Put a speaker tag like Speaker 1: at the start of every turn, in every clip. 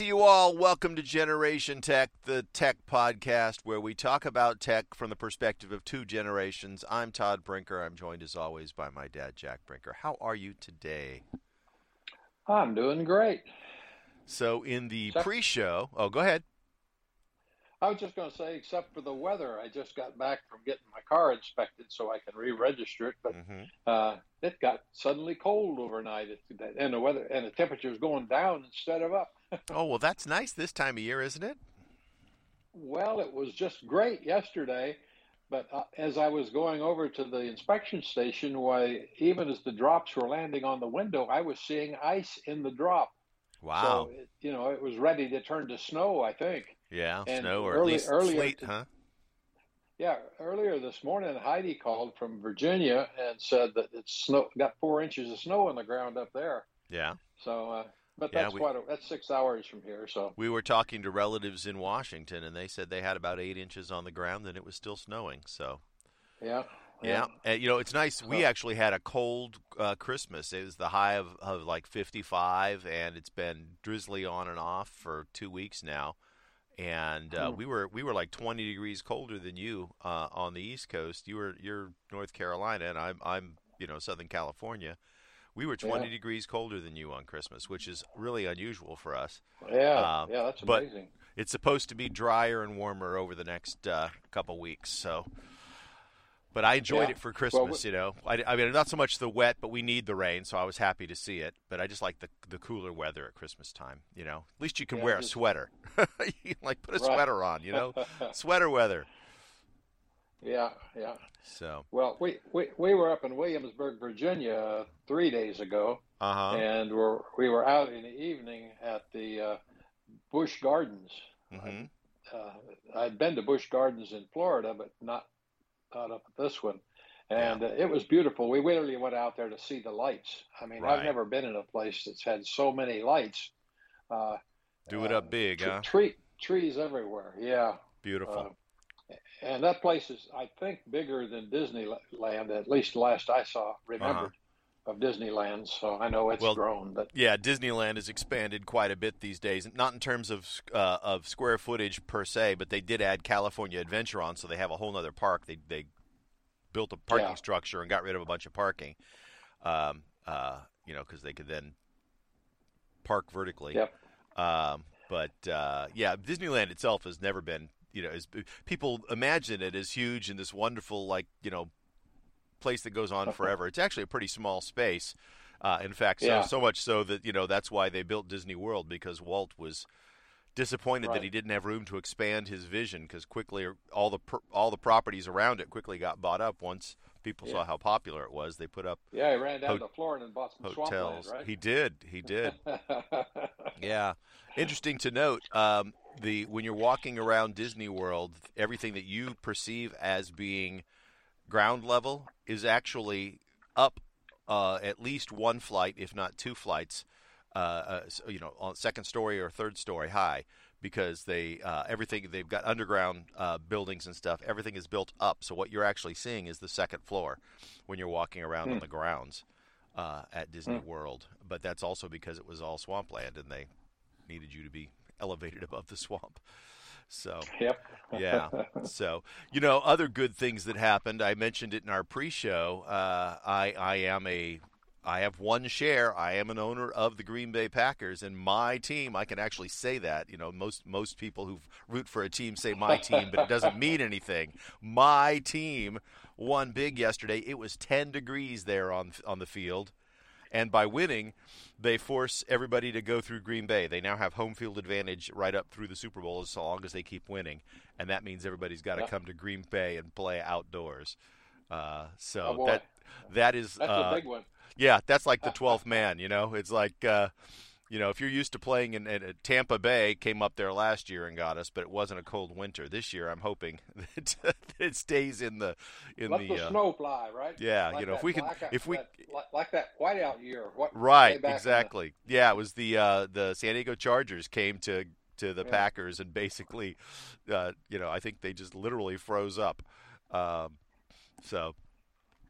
Speaker 1: To you all. Welcome to Generation Tech, the tech podcast where we talk about tech from the perspective of two generations. I'm Todd Brinker. I'm joined as always by my dad, Jack Brinker. How are you today?
Speaker 2: I'm doing great.
Speaker 1: So, in the pre show, oh, go ahead.
Speaker 2: I was just going to say, except for the weather, I just got back from getting my car inspected so I can re-register it. But mm-hmm. uh, it got suddenly cold overnight, and the weather and the temperature is going down instead of up.
Speaker 1: Oh well, that's nice this time of year, isn't it?
Speaker 2: Well, it was just great yesterday, but uh, as I was going over to the inspection station, why even as the drops were landing on the window, I was seeing ice in the drop.
Speaker 1: Wow!
Speaker 2: So, you know, it was ready to turn to snow. I think.
Speaker 1: Yeah, and snow or early, at least slate, huh?
Speaker 2: Yeah, earlier this morning, Heidi called from Virginia and said that it's snow got four inches of snow on the ground up there.
Speaker 1: Yeah.
Speaker 2: So, uh, but that's yeah, we, quite a, that's six hours from here. So
Speaker 1: we were talking to relatives in Washington, and they said they had about eight inches on the ground, and it was still snowing. So.
Speaker 2: Yeah.
Speaker 1: Yeah, yeah. you know it's nice. We actually had a cold uh, Christmas. It was the high of, of like 55, and it's been drizzly on and off for two weeks now and uh, we were we were like 20 degrees colder than you uh, on the East Coast. You were you're North Carolina, and I'm I'm you know Southern California. We were 20 yeah. degrees colder than you on Christmas, which is really unusual for us.
Speaker 2: Yeah, uh, yeah, that's amazing.
Speaker 1: It's supposed to be drier and warmer over the next uh, couple weeks, so but I enjoyed yeah. it for Christmas. Well, you know, I, I, mean, not so much the wet, but we need the rain, so I was happy to see it. But I just like the the cooler weather at Christmas time. You know, at least you can yeah, wear a sweater. you like put a right. sweater on. You know, sweater weather.
Speaker 2: Yeah, yeah.
Speaker 1: So
Speaker 2: well, we we, we were up in Williamsburg, Virginia, three days ago,
Speaker 1: uh-huh.
Speaker 2: and we're we were out in the evening at the uh, Busch Gardens.
Speaker 1: Mm-hmm.
Speaker 2: Uh, I'd been to Busch Gardens in Florida, but not out up at this one. And yeah. uh, it was beautiful. We literally went out there to see the lights. I mean, right. I've never been in a place that's had so many lights. Uh,
Speaker 1: Do it up uh, big, huh?
Speaker 2: Tree, trees everywhere. Yeah.
Speaker 1: Beautiful.
Speaker 2: And that place is, I think, bigger than Disneyland. At least last I saw, remembered. Uh-huh of Disneyland, so I know it's
Speaker 1: well,
Speaker 2: grown. But
Speaker 1: yeah, Disneyland has expanded quite a bit these days. Not in terms of uh, of square footage per se, but they did add California Adventure on, so they have a whole other park. They they built a parking yeah. structure and got rid of a bunch of parking. Um, uh, you know, because they could then park vertically.
Speaker 2: Yep.
Speaker 1: Um, but uh, yeah, Disneyland itself has never been you know, as people imagine it as huge and this wonderful, like you know, place that goes on forever. It's actually a pretty small space. Uh, in fact, so, yeah. so much so that you know that's why they built Disney World because Walt was disappointed right. that he didn't have room to expand his vision because quickly all the all the properties around it quickly got bought up once people yeah. saw how popular it was. They put up
Speaker 2: yeah, he ran down ho- to Florida and bought some
Speaker 1: hotels.
Speaker 2: Swampland, right?
Speaker 1: He did, he did. yeah, interesting to note. Um, the when you're walking around Disney World, everything that you perceive as being ground level is actually up uh, at least one flight, if not two flights, uh, uh, you know, on second story or third story high, because they uh, everything they've got underground uh, buildings and stuff. Everything is built up, so what you're actually seeing is the second floor when you're walking around mm. on hmm. the grounds uh, at Disney mm. World. But that's also because it was all swampland, and they needed you to be elevated above the swamp. So,
Speaker 2: yep.
Speaker 1: yeah. So, you know, other good things that happened. I mentioned it in our pre-show. Uh, I I am a I have one share. I am an owner of the Green Bay Packers, and my team. I can actually say that. You know, most most people who root for a team say my team, but it doesn't mean anything. My team won big yesterday. It was 10 degrees there on on the field, and by winning, they force everybody to go through Green Bay. They now have home field advantage right up through the Super Bowl as long as they keep winning, and that means everybody's got to come to Green Bay and play outdoors. Uh, so
Speaker 2: oh
Speaker 1: that that is
Speaker 2: that's
Speaker 1: uh,
Speaker 2: a big one.
Speaker 1: Yeah, that's like the twelfth man. You know, it's like. Uh, you know, if you're used to playing in, in, Tampa Bay, came up there last year and got us, but it wasn't a cold winter. This year, I'm hoping that, it stays in the in
Speaker 2: Let
Speaker 1: the,
Speaker 2: the uh, snow fly, right?
Speaker 1: Yeah, like you know, if we can, if we
Speaker 2: that, like that whiteout year, what?
Speaker 1: Right, exactly. The... Yeah, it was the uh, the San Diego Chargers came to to the yeah. Packers and basically, uh, you know, I think they just literally froze up. Um, so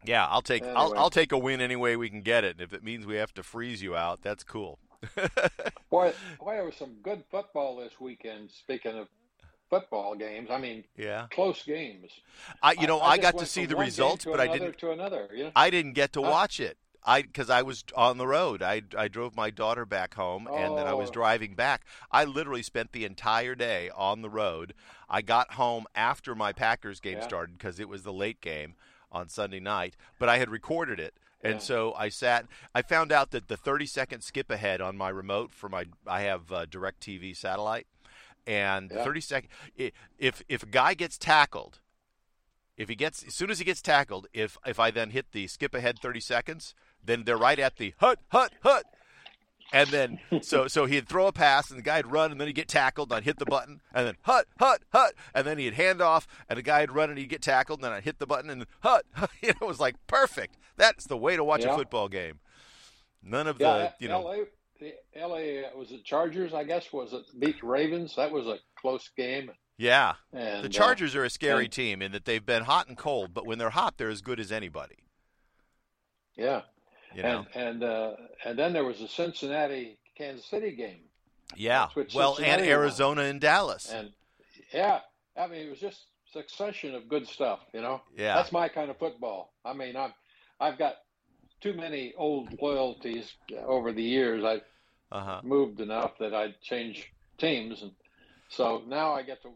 Speaker 1: yeah, I'll take anyway. I'll, I'll take a win any way we can get it. And if it means we have to freeze you out, that's cool.
Speaker 2: Boy, boy, there was some good football this weekend. Speaking of football games, I mean,
Speaker 1: yeah,
Speaker 2: close games.
Speaker 1: I, you know, I,
Speaker 2: I,
Speaker 1: I got to see the results, but I didn't.
Speaker 2: to another. You know?
Speaker 1: I didn't get to
Speaker 2: Huh?
Speaker 1: watch it. I because I was on the road. I I drove my daughter back home, and then I was
Speaker 2: Oh.
Speaker 1: driving back. I literally spent the entire day on the road. I got home after my Packers game
Speaker 2: Yeah.
Speaker 1: started because it was the late game on Sunday night. But I had recorded it, and
Speaker 2: Yeah.
Speaker 1: so I sat. I found out that the 30 second skip ahead on my remote for my I have uh, DirecTV satellite, and
Speaker 2: Yeah.
Speaker 1: 30 second. If if a guy gets tackled, if he gets as soon as he gets tackled, if if I then hit the skip ahead 30 seconds, then they're right at the hut hut hut. And then so so he'd throw a pass and the guy'd run and then he'd get tackled and I'd hit the button and then hut hut hut and then he'd hand off and the guy'd run and he'd get tackled and then I'd hit the button and hut, hut. You know, it was like perfect. That's the way to watch a football game. None of
Speaker 2: Yeah,
Speaker 1: the you know
Speaker 2: LA, the LA uh, was it Chargers? I guess was it beat Ravens? That was a close game.
Speaker 1: yeah.
Speaker 2: And
Speaker 1: The
Speaker 2: uh,
Speaker 1: Chargers are a scary
Speaker 2: and-
Speaker 1: team in that they've been hot and cold, but when they're hot, they're as good as anybody.
Speaker 2: yeah,
Speaker 1: You know,
Speaker 2: and and uh, and then there was a Cincinnati Kansas City game,
Speaker 1: yeah. Well, and
Speaker 2: Cincinnati won.
Speaker 1: Arizona and Dallas.
Speaker 2: and yeah, I mean it was just succession of good stuff. You know,
Speaker 1: Yeah.
Speaker 2: that's my kind of football. I mean, I've I've got too many old loyalties over the years. I
Speaker 1: Uh huh.
Speaker 2: moved enough that I'd change teams, and so now I get to.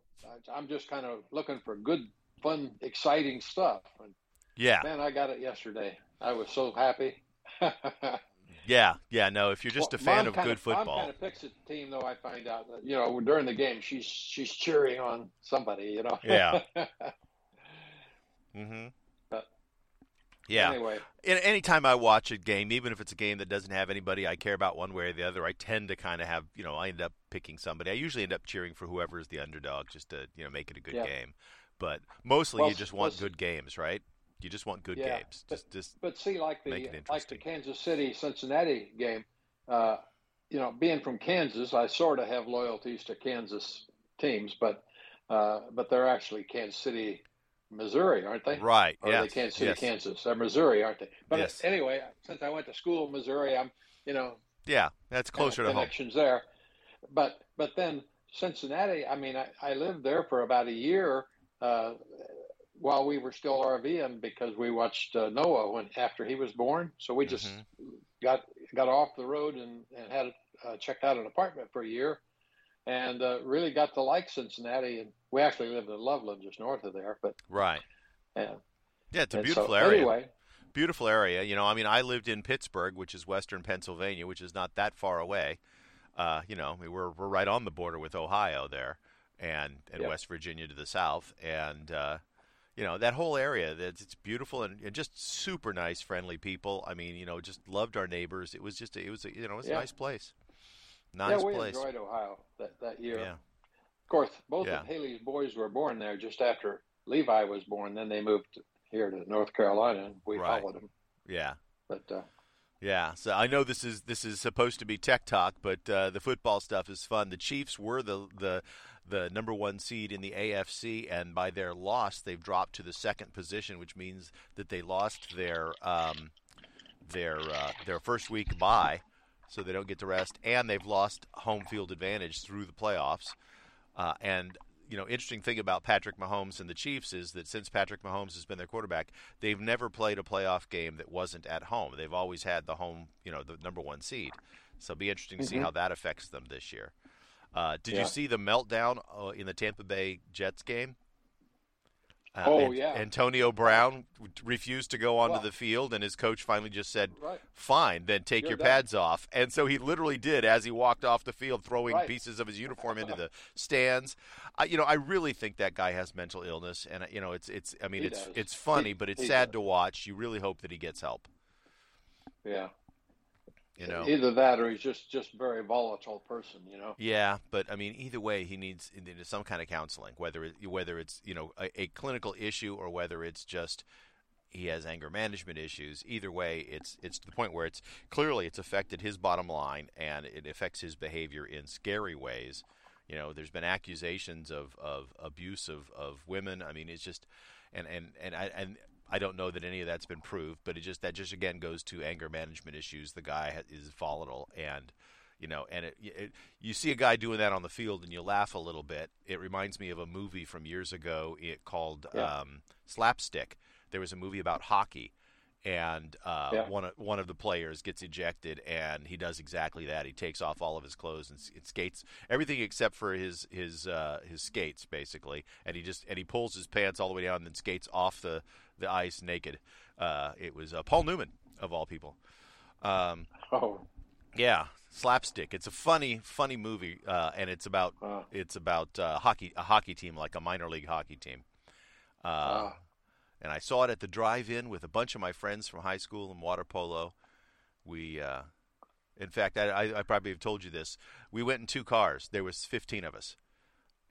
Speaker 2: I'm just kind of looking for good, fun, exciting stuff. And
Speaker 1: Yeah.
Speaker 2: man, I got it yesterday. I was so happy.
Speaker 1: Yeah. Yeah. No, if you're just a fan of good
Speaker 2: Mom
Speaker 1: football.
Speaker 2: kind of picks a team, though. I find out that you know during the game she's she's cheering on somebody. You know.
Speaker 1: Yeah. Mm-hmm. Yeah.
Speaker 2: Anyway,
Speaker 1: anytime I watch a game, even if it's a game that doesn't have anybody I care about one way or the other, I tend to kind of have, you know, I end up picking somebody. I usually end up cheering for whoever is the underdog just to, you know, make it a good
Speaker 2: Yeah.
Speaker 1: game. But mostly
Speaker 2: Well,
Speaker 1: you just want good games, right? You just want good
Speaker 2: Yeah,
Speaker 1: games.
Speaker 2: but-
Speaker 1: Just, just
Speaker 2: but see, like the like the. Kansas City Cincinnati game, uh, you know, being from Kansas, I sort of have loyalties to Kansas teams, but uh, but they're actually Kansas City, Missouri, aren't they?
Speaker 1: right.
Speaker 2: Or
Speaker 1: yes.
Speaker 2: they Kansas City,
Speaker 1: yes.
Speaker 2: Kansas? They're Missouri, aren't they? But
Speaker 1: Yes.
Speaker 2: anyway, since I went to school in Missouri, I'm you know
Speaker 1: Yeah. That's closer to home.
Speaker 2: connections there. But but then Cincinnati, I mean, I, I lived there for about a year uh, while we were still RVing because we watched uh, Noah when after he was born. So we just
Speaker 1: Mhm.
Speaker 2: got got off the road and and had uh, checked out an apartment for a year, and uh, really got to like Cincinnati. And we actually lived in Loveland, just north of there. But
Speaker 1: Right.
Speaker 2: yeah,
Speaker 1: Yeah, it's a
Speaker 2: and
Speaker 1: beautiful
Speaker 2: so,
Speaker 1: area.
Speaker 2: Anyway,
Speaker 1: beautiful area. You know, I mean, I lived in Pittsburgh, which is western Pennsylvania, which is not that far away. Uh, you know, I mean, we're we're right on the border with Ohio there, and and
Speaker 2: Yep.
Speaker 1: West Virginia to the south, and uh, you know that whole area. That's it's beautiful and, and just super nice, friendly people. I mean, you know, just loved our neighbors. It was just a, it was a, you know it was
Speaker 2: Yeah.
Speaker 1: a nice place, nice
Speaker 2: yeah, we
Speaker 1: place.
Speaker 2: enjoyed Ohio that that year.
Speaker 1: Yeah,
Speaker 2: Of course, both
Speaker 1: Yeah.
Speaker 2: of Haley's boys were born there just after Levi was born. Then they moved here to North Carolina, and we
Speaker 1: Right.
Speaker 2: followed them.
Speaker 1: yeah.
Speaker 2: But uh,
Speaker 1: Yeah, so I know this is this is supposed to be tech talk, but uh, the football stuff is fun. The Chiefs were the the the number one seed in the AFC, and by their loss, they've dropped to the second position, which means that they lost their um, their uh, their first week bye, so they don't get to rest, and they've lost home field advantage through the playoffs. Uh, and you know, interesting thing about Patrick Mahomes and the Chiefs is that since Patrick Mahomes has been their quarterback, they've never played a playoff game that wasn't at home. They've always had the home, you know, the number one seed. So it'll be interesting to see
Speaker 2: Mhm.
Speaker 1: how that affects them this year. Uh, did
Speaker 2: Yeah.
Speaker 1: you see the meltdown uh, in the Tampa Bay Jets game? Uh,
Speaker 2: Oh, yeah.
Speaker 1: Antonio Brown refused to go onto the field, and his coach finally just said,
Speaker 2: right,
Speaker 1: fine, then take
Speaker 2: You're
Speaker 1: your
Speaker 2: done.
Speaker 1: pads off. And so he literally did as he walked off the field, throwing
Speaker 2: Right.
Speaker 1: pieces of his uniform into the stands. I, you know, I really think that guy has mental illness, and you know, it's it's. I mean,
Speaker 2: He
Speaker 1: it's
Speaker 2: does.
Speaker 1: it's funny,
Speaker 2: He-
Speaker 1: but it's sad
Speaker 2: does.
Speaker 1: to watch. You really hope that he gets help.
Speaker 2: yeah.
Speaker 1: You know.
Speaker 2: Either that, or he's just just a very volatile person. You know.
Speaker 1: Yeah, but I mean, either way, he needs some kind of counseling, whether it, whether it's you know a, a clinical issue or whether it's just he has anger management issues. Either way, it's it's to the point where it's clearly it's affected his bottom line and it affects his behavior in scary ways. You know, there's been accusations of, of abuse of, of women. I mean, it's just and and and I and I don't know that any of that's been proved, but it just that just again goes to anger management issues. The guy ha- is volatile and you know, and it, it, you see a guy doing that on the field and you laugh a little bit. It reminds me of a movie from years ago it called
Speaker 2: Yeah.
Speaker 1: um, Slap Shot. There was a movie about hockey, and uh,
Speaker 2: Yeah.
Speaker 1: one of one of the players gets ejected, and he does exactly that. He takes off all of his clothes and, and skates everything except for his his uh, his skates, basically, and he just and he pulls his pants all the way down and then skates off the the ice naked. Uh, it was uh, Paul Newman of all people. Um,
Speaker 2: Oh,
Speaker 1: yeah, Slap Shot. It's a funny, funny movie, uh, and it's about it's about uh, hockey, a hockey team, like a minor league hockey team. Uh, and I saw it at the drive-in with a bunch of my friends from high school and water polo. We, uh, in fact, I, I, probably have told you this. We went in two cars. There was 15 of us,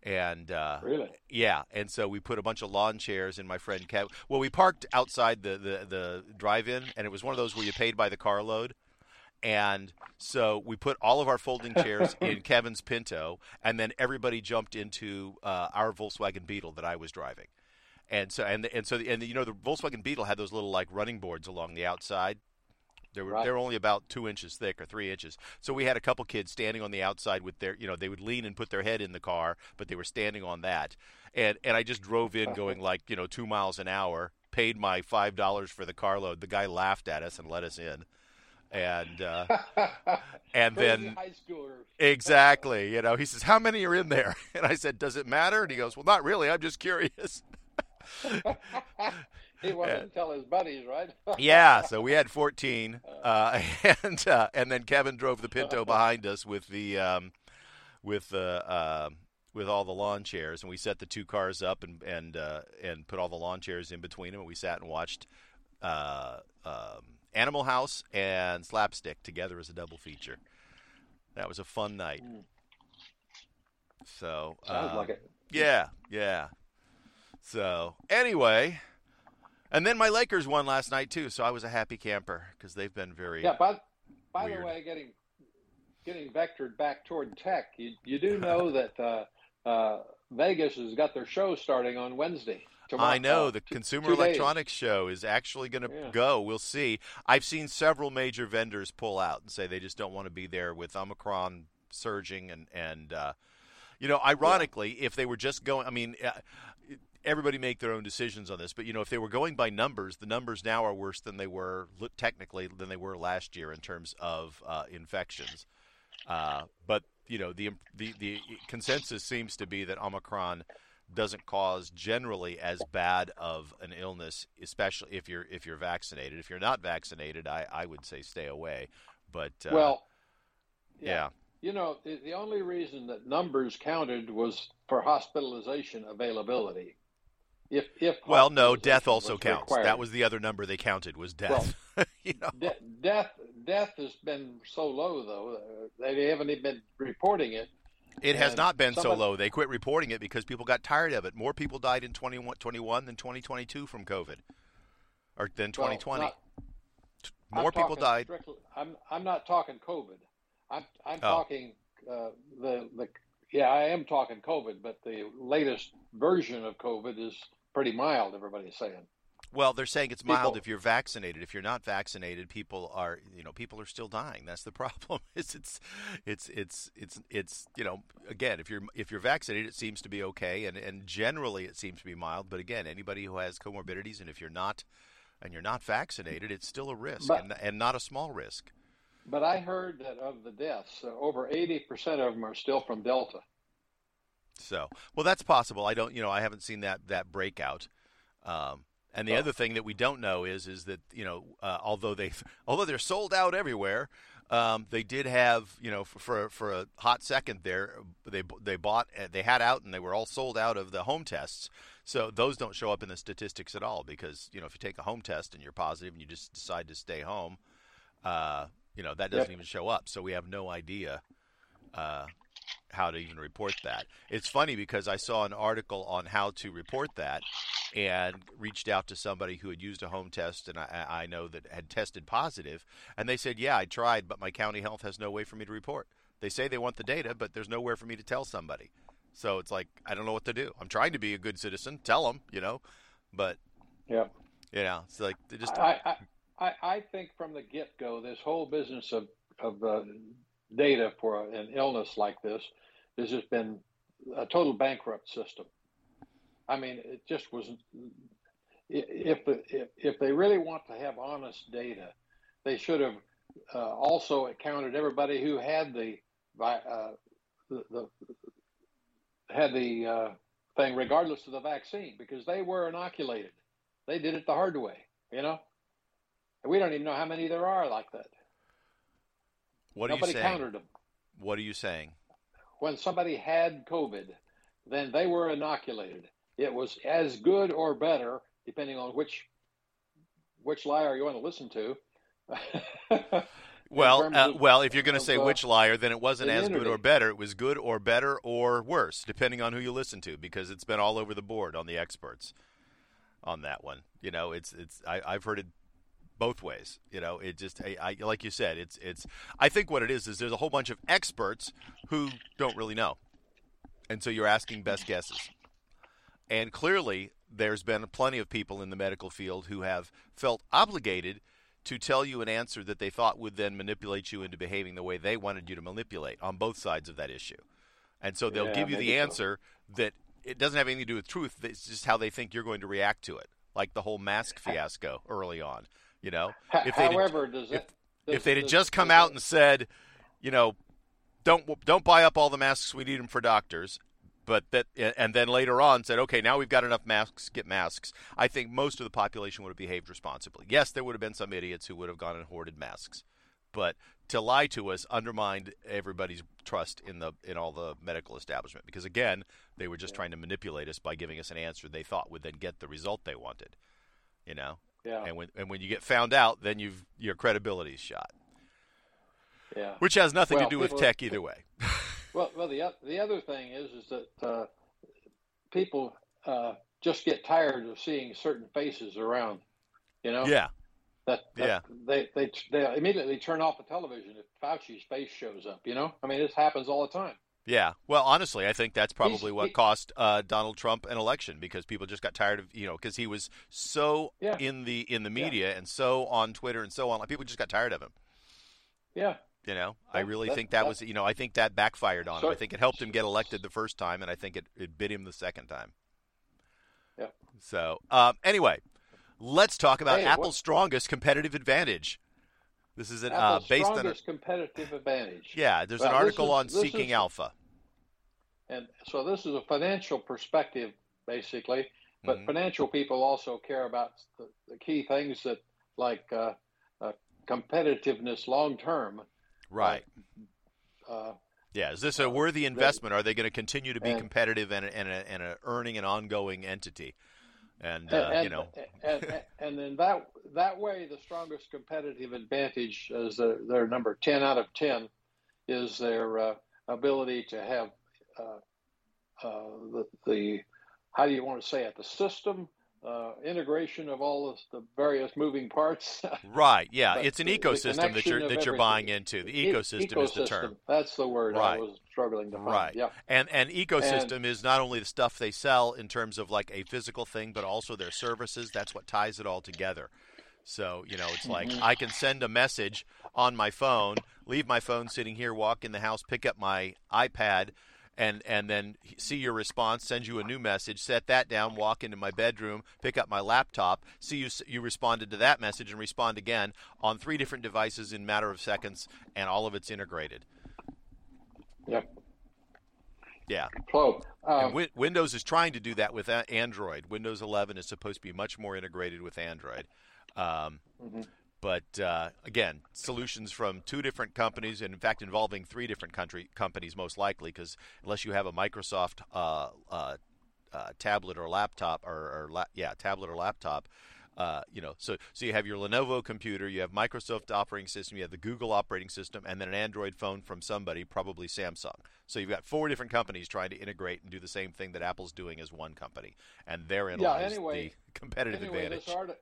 Speaker 1: and uh,
Speaker 2: really?
Speaker 1: yeah, and so we put a bunch of lawn chairs in my friend Kev. Well, we parked outside the, the, the drive-in, and it was one of those where you paid by the carload. And so we put all of our folding chairs in Kevin's Pinto, and then everybody jumped into uh, our Volkswagen Beetle that I was driving. And so and and so and you know the Volkswagen Beetle had those little like running boards along the outside. They were
Speaker 2: Right.
Speaker 1: they were only about two inches thick or three inches. So we had a couple kids standing on the outside with their you know they would lean and put their head in the car, but they were standing on that. And and I just drove in going like you know two miles an hour. Paid my five dollars for the carload. The guy laughed at us and let us in. And uh, and then
Speaker 2: high
Speaker 1: exactly, you know, he says, "How many are in there?" And I said, "Does it matter?" And he goes, "Well, not really. I'm just curious."
Speaker 2: He wanted to tell his buddies, right?
Speaker 1: yeah, so we had 14, uh, and uh, and then Kevin drove the Pinto behind us with the um, with the uh, with all the lawn chairs, and we set the two cars up and and uh, and put all the lawn chairs in between them, and we sat and watched uh, um, Animal House and Slap Shot together as a double feature. That was a fun night.
Speaker 2: Mm.
Speaker 1: So
Speaker 2: Sounds
Speaker 1: uh,
Speaker 2: like it.
Speaker 1: yeah, yeah. So anyway, and then my Lakers won last night too, so I was a happy camper because they've been very.
Speaker 2: Yeah. By by
Speaker 1: Weird.
Speaker 2: the way, getting getting vectored back toward tech, you you do know that uh, uh, Vegas has got their show starting on Wednesday. Tomorrow,
Speaker 1: I know
Speaker 2: uh,
Speaker 1: the
Speaker 2: two-
Speaker 1: Consumer
Speaker 2: two days.
Speaker 1: Electronics Show is actually going to
Speaker 2: Yeah.
Speaker 1: go. We'll see. I've seen several major vendors pull out and say they just don't want to be there with Omicron surging and and uh, you know, ironically, if they were just going, I mean. Everybody make their own decisions on this, but you know, if they were going by numbers, the numbers now are worse than they were technically than they were last year in terms of uh, infections. Uh, but you know, the, the the consensus seems to be that Omicron doesn't cause generally as bad of an illness, especially if you're if you're vaccinated. If you're not vaccinated, I, I would say stay away. But uh,
Speaker 2: Well,
Speaker 1: yeah.
Speaker 2: You know, the, the only reason that numbers counted was for hospitalization availability. If if
Speaker 1: well, no, death also counts.
Speaker 2: required.
Speaker 1: That was the other number they counted was death. you know,
Speaker 2: De- death death has been so low though uh, they haven't even been reporting it.
Speaker 1: it has not been so low. They quit reporting it because people got tired of it. More people died in 2021 than 2022 from COVID, or than 2020.
Speaker 2: Well, not-
Speaker 1: More people died.
Speaker 2: Strictly, I'm I'm not talking COVID. I'm I'm
Speaker 1: Oh.
Speaker 2: talking uh, the the yeah I am talking COVID, but the latest version of COVID is pretty mild. Everybody's saying.
Speaker 1: Well, they're saying it's mild
Speaker 2: People-
Speaker 1: if you're vaccinated. If you're not vaccinated, people are you know people are still dying. That's the problem. It's it's it's it's it's it's you know again if you're if you're vaccinated, it seems to be okay, and and generally it seems to be mild. But again, anybody who has comorbidities, and if you're not and you're not vaccinated, it's still a risk,
Speaker 2: But-
Speaker 1: and and not a small risk.
Speaker 2: But I heard that of the deaths, uh, over eighty percent of them are still from Delta.
Speaker 1: So, well, that's possible. I don't, you know, I haven't seen that that breakout. Um, and the
Speaker 2: Oh.
Speaker 1: other thing that we don't know is is that you know, uh, although they although they're sold out everywhere, um, they did have you know for, for for a hot second there they they bought uh, they had out and they were all sold out of the home tests. So those don't show up in the statistics at all because you know if you take a home test and you're positive and you just decide to stay home, uh, you know that doesn't
Speaker 2: Yep.
Speaker 1: even show up. So we have no idea uh, how to even report that. It's funny because I saw an article on how to report that and reached out to somebody who had used a home test and I, I know that had tested positive and they said, "Yeah, I tried, but my county health has no way for me to report." They say they want the data, but there's nowhere for me to tell somebody. So it's like I don't know what to do. I'm trying to be a good citizen, tell them, you know, but
Speaker 2: Yeah.
Speaker 1: you know, it's like they just
Speaker 2: I, I, I, think from the get go, this whole business of, of uh, data for an illness like this. There's just been a total bankrupt system. I mean, it just was. If if, if they really want to have honest data, they should have uh, also counted everybody who had the uh, the, the, had the uh, thing, regardless of the vaccine, because they were inoculated. They did it the hard way, you know. And we don't even know how many there are like that.
Speaker 1: What
Speaker 2: Nobody
Speaker 1: are you saying?
Speaker 2: counted them.
Speaker 1: What are you saying?
Speaker 2: When somebody had COVID, then they were inoculated. It was as good or better, depending on which which liar you want to listen to.
Speaker 1: well, uh, well, if you're going to say
Speaker 2: uh,
Speaker 1: which liar, then it wasn't as good or better. It was good or better or worse, depending on who you listen to, because it's been all over the board on the experts on that one. You know, it's it's I, I've heard it both ways. You know, it just I, I like you said, it's it's. I think what it is is there's a whole bunch of experts who don't really know, and so you're asking best guesses. And clearly, there's been plenty of people in the medical field who have felt obligated to tell you an answer that they thought would then manipulate you into behaving the way they wanted you to manipulate on both sides of that issue. And so they'll
Speaker 2: Yeah,
Speaker 1: give you the
Speaker 2: maybe so.
Speaker 1: answer that it doesn't have anything to do with truth. It's just how they think you're going to react to it, like the whole mask fiasco early on. You know, if
Speaker 2: However, does
Speaker 1: if, if they'd
Speaker 2: does-
Speaker 1: just come out
Speaker 2: it-
Speaker 1: and said, you know, don't don't buy up all the masks, we need them for doctors, but that and then later on said, okay, now we've got enough masks, get masks. I think most of the population would have behaved responsibly. Yes, there would have been some idiots who would have gone and hoarded masks, but to lie to us undermined everybody's trust in the in all the medical establishment because again, they were just trying to manipulate us by giving us an answer they thought would then get the result they wanted. You know,
Speaker 2: yeah,
Speaker 1: and when and when you get found out, then you've your credibility's shot
Speaker 2: yeah.
Speaker 1: which has nothing
Speaker 2: Well,
Speaker 1: to do with tech either way.
Speaker 2: Well, well, the the other thing is is that uh, people uh, just get tired of seeing certain faces around. You know,
Speaker 1: yeah,
Speaker 2: that, that
Speaker 1: yeah.
Speaker 2: they, they they immediately turn off the television if Fauci's face shows up. You know, I mean, this happens all the time.
Speaker 1: Yeah. Well, honestly, I think that's probably what cost uh, Donald Trump an election because people just got tired of you know because he was so
Speaker 2: Yeah.
Speaker 1: in the in the
Speaker 2: Yeah.
Speaker 1: media and so on Twitter and so on. Like, people just got tired of him.
Speaker 2: Yeah,
Speaker 1: You know, I really
Speaker 2: that-
Speaker 1: think that,
Speaker 2: that-
Speaker 1: was you know I think that backfired on him. I think it helped him get elected the first time, and I think it, it bit him the second time.
Speaker 2: Yeah.
Speaker 1: So um, anyway, let's talk about
Speaker 2: Hey,
Speaker 1: Apple's
Speaker 2: what-
Speaker 1: strongest competitive advantage. This is an, uh, based on a,
Speaker 2: competitive advantage.
Speaker 1: yeah. There's
Speaker 2: Well,
Speaker 1: an article
Speaker 2: is-
Speaker 1: on Seeking
Speaker 2: is-
Speaker 1: Alpha.
Speaker 2: And so this is a financial perspective, basically. But
Speaker 1: Mhm.
Speaker 2: financial people also care about the, the key things that, like uh, uh, competitiveness long term.
Speaker 1: Right.
Speaker 2: Uh,
Speaker 1: Yeah, is this a
Speaker 2: Uh,
Speaker 1: worthy
Speaker 2: they-
Speaker 1: investment? Are they going to continue to be
Speaker 2: and-
Speaker 1: competitive and and, a, and a earning an ongoing entity? And, uh,
Speaker 2: and,
Speaker 1: you know,
Speaker 2: and, and, in that that way, the strongest competitive advantage is their, their number ten out of ten is their uh, ability to have uh, uh, the, the how do you want to say it? The system uh, integration of all of the various moving parts.
Speaker 1: right? Yeah, it's an ecosystem that you're that you're
Speaker 2: everything.
Speaker 1: buying into. The
Speaker 2: E-
Speaker 1: ecosystem, is the term,
Speaker 2: That's the word
Speaker 1: Right.
Speaker 2: I was struggling to find.
Speaker 1: Right.
Speaker 2: Yeah.
Speaker 1: and and ecosystem is not only the stuff they sell in terms of like a physical thing, but also their services. That's what ties it all together. So you know, it's like
Speaker 2: Mm-hmm.
Speaker 1: I can send a message on my phone, leave my phone sitting here, walk in the house, pick up my iPad, and and then see your response, send you a new message, set that down, walk into my bedroom, pick up my laptop, see you you responded to that message, and respond again on three different devices in a matter of seconds, and all of it's integrated.
Speaker 2: Yep.
Speaker 1: Yeah. And
Speaker 2: um,
Speaker 1: Win- Windows is trying to do that with Android. Windows 11 is supposed to be much more integrated with Android. Um,
Speaker 2: Mhm.
Speaker 1: But uh, again, solutions from two different companies, and in fact, involving three different country companies, most likely, because unless you have a Microsoft uh, uh, uh, tablet or laptop, or, or la- yeah, tablet or laptop, uh, you know, so so you have your Lenovo computer, you have Microsoft operating system, you have the Google operating system, and then an Android phone from somebody, probably Samsung. So you've got four different companies trying to integrate and do the same thing that Apple's doing as one company, and therein
Speaker 2: Yeah,
Speaker 1: lies
Speaker 2: anyway-
Speaker 1: the competitive
Speaker 2: anyway,
Speaker 1: advantage.
Speaker 2: this, arti-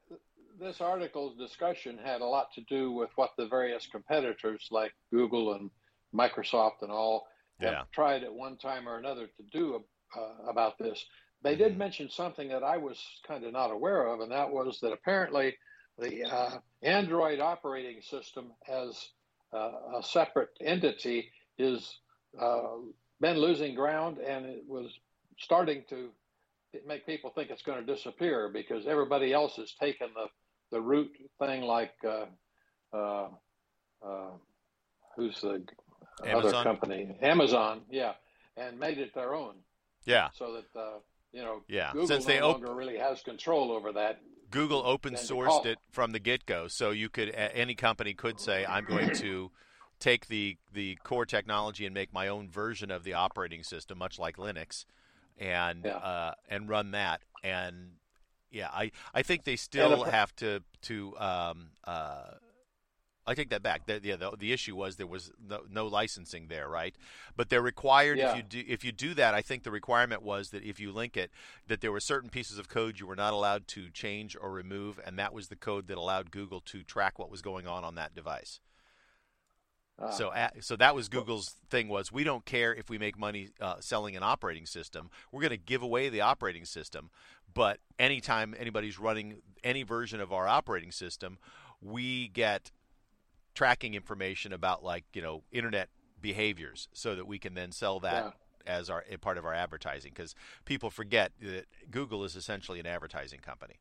Speaker 2: this article's discussion had a lot to do with what the various competitors like Google and Microsoft and all have
Speaker 1: Yeah.
Speaker 2: tried at one time or another to do uh, about this. They did
Speaker 1: Mhm.
Speaker 2: mention something that I was kind of not aware of, and that was that apparently the uh, Android operating system as uh, a separate entity is uh, been losing ground, and it was starting to make people think it's going to disappear because everybody else has taken the the root thing like uh, uh, uh, who's the
Speaker 1: Amazon?
Speaker 2: other company Amazon, yeah, and made it their own.
Speaker 1: Yeah.
Speaker 2: So that uh, you know,
Speaker 1: yeah.
Speaker 2: Google
Speaker 1: Since
Speaker 2: no
Speaker 1: they op-
Speaker 2: longer really has control over that.
Speaker 1: Google open sourced it from the get go, so you could any company could say, "I'm going to take the the core technology and make my own version of the operating system, much like Linux, and
Speaker 2: Yeah.
Speaker 1: uh, and run that." And yeah, I I think they still
Speaker 2: appar-
Speaker 1: have to to um, uh, I take that back. The, yeah, the, the issue was there was no, no licensing there, right? But they're required
Speaker 2: Yeah.
Speaker 1: if you do if you do that. I think the requirement was that if you link it, that there were certain pieces of code you were not allowed to change or remove, and that was the code that allowed Google to track what was going on on that device.
Speaker 2: Uh,
Speaker 1: So, a- so that was Google's thing was we don't care if we make money uh, selling an operating system. We're going to give away the operating system, but anytime anybody's running any version of our operating system, we get tracking information about like you know internet behaviors, so that we can then sell that
Speaker 2: Yeah.
Speaker 1: as our a part of our advertising. Because people forget that Google is essentially an advertising company.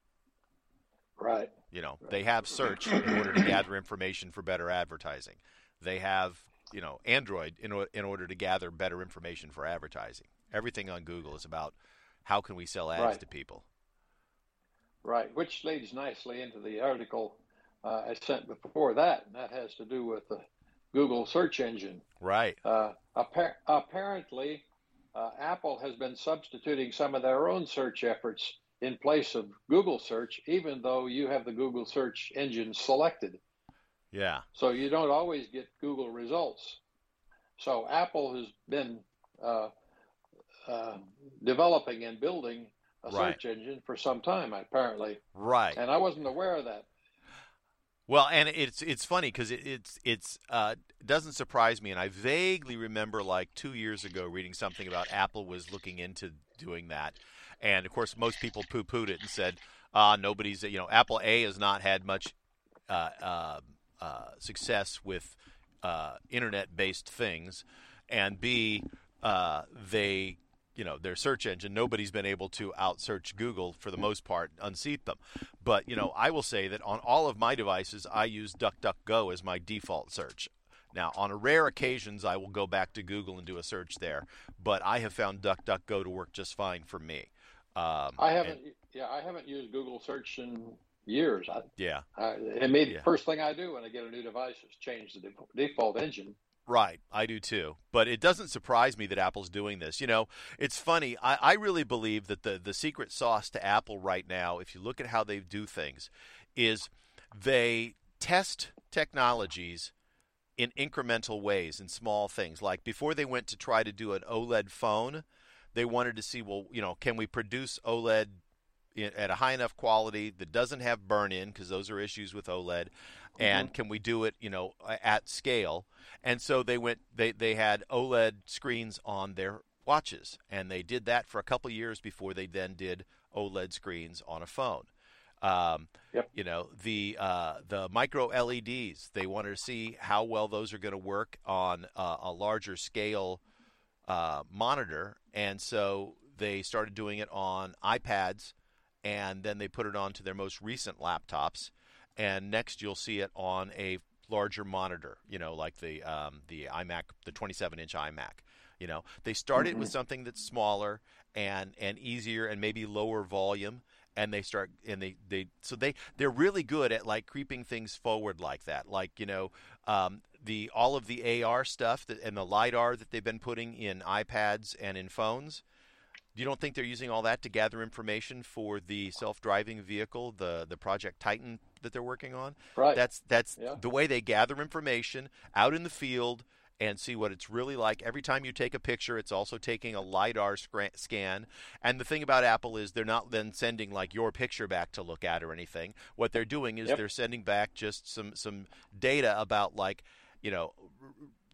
Speaker 2: right.
Speaker 1: You know, they have search in order to gather information for better advertising. They have, you know, Android in, o- in order to gather better information for advertising. Everything on Google is about how can we sell ads
Speaker 2: Right.
Speaker 1: to people.
Speaker 2: Right, which leads nicely into the article uh, I sent before that, and that has to do with the Google search engine.
Speaker 1: Right.
Speaker 2: Uh, appar- apparently, uh, Apple has been substituting some of their own search efforts in place of Google search, even though you have the Google search engine selected.
Speaker 1: Yeah.
Speaker 2: So you don't always get Google results. So Apple has been uh, uh, developing and building a
Speaker 1: Right.
Speaker 2: search engine for some time, apparently,
Speaker 1: Right.
Speaker 2: and I wasn't aware of that.
Speaker 1: Well, and it's it's funny because it, it's it's uh, doesn't surprise me, and I vaguely remember like two years ago reading something about Apple was looking into doing that, and of course most people poo-pooed it and said, uh, nobody's you know Apple A has not had much uh, uh, success with uh, internet-based things, and B uh, they you know their search engine nobody's been able to outsearch google for the most part unseat them. But you know i will say that on all of my devices i use duckduckgo as my default search. Now on a rare occasions i will go back to google and do a search there but i have found duckduckgo to work just fine for me. Um,
Speaker 2: I haven't, yeah, I haven't used Google search in years. I,
Speaker 1: yeah
Speaker 2: I, it made
Speaker 1: Yeah.
Speaker 2: first thing I do when I get a new device is change the default, engine.
Speaker 1: Right, I do too. But it doesn't surprise me that Apple's doing this. You know, it's funny. I, I really believe that the, the secret sauce to Apple right now, if you look at how they do things, is they test technologies in incremental ways, in small things. Like before they went to try to do an OLED phone, they wanted to see, well, you know, can we produce OLED at a high enough quality that doesn't have burn in, because those are issues with OLED, and can we do it, you know, at scale? And so they went, they, they had OLED screens on their watches, and they did that for a couple years before they then did OLED screens on a phone. Um,
Speaker 2: Yep.
Speaker 1: You know the uh, the micro LEDs. They wanted to see how well those are going to work on uh, a larger scale uh, monitor, and so they started doing it on iPads, and then they put it onto their most recent laptops, and next you'll see it on a larger monitor. You know, like the um, the iMac, the 27 inch iMac. You know, they started with something that's smaller and and easier and maybe lower volume and they start and they they so they they're really good at like creeping things forward like that like you know um, the all of the AR stuff that, and the lidar that they've been putting in iPads and in phones you don't think they're using all that to gather information for the self-driving vehicle the the project Titan that they're working on
Speaker 2: Right.
Speaker 1: that's that's
Speaker 2: Yeah.
Speaker 1: the way they gather information out in the field and see what it's really like. Every time you take a picture, it's also taking a lidar scan. And the thing about Apple is they're not then sending like your picture back to look at or anything. What they're doing is
Speaker 2: Yep.
Speaker 1: they're sending back just some some data about like you know r-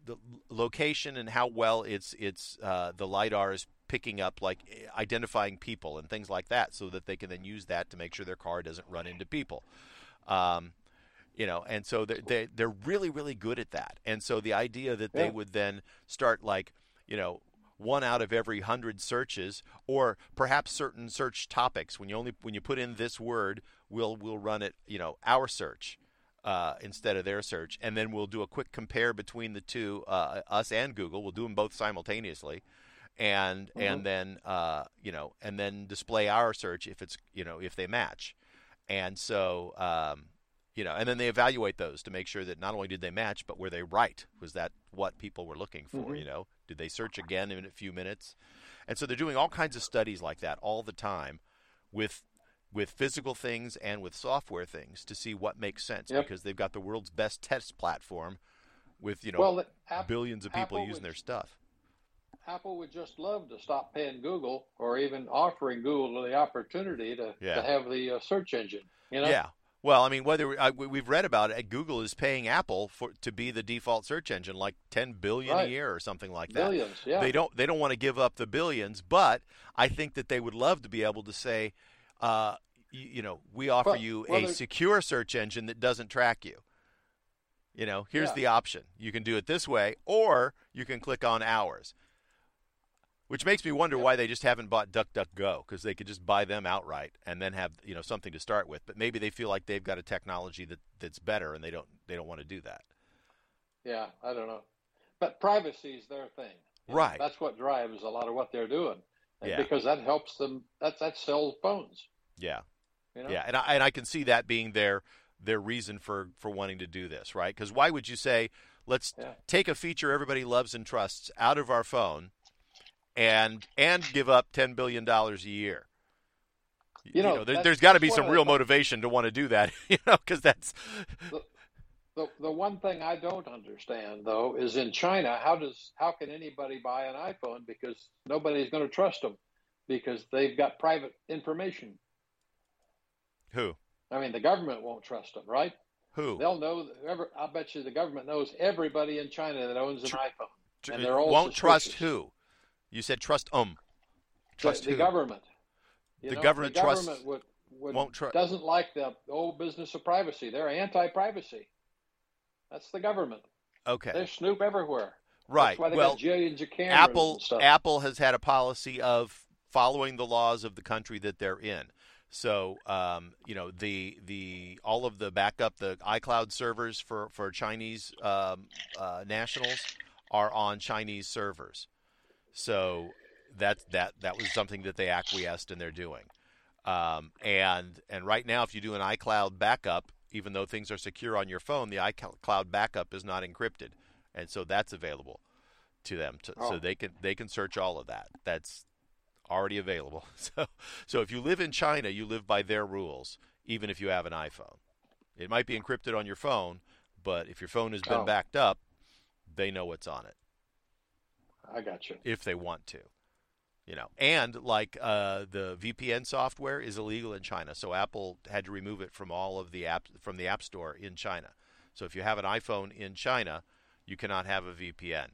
Speaker 1: the location and how well it's it's uh, the lidar is picking up like identifying people and things like that, so that they can then use that to make sure their car doesn't run into people. Um, you know and so they're, they, they're really really good at that. And so the idea that
Speaker 2: Yeah.
Speaker 1: they would then start like you know one out of every hundred searches or perhaps certain search topics. When you only when you put in this word we'll we'll run it you know our search uh, instead of their search. And then we'll do a quick compare between the two uh, us and google. We'll do them both simultaneously and and then uh, you know and then display our search if it's you know if they match. And so um, you know and then they evaluate those to make sure that not only did they match but were they right? Was that what people were looking for
Speaker 2: Mhm.
Speaker 1: you know? Did they search again in a few minutes? And so they're doing all kinds of studies like that all the time with with physical things and with software things to see what makes sense
Speaker 2: Yep.
Speaker 1: because they've got the world's best test platform with you know
Speaker 2: well,
Speaker 1: billions of people
Speaker 2: Apple
Speaker 1: using their stuff
Speaker 2: Apple would just love to stop paying Google or even offering Google the opportunity to,
Speaker 1: Yeah.
Speaker 2: to have the uh, search engine. You know?
Speaker 1: Yeah. Well, I mean, whether I, we- we've read about it, Google is paying Apple for to be the default search engine, like ten billion a year or something like that.
Speaker 2: Billions. Yeah.
Speaker 1: They don't they don't want to give up the billions, but I think that they would love to be able to say, uh, you, you know, we offer
Speaker 2: Well-
Speaker 1: you
Speaker 2: well,
Speaker 1: a secure search engine that doesn't track you. You know, here's
Speaker 2: Yeah.
Speaker 1: the option: you can do it this way, or you can click on ours. Which makes me wonder why they just haven't bought DuckDuckGo because they could just buy them outright and then have you know something to start with. But maybe they feel like they've got a technology that, that's better and they don't they don't want to do that.
Speaker 2: Yeah, I don't know. But privacy is their thing. You know,
Speaker 1: Right.
Speaker 2: That's what drives a lot of what they're doing. And
Speaker 1: Yeah.
Speaker 2: Because that helps them. That that sells phones.
Speaker 1: Yeah,
Speaker 2: You know?
Speaker 1: yeah, and I and I can see that being their their reason for for wanting to do this, right? Because why would you say let's
Speaker 2: Yeah.
Speaker 1: take a feature everybody loves and trusts out of our phone and and give up ten billion dollars a year?
Speaker 2: You know,
Speaker 1: there, there's got to be some real motivation to want to do that, you know, because that's
Speaker 2: The the one thing I don't understand though is in China, how does how can anybody buy an iPhone because nobody's going to trust them because they've got private information.
Speaker 1: who
Speaker 2: I mean, the government won't trust them, right?
Speaker 1: who
Speaker 2: They'll know. Ever, I bet you the government knows everybody in China that owns an
Speaker 1: Tr-
Speaker 2: iPhone. And they're all
Speaker 1: won't trust who? You said trust um. Trust
Speaker 2: the, the government. You
Speaker 1: The
Speaker 2: know,
Speaker 1: government
Speaker 2: the
Speaker 1: trusts-
Speaker 2: government would, would
Speaker 1: won't tru-
Speaker 2: doesn't like the old business of privacy. They're anti-privacy. That's the government.
Speaker 1: Okay,
Speaker 2: They snoop everywhere.
Speaker 1: right.
Speaker 2: That's why they
Speaker 1: well,
Speaker 2: got jillions of cameras
Speaker 1: Apple. Apple has had a policy of following the laws of the country that they're in. So um, you know the the all of the backup the iCloud servers for for Chinese um, uh, nationals are on Chinese servers. So that that that was something that they acquiesced and they're doing. Um, and and right now, if you do an iCloud backup, even though things are secure on your phone, the iCloud backup is not encrypted, and so that's available to them, to, so
Speaker 2: Oh.
Speaker 1: they can they can search all of that. That's already available. So so if you live in China, you live by their rules, even if you have an iPhone. It might be encrypted on your phone, but if your phone has been
Speaker 2: Oh.
Speaker 1: backed up, they know what's on it
Speaker 2: I got you.
Speaker 1: if they want to. You know, and like uh, the VPN software is illegal in China, so Apple had to remove it from all of the app from the App Store in China. So if you have an iPhone in China, you cannot have a VPN.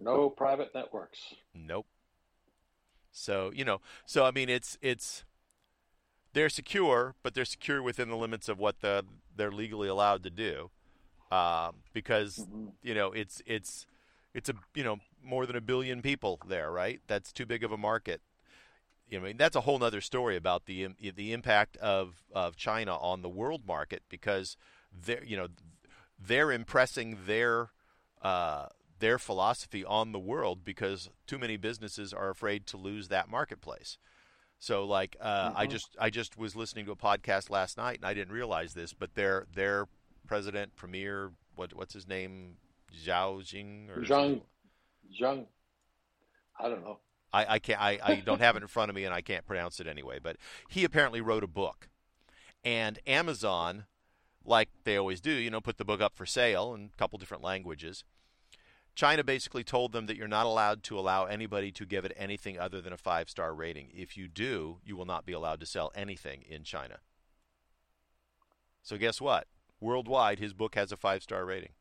Speaker 2: No private networks.
Speaker 1: Nope. So you know, so I mean, it's it's they're secure, but they're secure within the limits of what the they're legally allowed to do, um, because
Speaker 2: Mhm.
Speaker 1: you know it's it's it's a you know more than a billion people there, right? That's too big of a market. You know, I mean, that's a whole other story about the the impact of of China on the world market because they're you know they're impressing their uh, their philosophy on the world because too many businesses are afraid to lose that marketplace. So like uh, I
Speaker 2: Mhm.
Speaker 1: just I just was listening to a podcast last night and I didn't realize this, but their their president premier what what's his name Zhao Jing or
Speaker 2: Zhang? Zhang, I don't know.
Speaker 1: I, I can't I, I don't have it in front of me and I can't pronounce it anyway. But he apparently wrote a book, and Amazon, like they always do, you know, put the book up for sale in a couple different languages. China basically told them that you're not allowed to allow anybody to give it anything other than a five star rating. If you do, you will not be allowed to sell anything in China. So guess what? Worldwide, his book has a five star rating.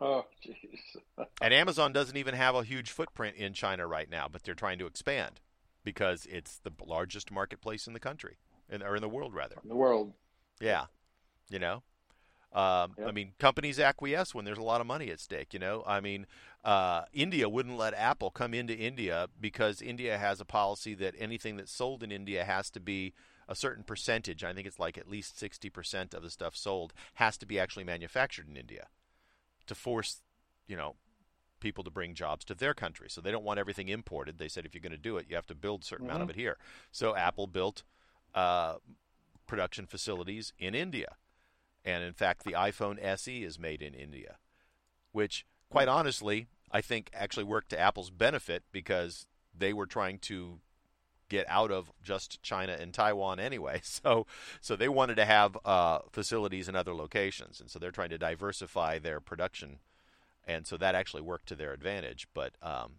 Speaker 2: Oh, jeez.
Speaker 1: And Amazon doesn't even have a huge footprint in China right now, but they're trying to expand because it's the largest marketplace in the country. in, or in the world rather.
Speaker 2: In the world.
Speaker 1: Yeah, you know. Um,
Speaker 2: Yep.
Speaker 1: I mean, companies acquiesce when there's a lot of money at stake. You know, I mean, uh, India wouldn't let Apple come into India because India has a policy that anything that's sold in India has to be a certain percentage. I think it's like at least sixty percent of the stuff sold has to be actually manufactured in India to force, you know, people to bring jobs to their country. So they don't want everything imported. They said if you're going to do it, you have to build a certain amount of it here. So Apple built uh, production facilities in India. And in fact, the iPhone SE is made in India, which, quite honestly, I think actually worked to Apple's benefit because they were trying to get out of just China and Taiwan anyway. So, so they wanted to have uh, facilities in other locations, and so they're trying to diversify their production, and so that actually worked to their advantage. But um,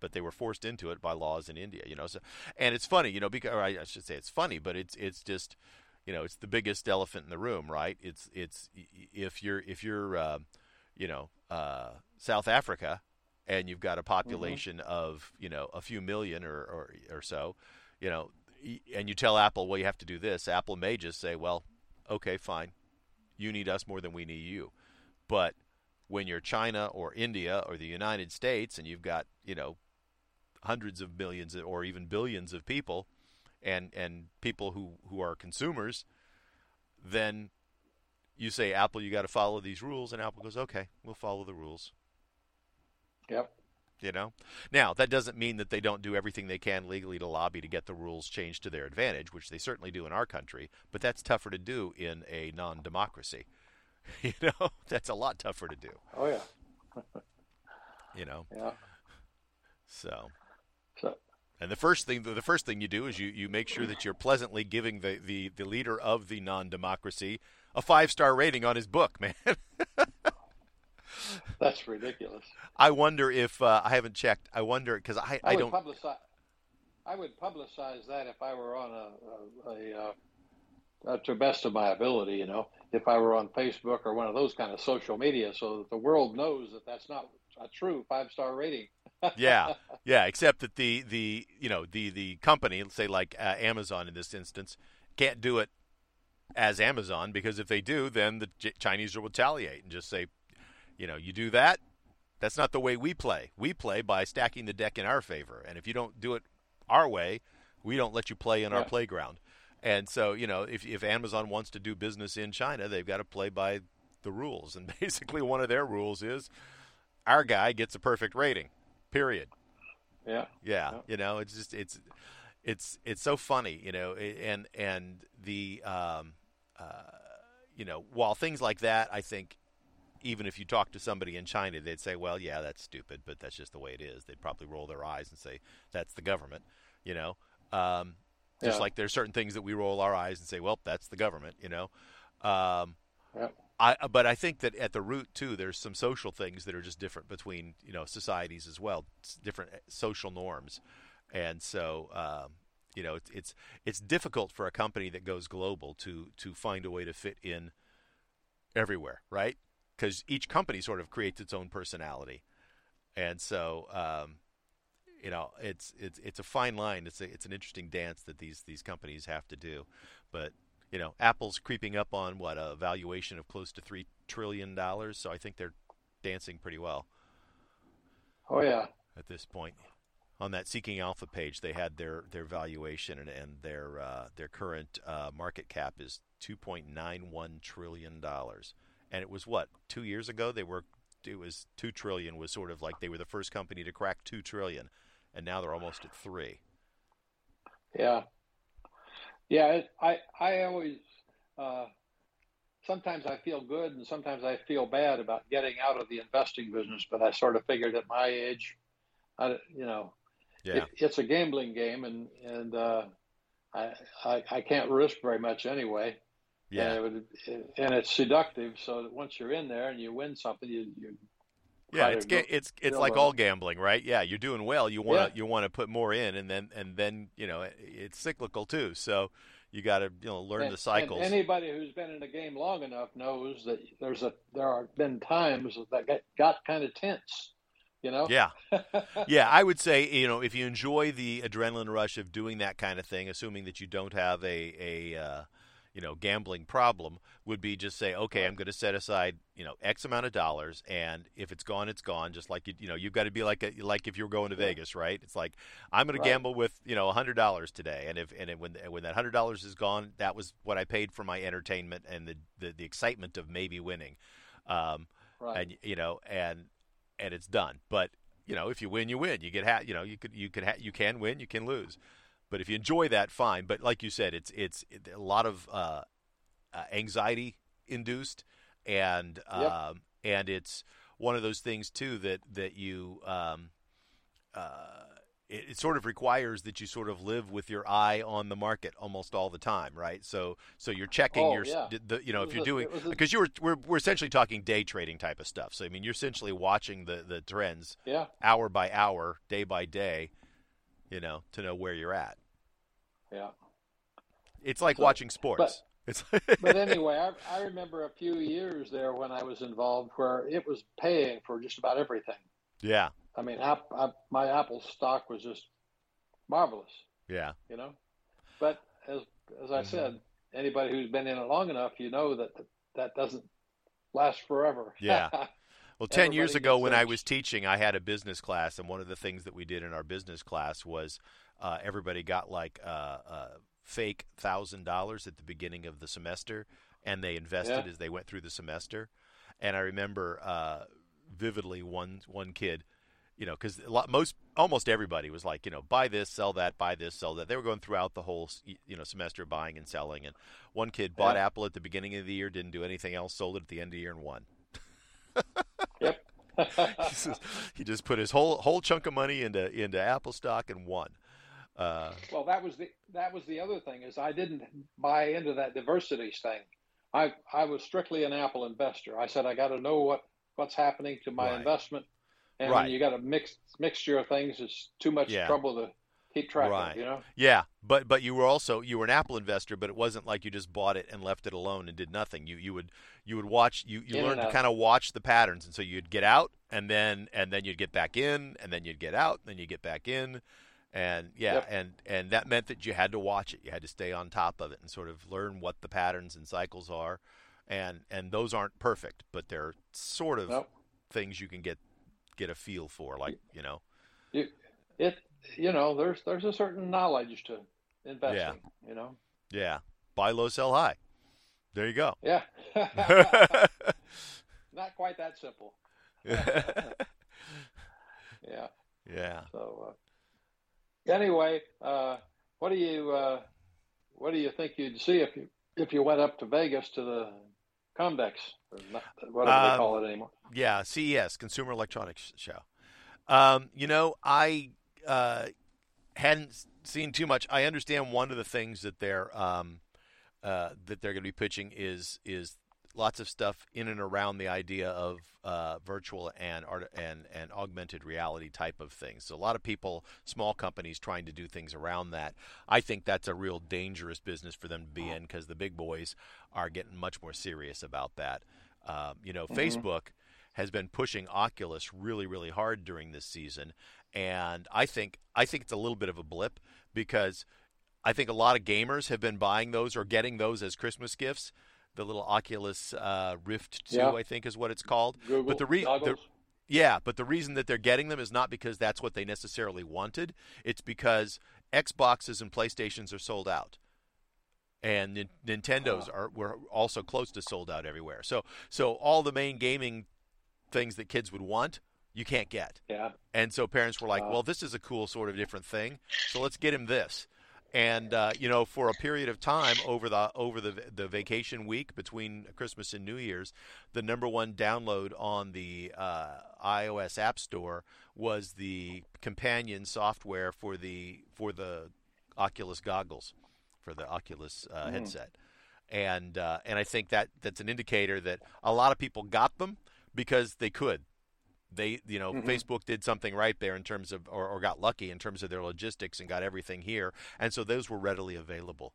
Speaker 1: but they were forced into it by laws in India, you know. So, and it's funny, you know, because I should say it's funny, but it's it's just you know it's the biggest elephant in the room, right? It's it's if you're if you're uh, you know uh, South Africa and you've got a mm-hmm. population of you know a few million or, or or so, you know, and you tell Apple, well, you have to do this. Apple may just say, well, okay, fine, you need us more than we need you, but when you're China or India or the United States and you've got you know hundreds of millions or even billions of people and and people who who are consumers then you say apple you got to follow these rules and apple goes okay we'll follow the rules
Speaker 2: Yep.
Speaker 1: you know now that doesn't mean that they don't do everything they can legally to lobby to get the rules changed to their advantage which they certainly do in our country but that's tougher to do in a non-democracy you know that's a lot tougher to do
Speaker 2: Oh yeah.
Speaker 1: you know
Speaker 2: Yeah.
Speaker 1: so
Speaker 2: So
Speaker 1: And the first thing the first thing you do is you, you make sure that you're pleasantly giving the, the, the leader of the non democracy a five star rating on his book, man.
Speaker 2: that's ridiculous.
Speaker 1: I wonder if uh, I haven't checked. I wonder because I,
Speaker 2: I,
Speaker 1: I
Speaker 2: would
Speaker 1: don't.
Speaker 2: publicize. I would publicize that if I were on a, a, a, uh uh, to the best of my ability, you know, if I were on Facebook or one of those kind of social media, so that the world knows that that's not a true five star rating.
Speaker 1: yeah, yeah. Except that the, the you know the the company, let's say like uh, Amazon in this instance, can't do it as Amazon because if they do, then the Chinese will retaliate and just say, you know, you do that. That's not the way we play. We play by stacking the deck in our favor, and if you don't do it our way, we don't let you play in our playground. And so, you know, if if Amazon wants to do business in China, they've got to play by the rules. And basically, one of their rules is our guy gets a perfect rating. Period.
Speaker 2: Yeah.
Speaker 1: Yeah,
Speaker 2: Yeah.
Speaker 1: you know, it's just it's it's it's so funny, you know, and and the um, uh, you know, while things like that, I think even if you talk to somebody in China, they'd say, "Well, yeah, that's stupid, but that's just the way it is." They'd probably roll their eyes and say, "That's the government," you know. Um, just
Speaker 2: Yeah.
Speaker 1: like there's certain things that we roll our eyes and say, "Well, that's the government," you know. Um,
Speaker 2: Yeah.
Speaker 1: I, but I think that at the root too, there's some social things that are just different between you know societies as well, different eh, social norms, and so um, you know it's it's it's difficult for a company that goes global to to find a way to fit in everywhere, right? Because each company sort of creates its own personality, and so um, you know it's it's it's a fine line. It's a, it's an interesting dance that these these companies have to do, but you know, Apple's creeping up on what a valuation of close to three trillion dollars. So I think they're dancing pretty well
Speaker 2: Oh yeah.
Speaker 1: at this point. On that Seeking Alpha page, they had their, their valuation and, and their uh, their current uh, market cap is two point nine one trillion dollars. And it was what two years ago they were it was two trillion was sort of like they were the first company to crack two trillion, and now they're almost at three.
Speaker 2: Yeah. Yeah. It, I I always uh, sometimes I feel good and sometimes I feel bad about getting out of the investing business. But I sort of figured at my age, I you know,
Speaker 1: Yeah,
Speaker 2: it, it's a gambling game and and uh, I, I I can't risk very much anyway.
Speaker 1: Yeah.
Speaker 2: And, it would, and it's seductive, so that once you're in there and you win something, you, you
Speaker 1: Yeah, it's ga- it's it's like all gambling, right? Yeah, you're doing well. You want to
Speaker 2: Yeah.
Speaker 1: you want to put more in, and then and then you know it- it's cyclical too. So you got to you know learn
Speaker 2: and,
Speaker 1: the cycles.
Speaker 2: Anybody who's been in a game long enough knows that there's a there are been times that got, got kind of tense. You know?
Speaker 1: Yeah, yeah. I would say you know if you enjoy the adrenaline rush of doing that kind of thing, assuming that you don't have a a uh, you know gambling problem, would be just say, okay, I'm going to set aside you know X amount of dollars, and if it's gone, it's gone. Just like you you know you've got to be like a, like if you're going to Vegas, right? It's like I'm going
Speaker 2: Right.
Speaker 1: to gamble with you know hundred dollars today, and if and when when that hundred dollars is gone, that was what I paid for my entertainment and the the, the excitement of maybe winning. Um,
Speaker 2: Right.
Speaker 1: and you know and and it's done but you know if you win you win you get ha- you know you could you could ha- you can win you can lose but if you enjoy that fine but like you said it's it's a lot of uh, uh, anxiety induced and
Speaker 2: Yep.
Speaker 1: um, and it's one of those things too that that you um, uh, it, it sort of requires that you sort of live with your eye on the market almost all the time, right? So so you're checking
Speaker 2: Oh,
Speaker 1: your
Speaker 2: yeah.
Speaker 1: the, you know if you're
Speaker 2: a-
Speaker 1: doing because you were we're, we're essentially talking day trading type of stuff. So I mean you're essentially watching the the trends
Speaker 2: yeah.
Speaker 1: hour by hour, day by day, you know, to know where you're at.
Speaker 2: Yeah.
Speaker 1: It's like
Speaker 2: So-
Speaker 1: watching sports. it's
Speaker 2: But anyway, I, I remember a few years there when I was involved where it was paying for just about everything.
Speaker 1: yeah,
Speaker 2: I mean, app, I, my Apple stock was just marvelous,
Speaker 1: yeah,
Speaker 2: you know. But as as I
Speaker 1: Mhm.
Speaker 2: said, anybody who's been in it long enough, you know that that, that doesn't last forever.
Speaker 1: Yeah. Well, 10 years ago when I was teaching, I had a business class, and one of the things that we did in our business class was uh, everybody got like uh, uh, fake $1,000 at the beginning of the semester, and they invested
Speaker 2: Yeah.
Speaker 1: as they went through the semester. And I remember uh, vividly one one kid, you know, because most almost everybody was like, you know, buy this, sell that, buy this, sell that. They were going throughout the whole you know semester buying and selling. And one kid bought
Speaker 2: Yeah.
Speaker 1: Apple at the beginning of the year, didn't do anything else, sold it at the end of the year, and won.
Speaker 2: yep.
Speaker 1: he just- he just put his whole whole chunk of money into into Apple stock and won. Uh,
Speaker 2: Well, that was the that was the other thing is I didn't buy into that diversities thing. I I was strictly an Apple investor. I said I got to know what what's happening to my
Speaker 1: Right.
Speaker 2: investment, and
Speaker 1: Right.
Speaker 2: when you got a mixed mixture of things, it's too much
Speaker 1: Yeah.
Speaker 2: trouble to keep track
Speaker 1: Right.
Speaker 2: of. You know.
Speaker 1: yeah, but but you were also you were an Apple investor, but it wasn't like you just bought it and left it alone and did nothing. You you would you would watch you you
Speaker 2: In
Speaker 1: learned to kind of watch the patterns, and so you'd get out and then and then you'd get back in, and then you'd get out, and then you'd get back in. And yeah,
Speaker 2: Yep.
Speaker 1: and and that meant that you had to watch it. You had to stay on top of it and sort of learn what the patterns and cycles are. And and those aren't perfect, but they're sort of
Speaker 2: Nope.
Speaker 1: things you can get get a feel for, like you know.
Speaker 2: You, it you know there's there's a certain knowledge to investing. You know.
Speaker 1: Yeah, buy low, sell high. There you go.
Speaker 2: Yeah. Not quite that simple. Yeah.
Speaker 1: yeah.
Speaker 2: So uh, anyway, uh, what do you uh, what do you think you'd see if you if you went up to Vegas to the Comdex or whatever
Speaker 1: Um,
Speaker 2: they call it anymore?
Speaker 1: Yeah, CES, Consumer Electronics Show. Um, you know, I uh, hadn't seen too much. I understand one of the things that they're um, uh, that they're going to be pitching is is lots of stuff in and around the idea of uh, virtual and art and and augmented reality type of things. So a lot of people, small companies, trying to do things around that. I think that's a real dangerous business for them to be in because the big boys are getting much more serious about that. Um, you know, Facebook has been pushing Oculus really, really hard during this season, and I think I think it's a little bit of a blip because I think a lot of gamers have been buying those or getting those as Christmas gifts. The little Oculus uh, Rift 2,
Speaker 2: Yeah.
Speaker 1: I think, is what it's called.
Speaker 2: Google
Speaker 1: but the re- the, yeah, but the reason that they're getting them is not because that's what they necessarily wanted. It's because Xboxes and PlayStations are sold out, and Nin- Nintendos are were also close to sold out everywhere. So, so all the main gaming things that kids would want, you can't get.
Speaker 2: yeah,
Speaker 1: And so parents were like,
Speaker 2: Wow.
Speaker 1: "Well, this is a cool sort of different thing, so let's get him this." And uh, you know, for a period of time over the over the the vacation week between Christmas and New Year's, the number one download on the uh, iOS App Store was the companion software for the for the Oculus goggles, for the Oculus uh,
Speaker 2: Mm.
Speaker 1: headset. And uh, and I think that that's an indicator that a lot of people got them because they could they you know
Speaker 2: Mhm.
Speaker 1: facebook did something right there in terms of or, or got lucky in terms of their logistics and got everything here and so those were readily available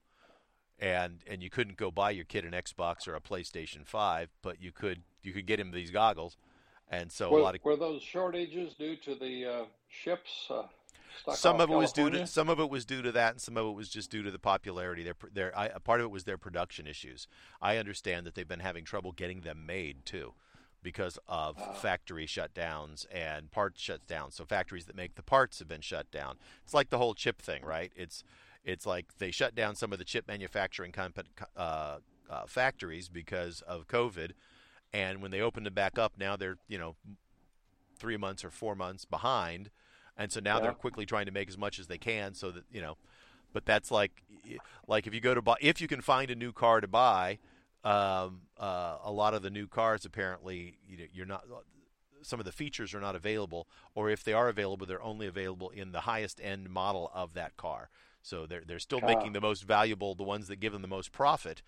Speaker 1: and and you couldn't go buy your kid an xbox or a playstation 5 but you could you could get him these goggles And so
Speaker 2: were,
Speaker 1: a lot of
Speaker 2: were those shortages due to the uh, ships? Uh,
Speaker 1: some of it was due to some of it was due to that, and some of it was just due to the popularity. Their their I, part of it was their production issues. I understand that they've been having trouble getting them made too, because of factory shutdowns and parts shutdowns. So factories that make the parts have been shut down. It's like the whole chip thing, right? It's it's like they shut down some of the chip manufacturing company, uh, uh, factories because of COVID, and when they opened them back up, now they're you know three months or four months behind and so now yeah. they're quickly trying to make as much as they can so that you know but that's like like if you go to buy if you can find a new car to buy um, uh, a lot of the new cars apparently you know, you're not some of the features are not available or if they are available they're only available in the highest end model of that car so they're they're still making the most valuable the ones that give them the most profit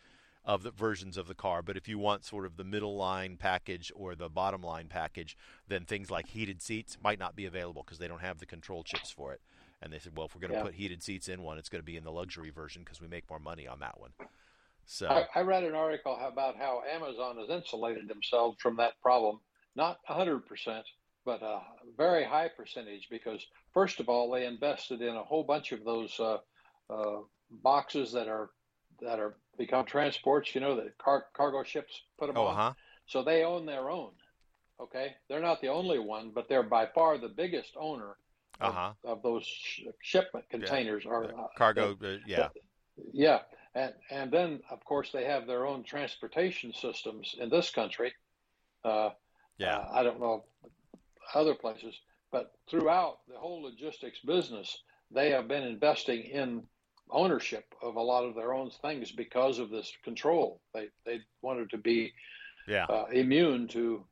Speaker 1: of the versions of the car. But if you want sort of the middle line package or the bottom line package, then things like heated seats might not be available because they don't have the control chips for it. And they said, well, if we're going to yeah. put heated seats in one, it's going to be in the luxury version because we make more money on that one. So
Speaker 2: I, I read an article about how Amazon has insulated themselves from that problem. Not 100%, but a very high percentage because, first of all, they invested in a whole bunch of those uh, uh, boxes that are that are become transports. You know, the car, cargo ships put them oh, on. Uh-huh. So they own their own. Okay, they're not the only one, but they're by far the biggest owner uh-huh. of, of, those sh- shipment containers.
Speaker 1: Yeah.
Speaker 2: Or
Speaker 1: uh, cargo, uh, yeah,
Speaker 2: yeah, and and then of course they have their own transportation systems in this country. Uh, yeah, uh, I don't know other places, but throughout the whole logistics business, they have been investing in ownership of a lot of their own things because of this control. They they wanted to be yeah. uh, immune to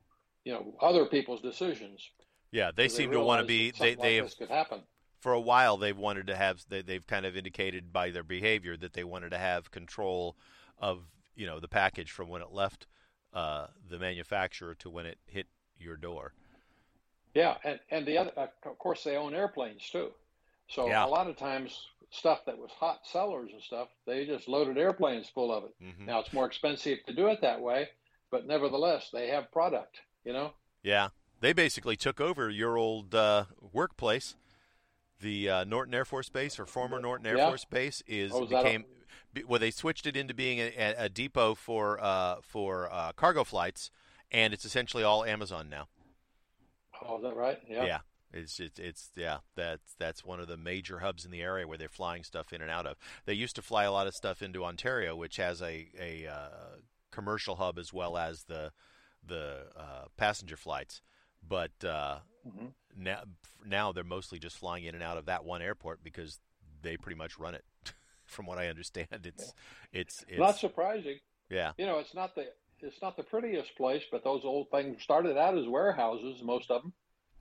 Speaker 2: you know other people's decisions.
Speaker 1: Yeah, they seem they to want to be. They they
Speaker 2: like could happen.
Speaker 1: For a while, they've wanted to have. They, they've kind of indicated by their behavior that they wanted to have control of you know the package from when it left uh, the manufacturer to when it hit your door.
Speaker 2: Yeah, and and the other, uh, of course, they own airplanes too. So yeah. a lot of times stuff that was hot sellers and stuff, they just loaded airplanes full of it. Mm-hmm. Now it's more expensive to do it that way, but nevertheless, they have product, you know?
Speaker 1: Yeah. They basically took over your old uh, workplace. The uh, Norton Air Force Base or former Norton Air yeah. Force Base is oh, became a... well they switched it into being a, a depot for uh, for uh, cargo flights and it's essentially all Amazon now.
Speaker 2: Oh, is that right? Yeah.
Speaker 1: Yeah. It's, it's it's yeah that's that's one of the major hubs in the area where they're flying stuff in and out of. They used to fly a lot of stuff into Ontario, which has a a uh, commercial hub as well as the the uh, passenger flights. But uh, mm-hmm. now now they're mostly just flying in and out of that one airport because they pretty much run it. From what I understand, it's yeah. it's, it's
Speaker 2: not surprising.
Speaker 1: Yeah,
Speaker 2: you know, it's not the it's not the prettiest place, but those old things started out as warehouses, most of them.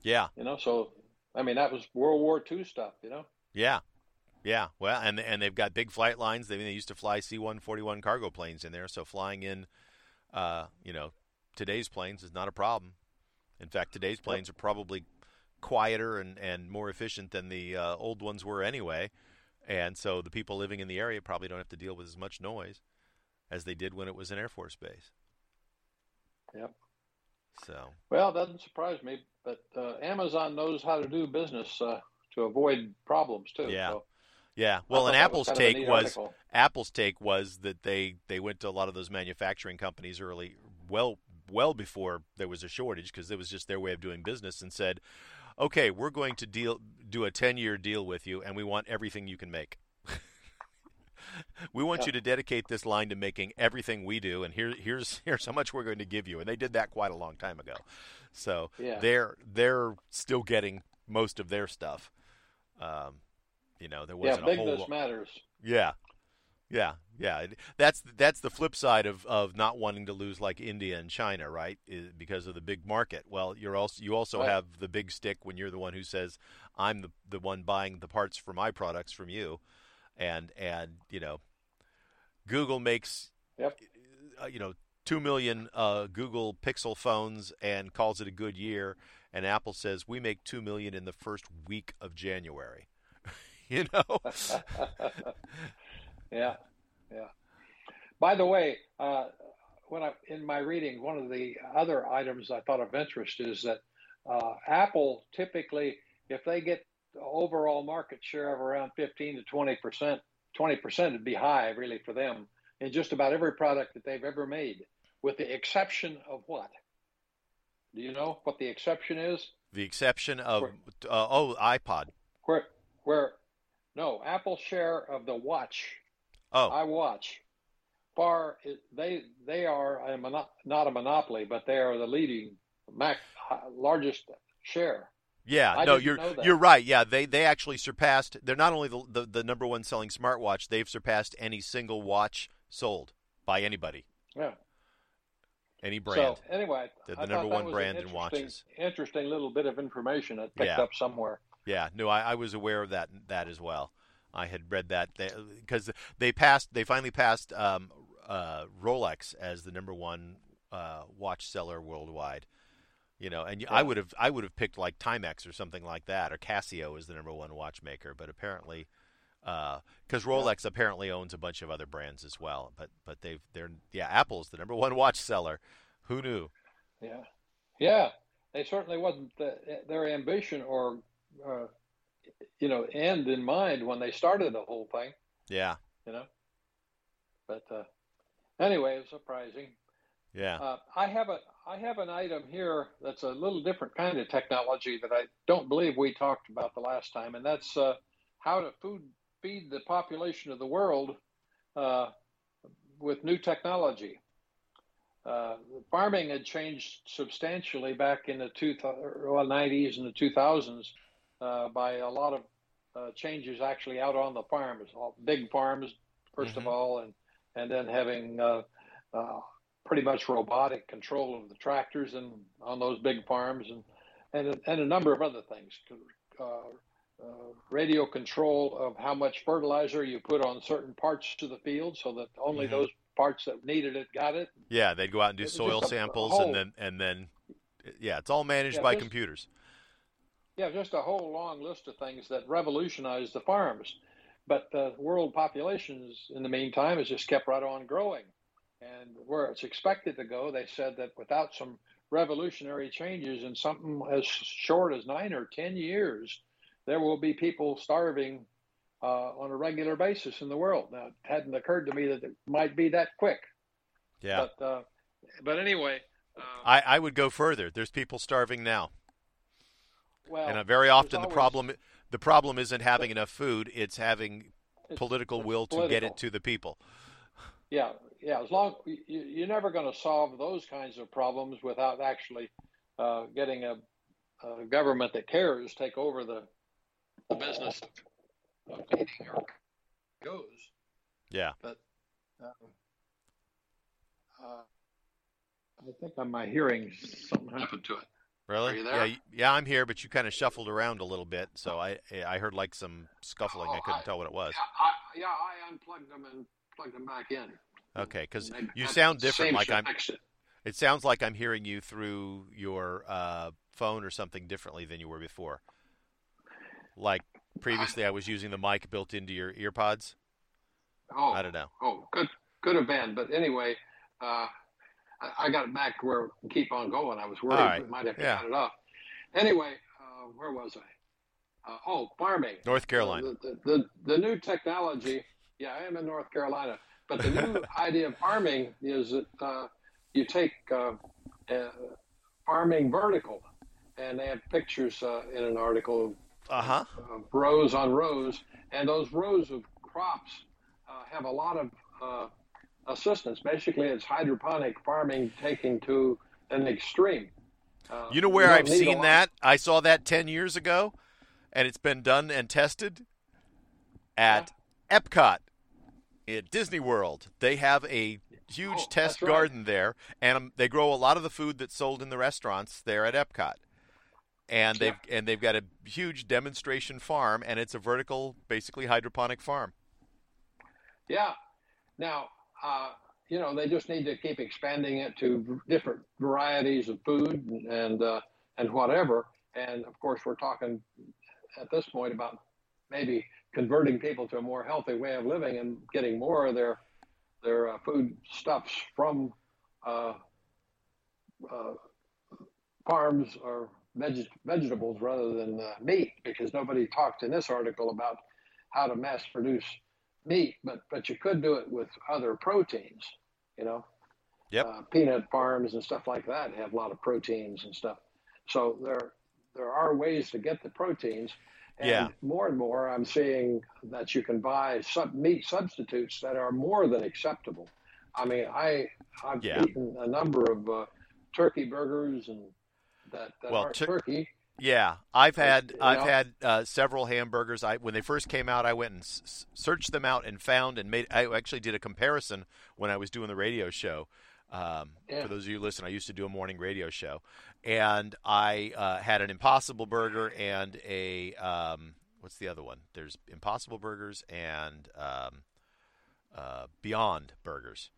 Speaker 1: Yeah.
Speaker 2: You know, so I mean that was World War II stuff, you know.
Speaker 1: Yeah. Yeah, well, and and they've got big flight lines. They, they used to fly C-141 cargo planes in there, so flying in, uh, you know, today's planes is not a problem. In fact, today's planes are probably quieter and, and more efficient than the uh, old ones were anyway, and so the people living in the area probably don't have to deal with as much noise as they did when it was an Air Force base.
Speaker 2: Yep.
Speaker 1: So
Speaker 2: well, it doesn't surprise me, but uh, Amazon knows how to do business uh, to avoid problems too.
Speaker 1: Yeah.
Speaker 2: So
Speaker 1: yeah. Well, and Apple's take was article. Apple's take was that they they went to a lot of those manufacturing companies early, well well before there was a shortage because it was just their way of doing business, and said, "Okay, we're going to deal do a ten year deal with you, and we want everything you can make." we want yeah. you to dedicate this line to making everything we do, and here, here's here's how much we're going to give you. And they did that quite a long time ago, so yeah. they're they're still getting most of their stuff. Um, you know, there wasn't
Speaker 2: yeah,
Speaker 1: a whole.
Speaker 2: business matters.
Speaker 1: Yeah, yeah, yeah. That's that's the flip side of, of not wanting to lose like India and China, right? Is because of the big market. Well, you're also you also right. have the big stick when you're the one who says, "I'm the the one buying the parts for my products from you." and and you know, Google makes
Speaker 2: yep.
Speaker 1: uh, you know two million uh, Google Pixel phones and calls it a good year, and Apple says we make two million in the first week of January. you know.
Speaker 2: yeah, yeah. By the way, uh, when I in my reading, one of the other items I thought of interest is that uh, Apple typically, if they get overall market share of around 15 to 20 percent, 20 percent would be high really for them in just about every product that they've ever made, with the exception of what? Do you know what the exception is?
Speaker 1: The exception of where, uh, oh iPod.
Speaker 2: Where where no Apple share of the watch.
Speaker 1: Oh,
Speaker 2: I watch. Far they they are a mono, not a monopoly, but they are the leading Mac largest share.
Speaker 1: Yeah,
Speaker 2: I
Speaker 1: no, you're you're right. Yeah, they they actually surpassed. They're not only the, the, the number one selling smartwatch, they've surpassed any single watch sold by anybody.
Speaker 2: Yeah.
Speaker 1: Any brand.
Speaker 2: So anyway,
Speaker 1: they're the I number one brand in watches.
Speaker 2: Interesting little bit of information I picked yeah. up somewhere.
Speaker 1: Yeah, no, I, I, was aware of that that as well. I had read that because they, they, passed. They finally passed um, uh, Rolex as the number one uh, watch seller worldwide. You know, and yeah. I would have I would have picked like Timex or something like that, or Casio is the number one watchmaker, but apparently because uh, Rolex yeah. apparently owns a bunch of other brands as well. But but they've they're yeah Apple's the number one watch seller. Who knew?
Speaker 2: Yeah, yeah. They certainly wasn't the, their ambition or uh, you know end in mind when they started the whole thing.
Speaker 1: Yeah.
Speaker 2: You know. But uh, anyway, it was surprising.
Speaker 1: Yeah.
Speaker 2: Uh, I have a I have an item here that's a little different kind of technology that I don't believe we talked about the last time, and that's uh, how to food feed the population of the world uh, with new technology. Uh, farming had changed substantially back in the two, well, 90s and the 2000s uh, by a lot of uh, changes actually out on the farms, big farms 1st mm-hmm. of all, and and then having uh, uh, pretty much robotic control of the tractors and on those big farms and and and a number of other things. Uh, radio control of how much fertilizer you put on certain parts to the field so that only mm-hmm. those parts that needed it got it.
Speaker 1: Yeah, they'd go out and do soil samples whole, and then and then yeah, it's all managed yeah, by just, computers.
Speaker 2: Yeah, just a whole long list of things that revolutionized the farms. But the world populations in the meantime has just kept right on growing. And where it's expected to go, they said that without some revolutionary changes in something as short as nine or ten years, there will be people starving uh, on a regular basis in the world. Now, it hadn't occurred to me that it might be that quick.
Speaker 1: Yeah.
Speaker 2: But, uh, but anyway. Uh,
Speaker 1: I, I would go further. There's people starving now.
Speaker 2: Well,
Speaker 1: and uh, very often always, the problem the problem isn't having enough food; it's having it's, political it's will political. to get it to the people.
Speaker 2: Yeah, yeah. As long you, you're never going to solve those kinds of problems without actually uh, getting a, a government that cares take over the the business of, feeding or goes.
Speaker 1: Yeah.
Speaker 2: But um, uh, I think on my hearing something happened to it.
Speaker 1: Really?
Speaker 2: Yeah,
Speaker 1: yeah, I'm here, but you kind of shuffled around a little bit, so I I heard like some scuffling. Oh, I couldn't I, tell what it was.
Speaker 2: Yeah I, yeah, I unplugged them and plugged them back in.
Speaker 1: Okay, because you sound different. Like I'm. It. it sounds like I'm hearing you through your uh, phone or something differently than you were before. Like previously, I was using the mic built into your earpods.
Speaker 2: Oh,
Speaker 1: I don't know.
Speaker 2: Oh, good, could have been, but anyway, uh, I, I, got it back to where keep on going. I was worried right. we might have to yeah. cut it off. Anyway, uh, where was I? Uh, oh, farming.
Speaker 1: North Carolina.
Speaker 2: The, the, the, the, new technology. Yeah, I am in North Carolina. But the new idea of farming is that uh, you take uh, farming vertical, and they have pictures uh, in an article
Speaker 1: uh-huh.
Speaker 2: uh, rows on rows, and those rows of crops uh, have a lot of uh, assistance. Basically, it's hydroponic farming taking to an extreme.
Speaker 1: Uh, you know where I've seen that? I saw that ten years ago, and it's been done and tested at yeah. Epcot at Disney World. They have a huge oh, test garden
Speaker 2: right.
Speaker 1: there, and um, they grow a lot of the food that's sold in the restaurants there at Epcot and they've yeah. and they've got a huge demonstration farm, and it's a vertical, basically hydroponic farm.
Speaker 2: Yeah. Now, uh, you know, they just need to keep expanding it to different varieties of food and and, uh, and whatever. And of course, we're talking at this point about maybe converting people to a more healthy way of living and getting more of their their uh, food stuffs from uh, uh, farms or veg- vegetables rather than uh, meat because nobody talked in this article about how to mass produce meat, but but you could do it with other proteins, you know.
Speaker 1: Yep.
Speaker 2: Uh, peanut farms and stuff like that have a lot of proteins and stuff. So there there are ways to get the proteins. And
Speaker 1: Yeah.
Speaker 2: more and more, I'm seeing that you can buy sub meat substitutes that are more than acceptable. I mean, I I've
Speaker 1: Yeah.
Speaker 2: eaten a number of uh, turkey burgers and that, that
Speaker 1: Well,
Speaker 2: aren't
Speaker 1: tur-
Speaker 2: turkey.
Speaker 1: Yeah, I've had I've
Speaker 2: know?
Speaker 1: had uh, several hamburgers. I when they first came out, I went and s- searched them out and found and made. I actually did a comparison when I was doing the radio show. Um,
Speaker 2: Yeah.
Speaker 1: For those of you who listen, I used to do a morning radio show, and I uh, had an Impossible Burger and a um, what's the other one? There's Impossible Burgers and um, uh, Beyond Burgers,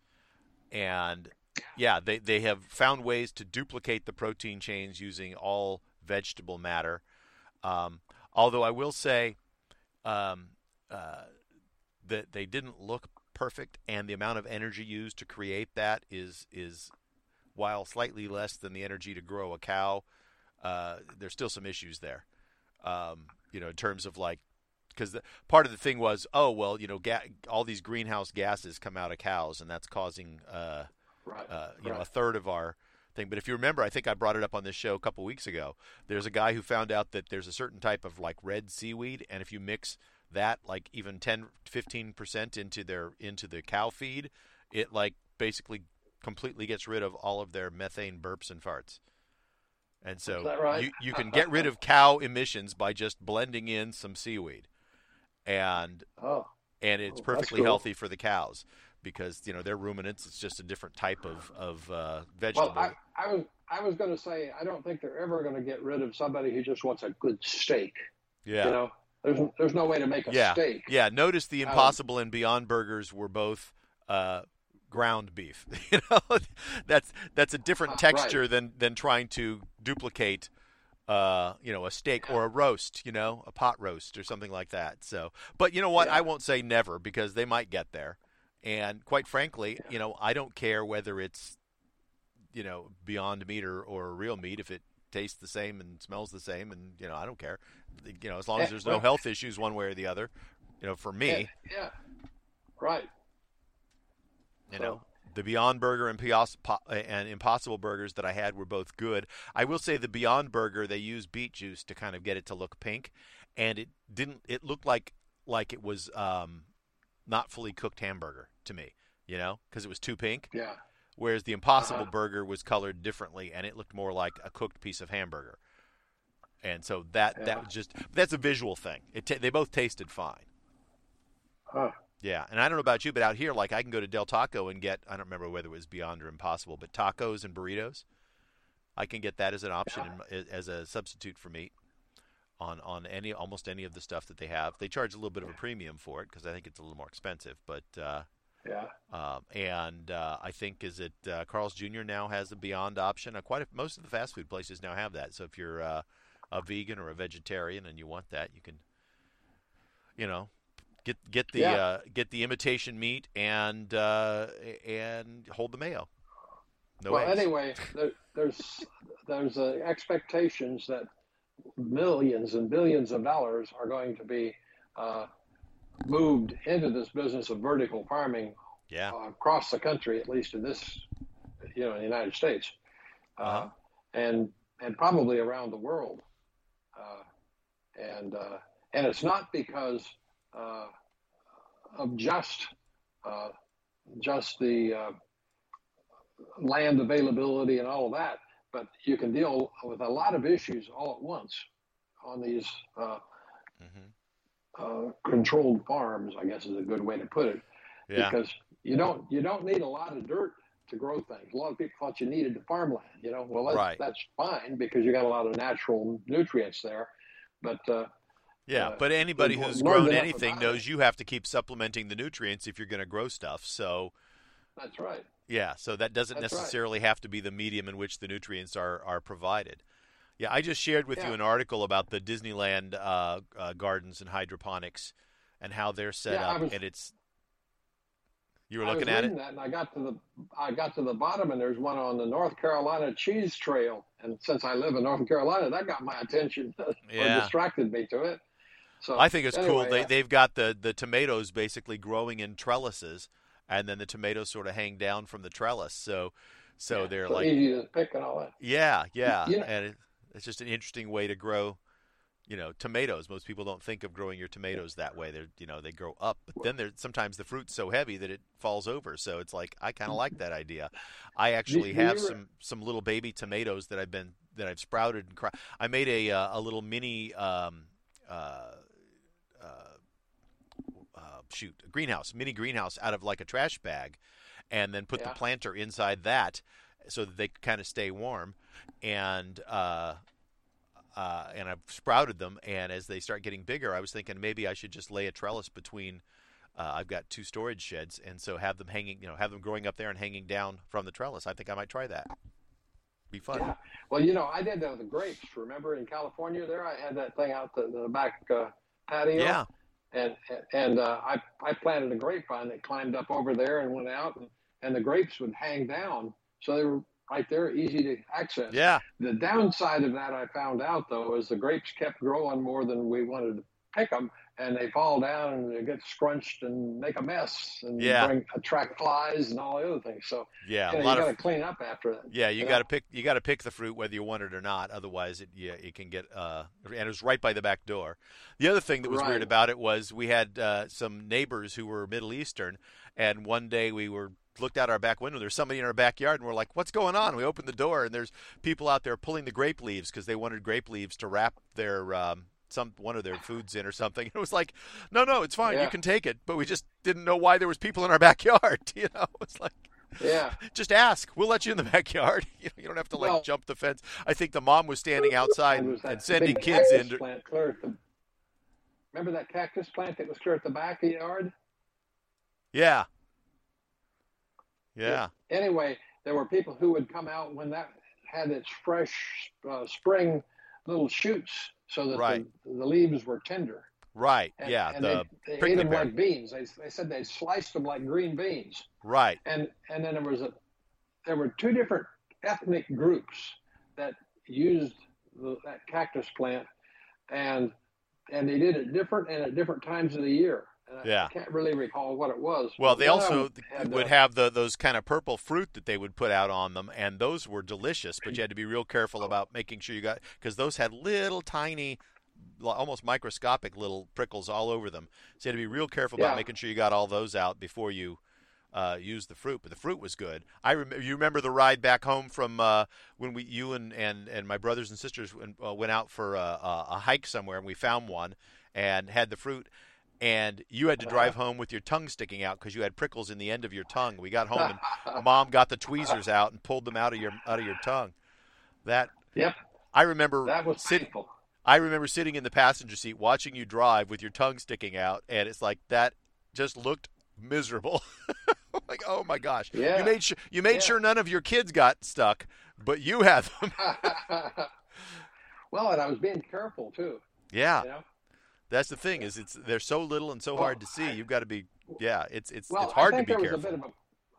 Speaker 1: and yeah, they they have found ways to duplicate the protein chains using all vegetable matter. Um, although I will say um, uh, that they didn't look perfect, and the amount of energy used to create that is is while slightly less than the energy to grow a cow. Uh, there's still some issues there. Um, you know, in terms of like because part of the thing was, oh well, you know, ga- all these greenhouse gases come out of cows, and that's causing uh,
Speaker 2: Right.
Speaker 1: uh, you know, a third of our thing. But if you remember, I think I brought it up on this show a couple weeks ago. There's a guy who found out that there's a certain type of like red seaweed, and if you mix that like even 10, 15 percent into their into the cow feed, it like basically completely gets rid of all of their methane burps and farts. And so
Speaker 2: right?
Speaker 1: you you can get rid of cow emissions by just blending in some seaweed, and
Speaker 2: oh,
Speaker 1: and it's
Speaker 2: Oh,
Speaker 1: perfectly
Speaker 2: cool.
Speaker 1: healthy for the cows because you know they're ruminants. It's just a different type of of uh, vegetable.
Speaker 2: well, I, was I was going to say I don't think they're ever going to get rid of somebody who just wants a good steak.
Speaker 1: yeah,
Speaker 2: You know, there's there's no way to make a
Speaker 1: yeah,
Speaker 2: steak.
Speaker 1: yeah. Notice the
Speaker 2: Um,
Speaker 1: Impossible and Beyond burgers were both uh, ground beef. you know, that's that's a different
Speaker 2: Uh,
Speaker 1: texture
Speaker 2: right.
Speaker 1: than than trying to duplicate. Uh, you know, a steak or a roast, you know, a pot roast or something like that. So, but you know what?
Speaker 2: Yeah.
Speaker 1: I won't say never because they might get there. And quite frankly, you know, I don't care whether it's, you know, beyond meat or, or real meat if it tastes the same and smells the same, and you know, I don't care. You know, as long as there's no health issues one way or the other. You know, for me,
Speaker 2: Yeah, yeah. right.
Speaker 1: you
Speaker 2: So-
Speaker 1: know, the Beyond Burger and Pios- and Impossible Burgers that I had were both good. I will say the Beyond Burger they used beet juice to kind of get it to look pink, and it didn't. It looked like like it was um, not fully cooked hamburger to me. You know, because it was too pink.
Speaker 2: Yeah,
Speaker 1: Whereas the Impossible
Speaker 2: Uh-huh.
Speaker 1: Burger was colored differently, and it looked more like a cooked piece of hamburger. And so that
Speaker 2: Yeah.
Speaker 1: that was just that's a visual thing. It ta they both tasted fine.
Speaker 2: huh.
Speaker 1: Yeah, and I don't know about you, but out here, like I can go to Del Taco and get I don't remember whether it was Beyond or Impossible, but tacos and burritos. I can get that as an option in, as a substitute for meat on on any almost any of the stuff that they have. They charge a little bit of a premium for it because I think it's a little more expensive, but. Uh,
Speaker 2: yeah.
Speaker 1: um, and uh, I think is it uh, Carl's Jr. now has the Beyond option. Uh, quite a, most of the fast food places now have that. So if you're uh, a vegan or a vegetarian and you want that, you can, you know, get get the
Speaker 2: Yeah.
Speaker 1: uh, get the imitation meat and uh, and hold the mayo. No
Speaker 2: well,
Speaker 1: eggs.
Speaker 2: anyway, there, there's there's uh, expectations that millions and billions of dollars are going to be uh, moved into this business of vertical farming
Speaker 1: yeah,
Speaker 2: uh, across the country, at least in this, you know, in the United States, uh,
Speaker 1: Uh-huh.
Speaker 2: and and probably around the world, uh, and uh, and it's not because uh, of just uh, just the uh, land availability and all of that, but you can deal with a lot of issues all at once on these uh,
Speaker 1: hmm
Speaker 2: uh, controlled farms. I guess is a good way to put it
Speaker 1: yeah,
Speaker 2: because you don't you don't need a lot of dirt to grow things. A lot of people thought you needed the farmland. You know, well that's,
Speaker 1: Right.
Speaker 2: that's fine because you got a lot of natural nutrients there. But uh,
Speaker 1: yeah.
Speaker 2: uh,
Speaker 1: but anybody who's grown anything
Speaker 2: it.
Speaker 1: knows you have to keep supplementing the nutrients if you're going to grow stuff. So.
Speaker 2: that's right.
Speaker 1: Yeah, so that doesn't
Speaker 2: That's right.
Speaker 1: necessarily have to be the medium in which the nutrients are, are provided. Yeah, I just shared with you an article about the Disneyland uh, uh, gardens and hydroponics and how they're set
Speaker 2: Yeah,
Speaker 1: up,
Speaker 2: was-
Speaker 1: and it's You were looking at it.
Speaker 2: that, and I got to the I got to the bottom, and there's one on the North Carolina Cheese Trail. And since I live in North Carolina, that got my attention or distracted me to it. So
Speaker 1: I think it's cool. They
Speaker 2: uh,
Speaker 1: they've got the the tomatoes basically growing in trellises, and then the tomatoes sort of hang down from the trellis. So so
Speaker 2: yeah,
Speaker 1: they're
Speaker 2: so
Speaker 1: like
Speaker 2: easy to pick and all that.
Speaker 1: yeah yeah,
Speaker 2: You know-
Speaker 1: and it, it's just an interesting way to grow. You know, tomatoes. Most people don't think of growing your tomatoes that way. They're, you know, they grow up, but then they're sometimes the fruit's so heavy that it falls over. So it's like I kind of like that idea. I actually have some some little baby tomatoes that I've been that I've sprouted and cro- I made a uh, a little mini um, uh, uh, shoot a greenhouse, mini greenhouse out of like a trash bag, and then put
Speaker 2: Yeah.
Speaker 1: the planter inside that so that they kind of stay warm, and uh, uh, and I've sprouted them, and as they start getting bigger, I was thinking maybe I should just lay a trellis between. Uh, I've got two storage sheds, and so have them hanging, you know, have them growing up there and hanging down from the trellis. I think I might try that. Be fun.
Speaker 2: Yeah. Well, you know, I did that with the grapes. Remember in California there, I had that thing out the, the back uh, patio.
Speaker 1: Yeah.
Speaker 2: And and uh, I I planted a grapevine that climbed up over there and went out, and, and the grapes would hang down, so they were right there, easy to access.
Speaker 1: Yeah.
Speaker 2: The downside of that, I found out though, is the grapes kept growing more than we wanted to pick them, and they fall down and they get scrunched and make a mess and
Speaker 1: Yeah.
Speaker 2: bring attract flies and all the other things. So
Speaker 1: Yeah.
Speaker 2: you, know, you got to clean up after that.
Speaker 1: Yeah, you
Speaker 2: you
Speaker 1: got to pick. You got to pick the fruit whether you want it or not. Otherwise, it yeah, it can get. Uh, and it was right by the back door. The other thing that was
Speaker 2: Right.
Speaker 1: weird about it was we had uh, some neighbors who were Middle Eastern, and one day we were looked out our back window. There's somebody in our backyard, and we're like, "What's going on?" And we opened the door, and there's people out there pulling the grape leaves because they wanted grape leaves to wrap their. Um, some one of their foods in or something. It was like, no, no, it's fine. You can take it. But we just didn't know why there was people in our backyard. You know, it's like
Speaker 2: Yeah.
Speaker 1: just ask. We'll let you in the backyard. You, you don't have to like
Speaker 2: Well-
Speaker 1: jump the fence. I think the mom was standing outside and,
Speaker 2: was
Speaker 1: and sending kids in. To,
Speaker 2: Plant clear at the, remember that cactus plant that was clear at the back of the yard?
Speaker 1: yeah. Yeah.
Speaker 2: Anyway, there were people who would come out when that had its fresh uh, spring little shoots, so that
Speaker 1: Right.
Speaker 2: the, the leaves were tender.
Speaker 1: Right.
Speaker 2: And,
Speaker 1: yeah.
Speaker 2: and
Speaker 1: the
Speaker 2: they, they ate them like beans. They, they said they sliced them like green beans.
Speaker 1: right.
Speaker 2: and and then there was a there were two different ethnic groups that used the, that cactus plant and and they did it different and at different times of the year
Speaker 1: Yeah.
Speaker 2: I can't really recall what it was
Speaker 1: Well, they also
Speaker 2: had,
Speaker 1: would
Speaker 2: uh,
Speaker 1: have the those kind of purple fruit that they would put out on them, and those were delicious. But you had to be real careful about making sure you got because those had little tiny, almost microscopic little prickles all over them. So you had to be real careful about making sure you got all those out before you uh, used the fruit. But the fruit was good. I rem- you remember the ride back home from uh, when we you and, and and my brothers and sisters went, uh, went out for a, a hike somewhere, and we found one and had the fruit. And you had to uh-huh. drive home with your tongue sticking out because you had prickles in the end of your tongue. We got home and mom got the tweezers out and pulled them out of your out of your tongue. That
Speaker 2: yep
Speaker 1: I remember
Speaker 2: that was
Speaker 1: sitting.
Speaker 2: painful
Speaker 1: I remember sitting in the passenger seat watching you drive with your tongue sticking out, and it's like that just looked miserable. like, oh my gosh!
Speaker 2: Yeah.
Speaker 1: You made sure you made
Speaker 2: Yeah.
Speaker 1: sure none of your kids got stuck, but you had them.
Speaker 2: well and I was being careful too
Speaker 1: yeah,
Speaker 2: you know
Speaker 1: that's the thing is it's they're so little and so
Speaker 2: Well,
Speaker 1: hard to see.
Speaker 2: I-
Speaker 1: You've got to be yeah. It's it's
Speaker 2: well
Speaker 1: it's hard
Speaker 2: I
Speaker 1: to
Speaker 2: think
Speaker 1: be
Speaker 2: there
Speaker 1: careful.
Speaker 2: was a bit of a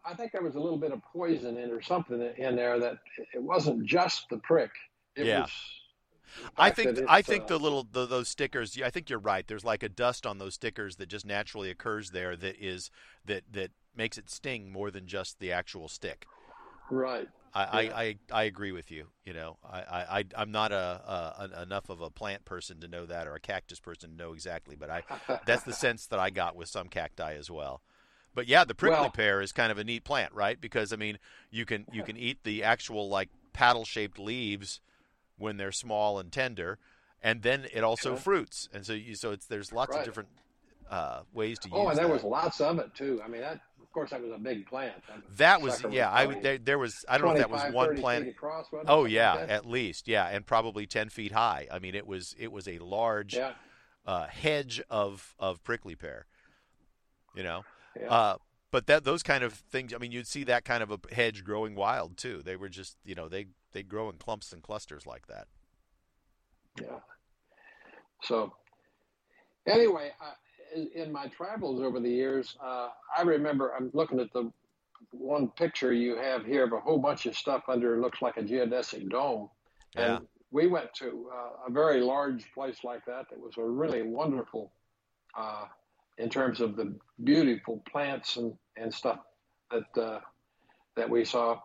Speaker 2: I think there was a little bit of poison in or something in there that it wasn't just the prick it
Speaker 1: Yeah.
Speaker 2: was
Speaker 1: I think I think
Speaker 2: uh,
Speaker 1: the little the, those stickers. I think you're right. There's like a dust on those stickers that just naturally occurs there. That is that that makes it sting more than just the actual stick.
Speaker 2: right
Speaker 1: I,
Speaker 2: Yeah.
Speaker 1: I, I, I agree with you. You know, I, I, I'm not a, a an, enough of a plant person to know that, or a cactus person to know exactly. But I that's the sense that I got with some cacti as well. But yeah, the prickly
Speaker 2: Well-
Speaker 1: pear is kind of a neat plant, right? Because I mean, you can you can eat the actual like paddle shaped leaves when they're small and tender, and then it also fruits, and so you so it's there's lots of different uh, ways to use.
Speaker 2: Oh, and there
Speaker 1: that.
Speaker 2: was lots of it too. I mean, that course that was a big plant.
Speaker 1: that was yeah. I there, there was I don't know if that was one plant.
Speaker 2: across?
Speaker 1: Oh yeah,
Speaker 2: like
Speaker 1: at least yeah, and probably ten feet high. I mean, it was it was a large
Speaker 2: yeah,
Speaker 1: uh, hedge of of prickly pear. You know,
Speaker 2: yeah.
Speaker 1: uh, but that those kind of things. I mean, you'd see that kind of a hedge growing wild too. They were just you know they they grow in clumps and clusters like that.
Speaker 2: yeah. So anyway, I, in my travels over the years, uh, I remember I'm looking at the one picture you have here of a whole bunch of stuff under looks like a geodesic dome.
Speaker 1: Yeah.
Speaker 2: And we went to uh, a very large place like that that was a really wonderful uh, in terms of the beautiful plants and, and stuff that uh, that we saw.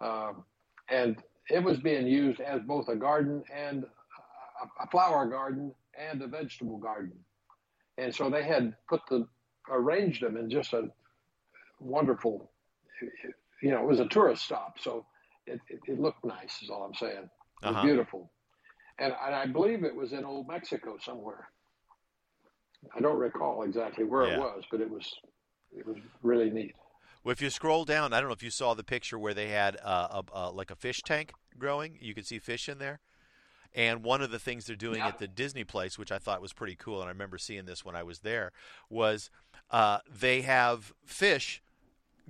Speaker 2: Um, and it was being used as both a garden and a, a flower garden and a vegetable garden. And so they had put the arranged them in just a wonderful, you know, it was a tourist stop, so it, it, it looked nice. Is all I'm saying. It was
Speaker 1: Uh-huh.
Speaker 2: beautiful, and, and I believe it was in Old Mexico somewhere. I don't recall exactly where
Speaker 1: Yeah.
Speaker 2: it was, but it was it was really neat.
Speaker 1: Well, if you scroll down, I don't know if you saw the picture where they had uh, a, a, like a fish tank growing. You could see fish in there. And one of the things they're doing
Speaker 2: Yeah.
Speaker 1: at the Disney place, which I thought was pretty cool, and I remember seeing this when I was there, was uh, they have fish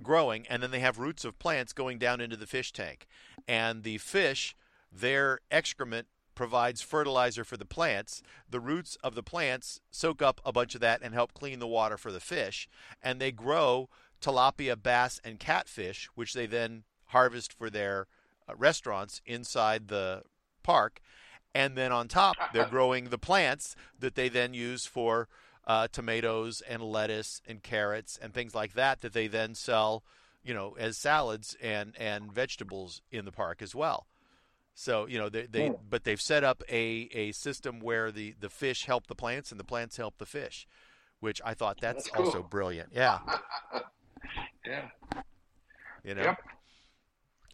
Speaker 1: growing, and then they have roots of plants going down into the fish tank. And the fish, their excrement provides fertilizer for the plants. The roots of the plants soak up a bunch of that and help clean the water for the fish. And they grow tilapia, bass, and catfish, which they then harvest for their uh, restaurants inside the park. And then on top, they're growing the plants that they then use for uh, tomatoes and lettuce and carrots and things like that that they then sell, you know, as salads and and vegetables in the park as well. So you know they, they
Speaker 2: Hmm.
Speaker 1: but they've set up a, a system where the, the fish help the plants and the plants help the fish, which I thought that's,
Speaker 2: That's cool.
Speaker 1: also brilliant. Yeah,
Speaker 2: Yeah.
Speaker 1: you know.
Speaker 2: Yep.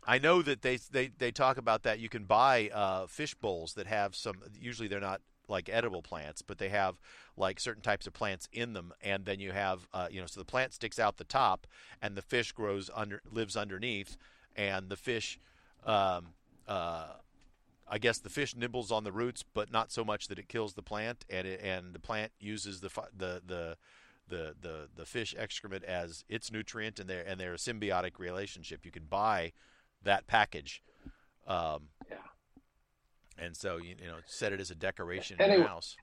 Speaker 1: I know that they they they talk about that. You can buy uh, fish bowls that have some. Usually they're not like edible plants, but they have like certain types of plants in them, and then you have uh, you know so the plant sticks out the top, and the fish grows under lives underneath, and the fish. Um, uh, I guess the fish nibbles on the roots, but not so much that it kills the plant, and it, and the plant uses the the the the the the fish excrement as its nutrient, and they're and they're a symbiotic relationship. You can buy that package, um,
Speaker 2: Yeah.
Speaker 1: and so you, you know set it as a decoration in
Speaker 2: Anyway-
Speaker 1: your house.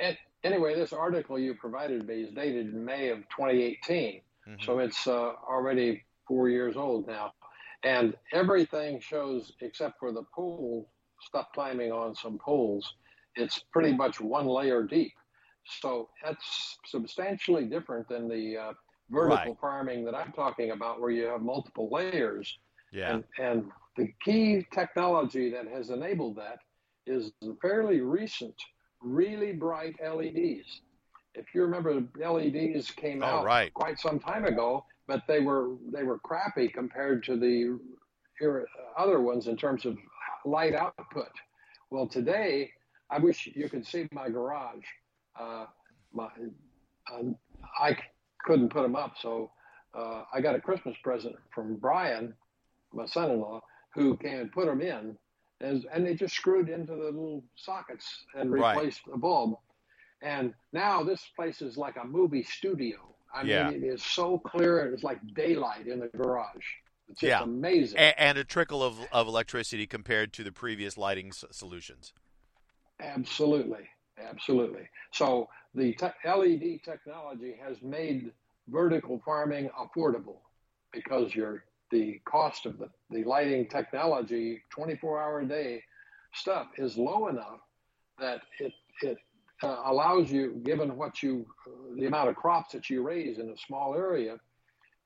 Speaker 2: And anyway, this article you provided me is dated May of 2018,
Speaker 1: Mhm.
Speaker 2: so it's uh, already four years old now, and everything shows except for the pool stuff climbing on some poles. It's pretty much one layer deep, so that's substantially different than the uh, vertical
Speaker 1: Right.
Speaker 2: farming that I'm talking about, where you have multiple layers.
Speaker 1: Yeah,
Speaker 2: And, and the key technology that has enabled that is the fairly recent, really bright LEDs. If you remember, LEDs came
Speaker 1: Oh,
Speaker 2: out
Speaker 1: right.
Speaker 2: quite some time ago, but they were they were crappy compared to the other ones in terms of light output. Well, today, I wish you could see my garage. Uh, my, um, I couldn't put them up, so uh, I got a Christmas present from Brian, my son-in-law, who and put them in, and, and they just screwed into the little sockets and
Speaker 1: Right.
Speaker 2: replaced a bulb. And now this place is like a movie studio. I
Speaker 1: Yeah.
Speaker 2: mean, it is so clear. It's like daylight in the garage. It's just
Speaker 1: Yeah.
Speaker 2: amazing.
Speaker 1: a- and a trickle of, of electricity compared to the previous lighting s- solutions.
Speaker 2: Absolutely, absolutely. So the te- LED technology has made vertical farming affordable because your the cost of the, the lighting technology, 24 hour a day stuff, is low enough that it it uh, allows you, given what you uh, the amount of crops that you raise in a small area,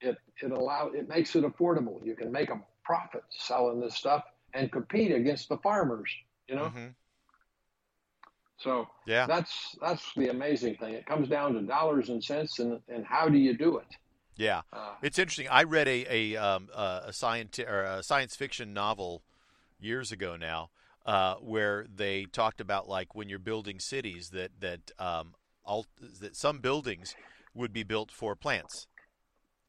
Speaker 2: it it allow it makes it affordable. You can make a profit selling this stuff and compete against the farmers. You know.
Speaker 1: Mhm.
Speaker 2: So
Speaker 1: Yeah,
Speaker 2: that's that's the amazing thing. It comes down to dollars and cents, and and how do you do it?
Speaker 1: Yeah.
Speaker 2: Uh,
Speaker 1: It's interesting. I read a a um, a science or a science fiction novel years ago now, uh, where they talked about like when you're building cities that that um, all that some buildings would be built for plants.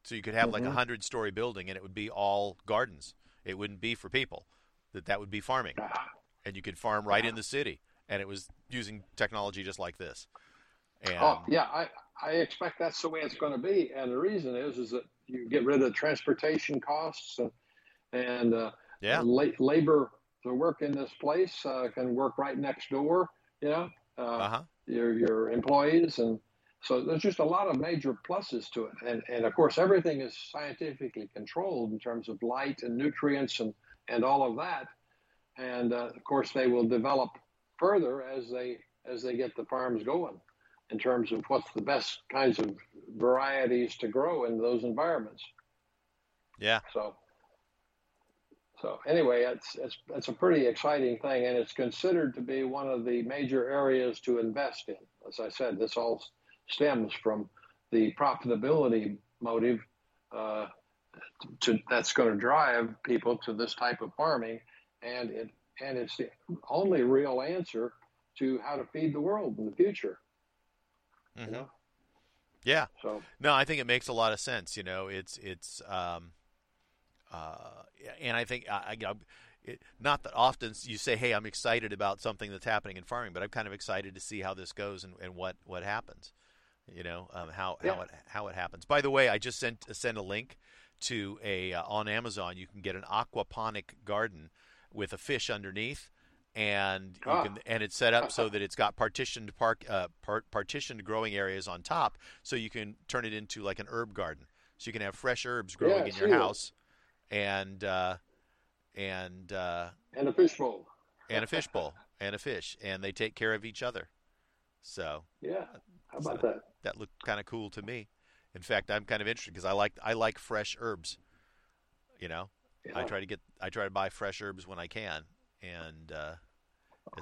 Speaker 1: So you could have like a
Speaker 2: Mhm.
Speaker 1: hundred story building, and it would be all gardens. It wouldn't be for people. That that would be farming, and you could farm right in the city, and it was using technology just like this. And
Speaker 2: oh yeah, I I expect that's the way it's going to be, and the reason is is that you get rid of transportation costs and and uh,
Speaker 1: yeah,
Speaker 2: la- labor to work in this place uh, can work right next door. You know, uh,
Speaker 1: uh huh,
Speaker 2: your your employees. And so there's just a lot of major pluses to it, and and of course everything is scientifically controlled in terms of light and nutrients and and all of that, and uh, of course they will develop further as they as they get the farms going in terms of what's the best kinds of varieties to grow in those environments.
Speaker 1: Yeah.
Speaker 2: So so anyway, it's it's it's a pretty exciting thing, and it's considered to be one of the major areas to invest in. As I said, this all stems from the profitability motive uh, to, that's going to drive people to this type of farming, and it and it's the only real answer to how to feed the world in the future.
Speaker 1: Mm-hmm.
Speaker 2: You know?
Speaker 1: Yeah.
Speaker 2: So
Speaker 1: no, I think it makes a lot of sense. You know, it's it's um, uh, and I think I, I it, not that often you say, "Hey, I'm excited about something that's happening in farming," but I'm kind of excited to see how this goes and, and what what happens. You know, um, how
Speaker 2: Yeah.
Speaker 1: how it how it happens. By the way, I just sent sent a link to a uh, on Amazon. You can get an aquaponic garden with a fish underneath, and you
Speaker 2: Ah.
Speaker 1: can and it's set up so that it's got partitioned park uh, part, partitioned growing areas on top, so you can turn it into like an herb garden. So you can have fresh herbs growing
Speaker 2: Yeah,
Speaker 1: in your house, and uh, and uh,
Speaker 2: and a fishbowl.
Speaker 1: and a fish bowl and a fish, and they take care of each other. So
Speaker 2: Yeah. How about
Speaker 1: So-
Speaker 2: that?
Speaker 1: that looked kind of cool to me. In fact, I'm kind of interested because I like I like fresh herbs. You know, I try to get I try to buy fresh herbs when I can, and uh,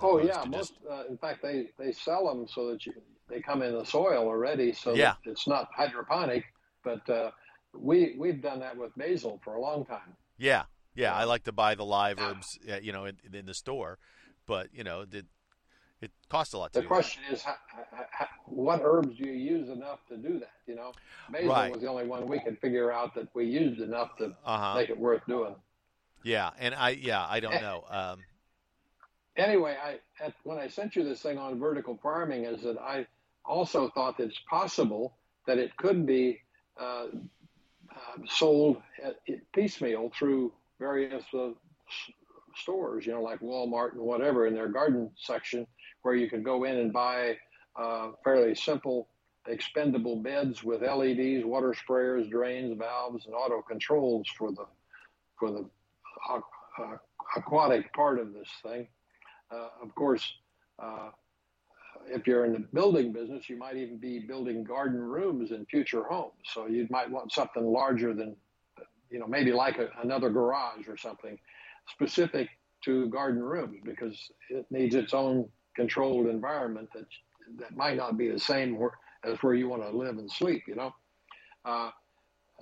Speaker 2: Oh yeah, most
Speaker 1: just-
Speaker 2: uh, in fact they they sell them so that you they come in the soil already, so
Speaker 1: Yeah.
Speaker 2: it's not hydroponic. But uh, we we've done that with basil for a long time.
Speaker 1: yeah, yeah. I like to buy the live herbs, uh, you know, in, in the store, but you know, it, it costs a lot to
Speaker 2: The question is, how, how, what herbs do you use enough to do that? You know, basil
Speaker 1: Right.
Speaker 2: was the only one we could figure out that we used enough to
Speaker 1: Uh huh.
Speaker 2: make it worth doing.
Speaker 1: Yeah, and I yeah I don't know. Um,
Speaker 2: anyway, I at, when I sent you this thing on vertical farming, is that I also thought that it's possible that it could be uh, uh, sold at, piecemeal through various uh, stores, you know, like Walmart and whatever, in their garden section, where you could go in and buy uh, fairly simple expendable beds with LEDs, water sprayers, drains, valves, and auto controls for the for the uh, uh, aquatic part of this thing. Uh, of course, uh, if you're in the building business, you might even be building garden rooms in future homes. So you might want something larger than, you know, maybe like a, another garage or something specific to garden rooms because it needs its own controlled environment that that might not be the same where, as where you want to live and sleep. You know, uh,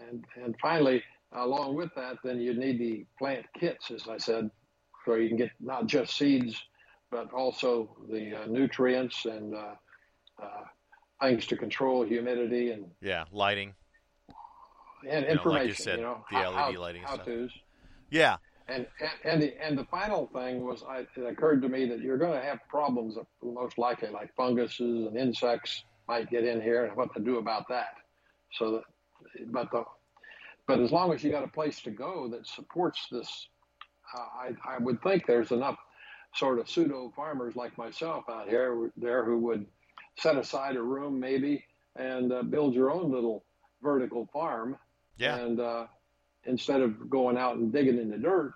Speaker 2: and and finally, along with that, then you need the plant kits, as I said, so you can get not just seeds, but also the uh, nutrients and uh, uh, things to control humidity and,
Speaker 1: yeah, lighting.
Speaker 2: and
Speaker 1: You know,
Speaker 2: information.
Speaker 1: like you said,
Speaker 2: know,
Speaker 1: the
Speaker 2: how,
Speaker 1: LED lighting
Speaker 2: how
Speaker 1: stuff.
Speaker 2: tos.
Speaker 1: Yeah,
Speaker 2: And and and the, and the final thing was, I, it occurred to me that you're going to have problems, most likely like funguses and insects might get in here, and what to do about that. So that, but the, but as long as you got a place to go that supports this, uh, I I would think there's enough sort of pseudo farmers like myself out here there who would set aside a room maybe and uh, build your own little vertical farm
Speaker 1: yeah.
Speaker 2: and uh, instead of going out and digging in the dirt,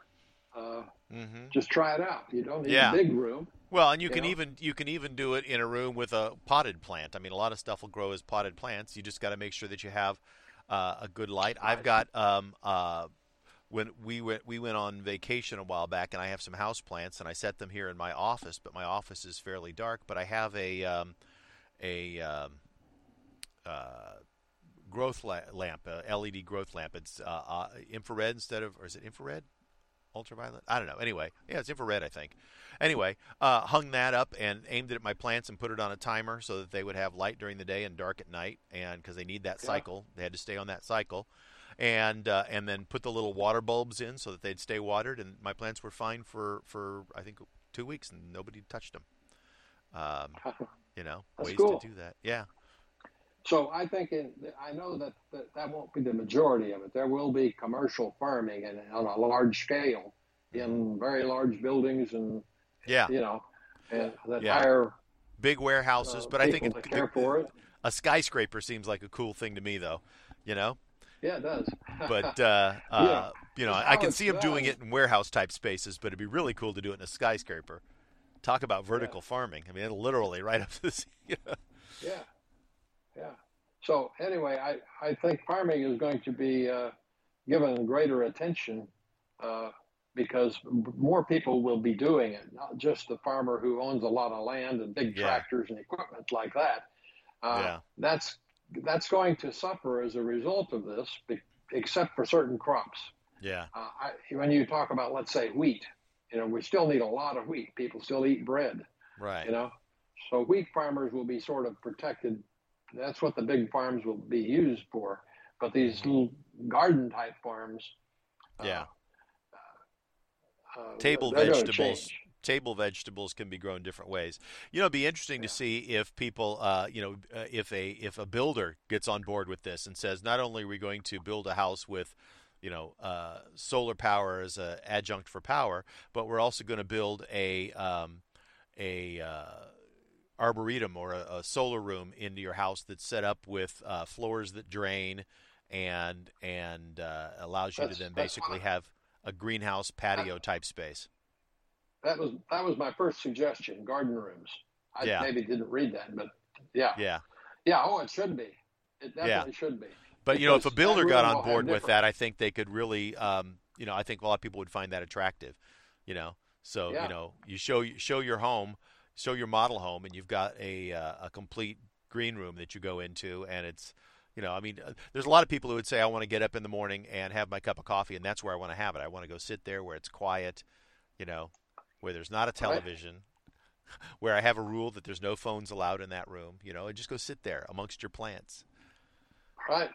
Speaker 2: uh,
Speaker 1: hmm
Speaker 2: just try it out. You don't need
Speaker 1: Yeah.
Speaker 2: a big room.
Speaker 1: Well, and you
Speaker 2: You
Speaker 1: can
Speaker 2: know?
Speaker 1: even you can even do it in a room with a potted plant. I mean, a lot of stuff will grow as potted plants. You just got to make sure that you have uh, a good light. I've got um, uh, when we went we went on vacation a while back, and I have some house plants, and I set them here in my office. But my office is fairly dark. But I have a um, a um, uh, growth la- lamp, a LED growth lamp. It's uh, uh, infrared instead of, or is it infrared? Ultraviolet? I don't know. Anyway, yeah, it's infrared, I think. Anyway, uh, hung that up and aimed it at my plants and put it on a timer so that they would have light during the day and dark at night, and because they need that
Speaker 2: Yeah.
Speaker 1: cycle, they had to stay on that cycle, and uh, and then put the little water bulbs in so that they'd stay watered, and my plants were fine for for I think two weeks, and nobody touched them. Um, you know,
Speaker 2: That's
Speaker 1: ways
Speaker 2: cool.
Speaker 1: to do that. Yeah.
Speaker 2: So I think in, I know that, that that won't be the majority of it. There will be commercial farming and on a large scale in very large buildings and
Speaker 1: Yeah.
Speaker 2: you know and that
Speaker 1: Yeah.
Speaker 2: hire
Speaker 1: Big warehouses,
Speaker 2: uh,
Speaker 1: but I think it,
Speaker 2: to care for it.
Speaker 1: A skyscraper seems like a cool thing to me, though. You know.
Speaker 2: Yeah, it does.
Speaker 1: but uh, uh, you know, I can see them doing it in warehouse type spaces, but it'd be really cool to do it in a skyscraper. Talk about vertical yeah. farming. I mean, literally right up to the sea.
Speaker 2: Yeah, yeah. So anyway, I, I think farming is going to be uh, given greater attention uh, because more people will be doing it, not just the farmer who owns a lot of land and big yeah. tractors and equipment like that. Uh, yeah. That's that's going to suffer as a result of this, except for certain crops.
Speaker 1: Yeah.
Speaker 2: Uh, I, when you talk about, let's say, wheat, you know, we still need a lot of wheat. People still eat bread.
Speaker 1: Right.
Speaker 2: You know, so wheat farmers will be sort of protected. That's what the big farms will be used for. But these mm-hmm. little garden type farms,
Speaker 1: yeah, uh, uh, table vegetables, table vegetables can be grown different ways. You know, it'd be interesting yeah. to see if people, uh, you know, uh, if a if a builder gets on board with this and says, not only are we going to build a house with you know, uh, solar power as an adjunct for power, but we're also going to build a um, a uh, arboretum or a, a, solar room into your house that's set up with uh, floors that drain and and uh, allows you that's, to then basically have a greenhouse patio type space.
Speaker 2: That was that was my first suggestion. Garden rooms. I yeah. maybe didn't read that, but yeah,
Speaker 1: yeah,
Speaker 2: yeah. Oh, it should be. It definitely yeah. should be.
Speaker 1: But you know, if a builder got on board with that, I think they could really, um, you know, I think a lot of people would find that attractive. You know, so yeah. you know, you show show your home, show your model home, and you've got a uh, a complete green room that you go into, and it's you know, I mean, uh, there's a lot of people who would say, I want to get up in the morning and have my cup of coffee, and that's where I want to have it. I want to go sit there where it's quiet, you know, where there's not a television, right. where I have a rule that there's no phones allowed in that room, you know, and just go sit there amongst your plants.
Speaker 2: Right.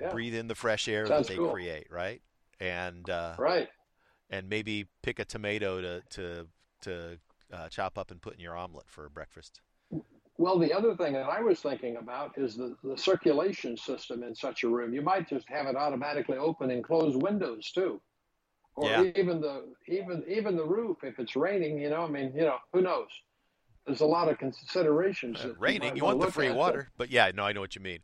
Speaker 2: Yeah.
Speaker 1: Breathe in the fresh air
Speaker 2: Sounds
Speaker 1: that they
Speaker 2: cool.
Speaker 1: create, right? And uh,
Speaker 2: right.
Speaker 1: And maybe pick a tomato to to to uh, chop up and put in your omelet for breakfast.
Speaker 2: Well, the other thing that I was thinking about is the, the circulation system in such a room. You might just have it automatically open and close windows too, or yeah. even the even even the roof if it's raining. You know, I mean, you know, who knows? There's a lot of considerations.
Speaker 1: Uh, raining, you, you want the free water, but yeah, no, I know what you mean.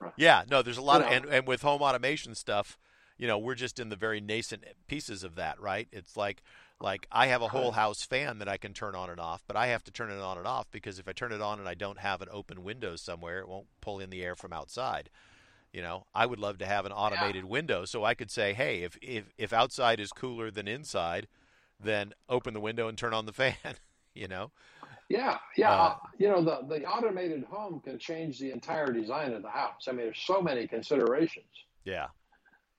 Speaker 1: Right. Yeah, no, there's a lot you of and, and with home automation stuff, you know, we're just in the very nascent pieces of that, right? It's like like I have a whole house fan that I can turn on and off, but I have to turn it on and off because if I turn it on and I don't have an open window somewhere, it won't pull in the air from outside. You know, I would love to have an automated yeah. window so I could say, "Hey, if if if outside is cooler than inside, then open the window and turn on the fan." you know.
Speaker 2: Yeah, yeah. Uh, you know, the the automated home can change the entire design of the house. I mean, there's so many considerations.
Speaker 1: Yeah.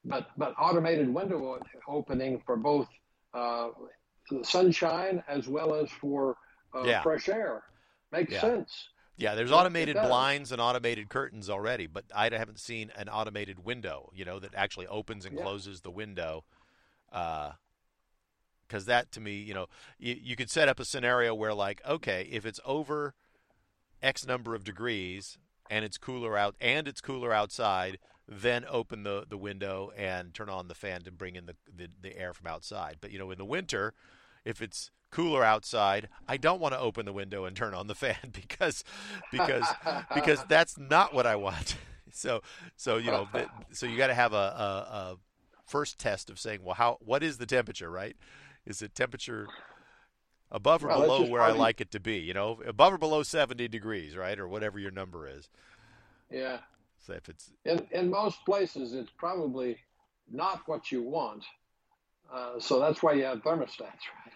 Speaker 2: But but automated window opening for both uh, sunshine as well as for uh, yeah. fresh air. Makes yeah. sense.
Speaker 1: Yeah, there's automated blinds and automated curtains already, but I haven't seen an automated window, you know, that actually opens and yeah. closes the window. Because uh, that to me, you know, you, you could set up a scenario where, like, okay, if it's over X number of degrees and it's cooler out and it's cooler outside, then open the, the window and turn on the fan to bring in the, the, the air from outside. But you know, in the winter, if it's cooler outside, I don't want to open the window and turn on the fan because because because that's not what I want. So so you know so you got to have a, a, a, first test of saying well how what is the temperature right? Is it temperature above or well, below where I like it to be? You know above or below seventy degrees right or whatever your number is.
Speaker 2: Yeah.
Speaker 1: So if it's
Speaker 2: in in most places, it's probably not what you want. Uh, so that's why you have thermostats,
Speaker 1: right?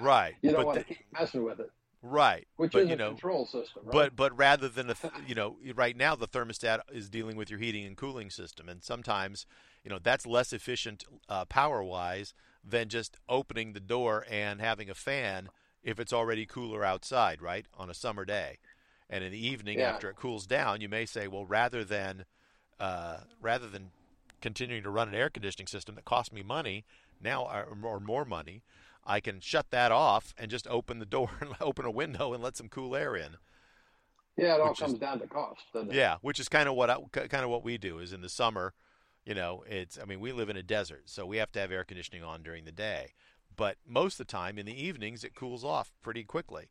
Speaker 1: Right.
Speaker 2: you don't want the, to keep messing with it.
Speaker 1: Right.
Speaker 2: Which
Speaker 1: but,
Speaker 2: is
Speaker 1: you
Speaker 2: a
Speaker 1: know,
Speaker 2: control system. Right?
Speaker 1: But but rather than a th- you know right now the thermostat is dealing with your heating and cooling system, and sometimes you know that's less efficient uh, power wise than just opening the door and having a fan if it's already cooler outside, right, on a summer day. And in the evening, yeah. after it cools down, you may say, well, rather than uh, rather than continuing to run an air conditioning system that costs me money now or, or more money, I can shut that off and just open the door and open a window and let some cool air in.
Speaker 2: Yeah, it all comes is, down to cost.
Speaker 1: Yeah, which is kind of what I, kind of what we do is in the summer, you know, it's I mean we live in a desert, so we have to have air conditioning on during the day, but most of the time in the evenings it cools off pretty quickly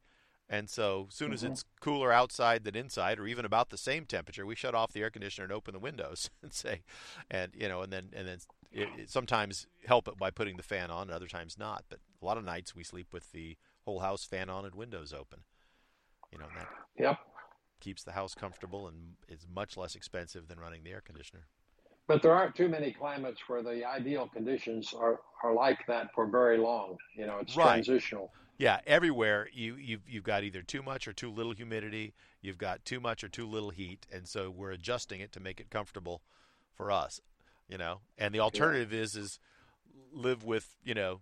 Speaker 1: And so, as soon as mm-hmm. it's cooler outside than inside, or even about the same temperature, we shut off the air conditioner and open the windows and say, and you know, and then and then it, it sometimes help it by putting the fan on, and other times not. But a lot of nights we sleep with the whole house fan on and windows open. You know, that
Speaker 2: yep.
Speaker 1: keeps the house comfortable and is much less expensive than running the air conditioner.
Speaker 2: But there aren't too many climates where the ideal conditions are, are like that for very long. You know, it's right. transitional.
Speaker 1: Yeah, everywhere you you've you've got either too much or too little humidity. You've got too much or too little heat, and so we're adjusting it to make it comfortable for us. You know, and the alternative yeah. is is live with you know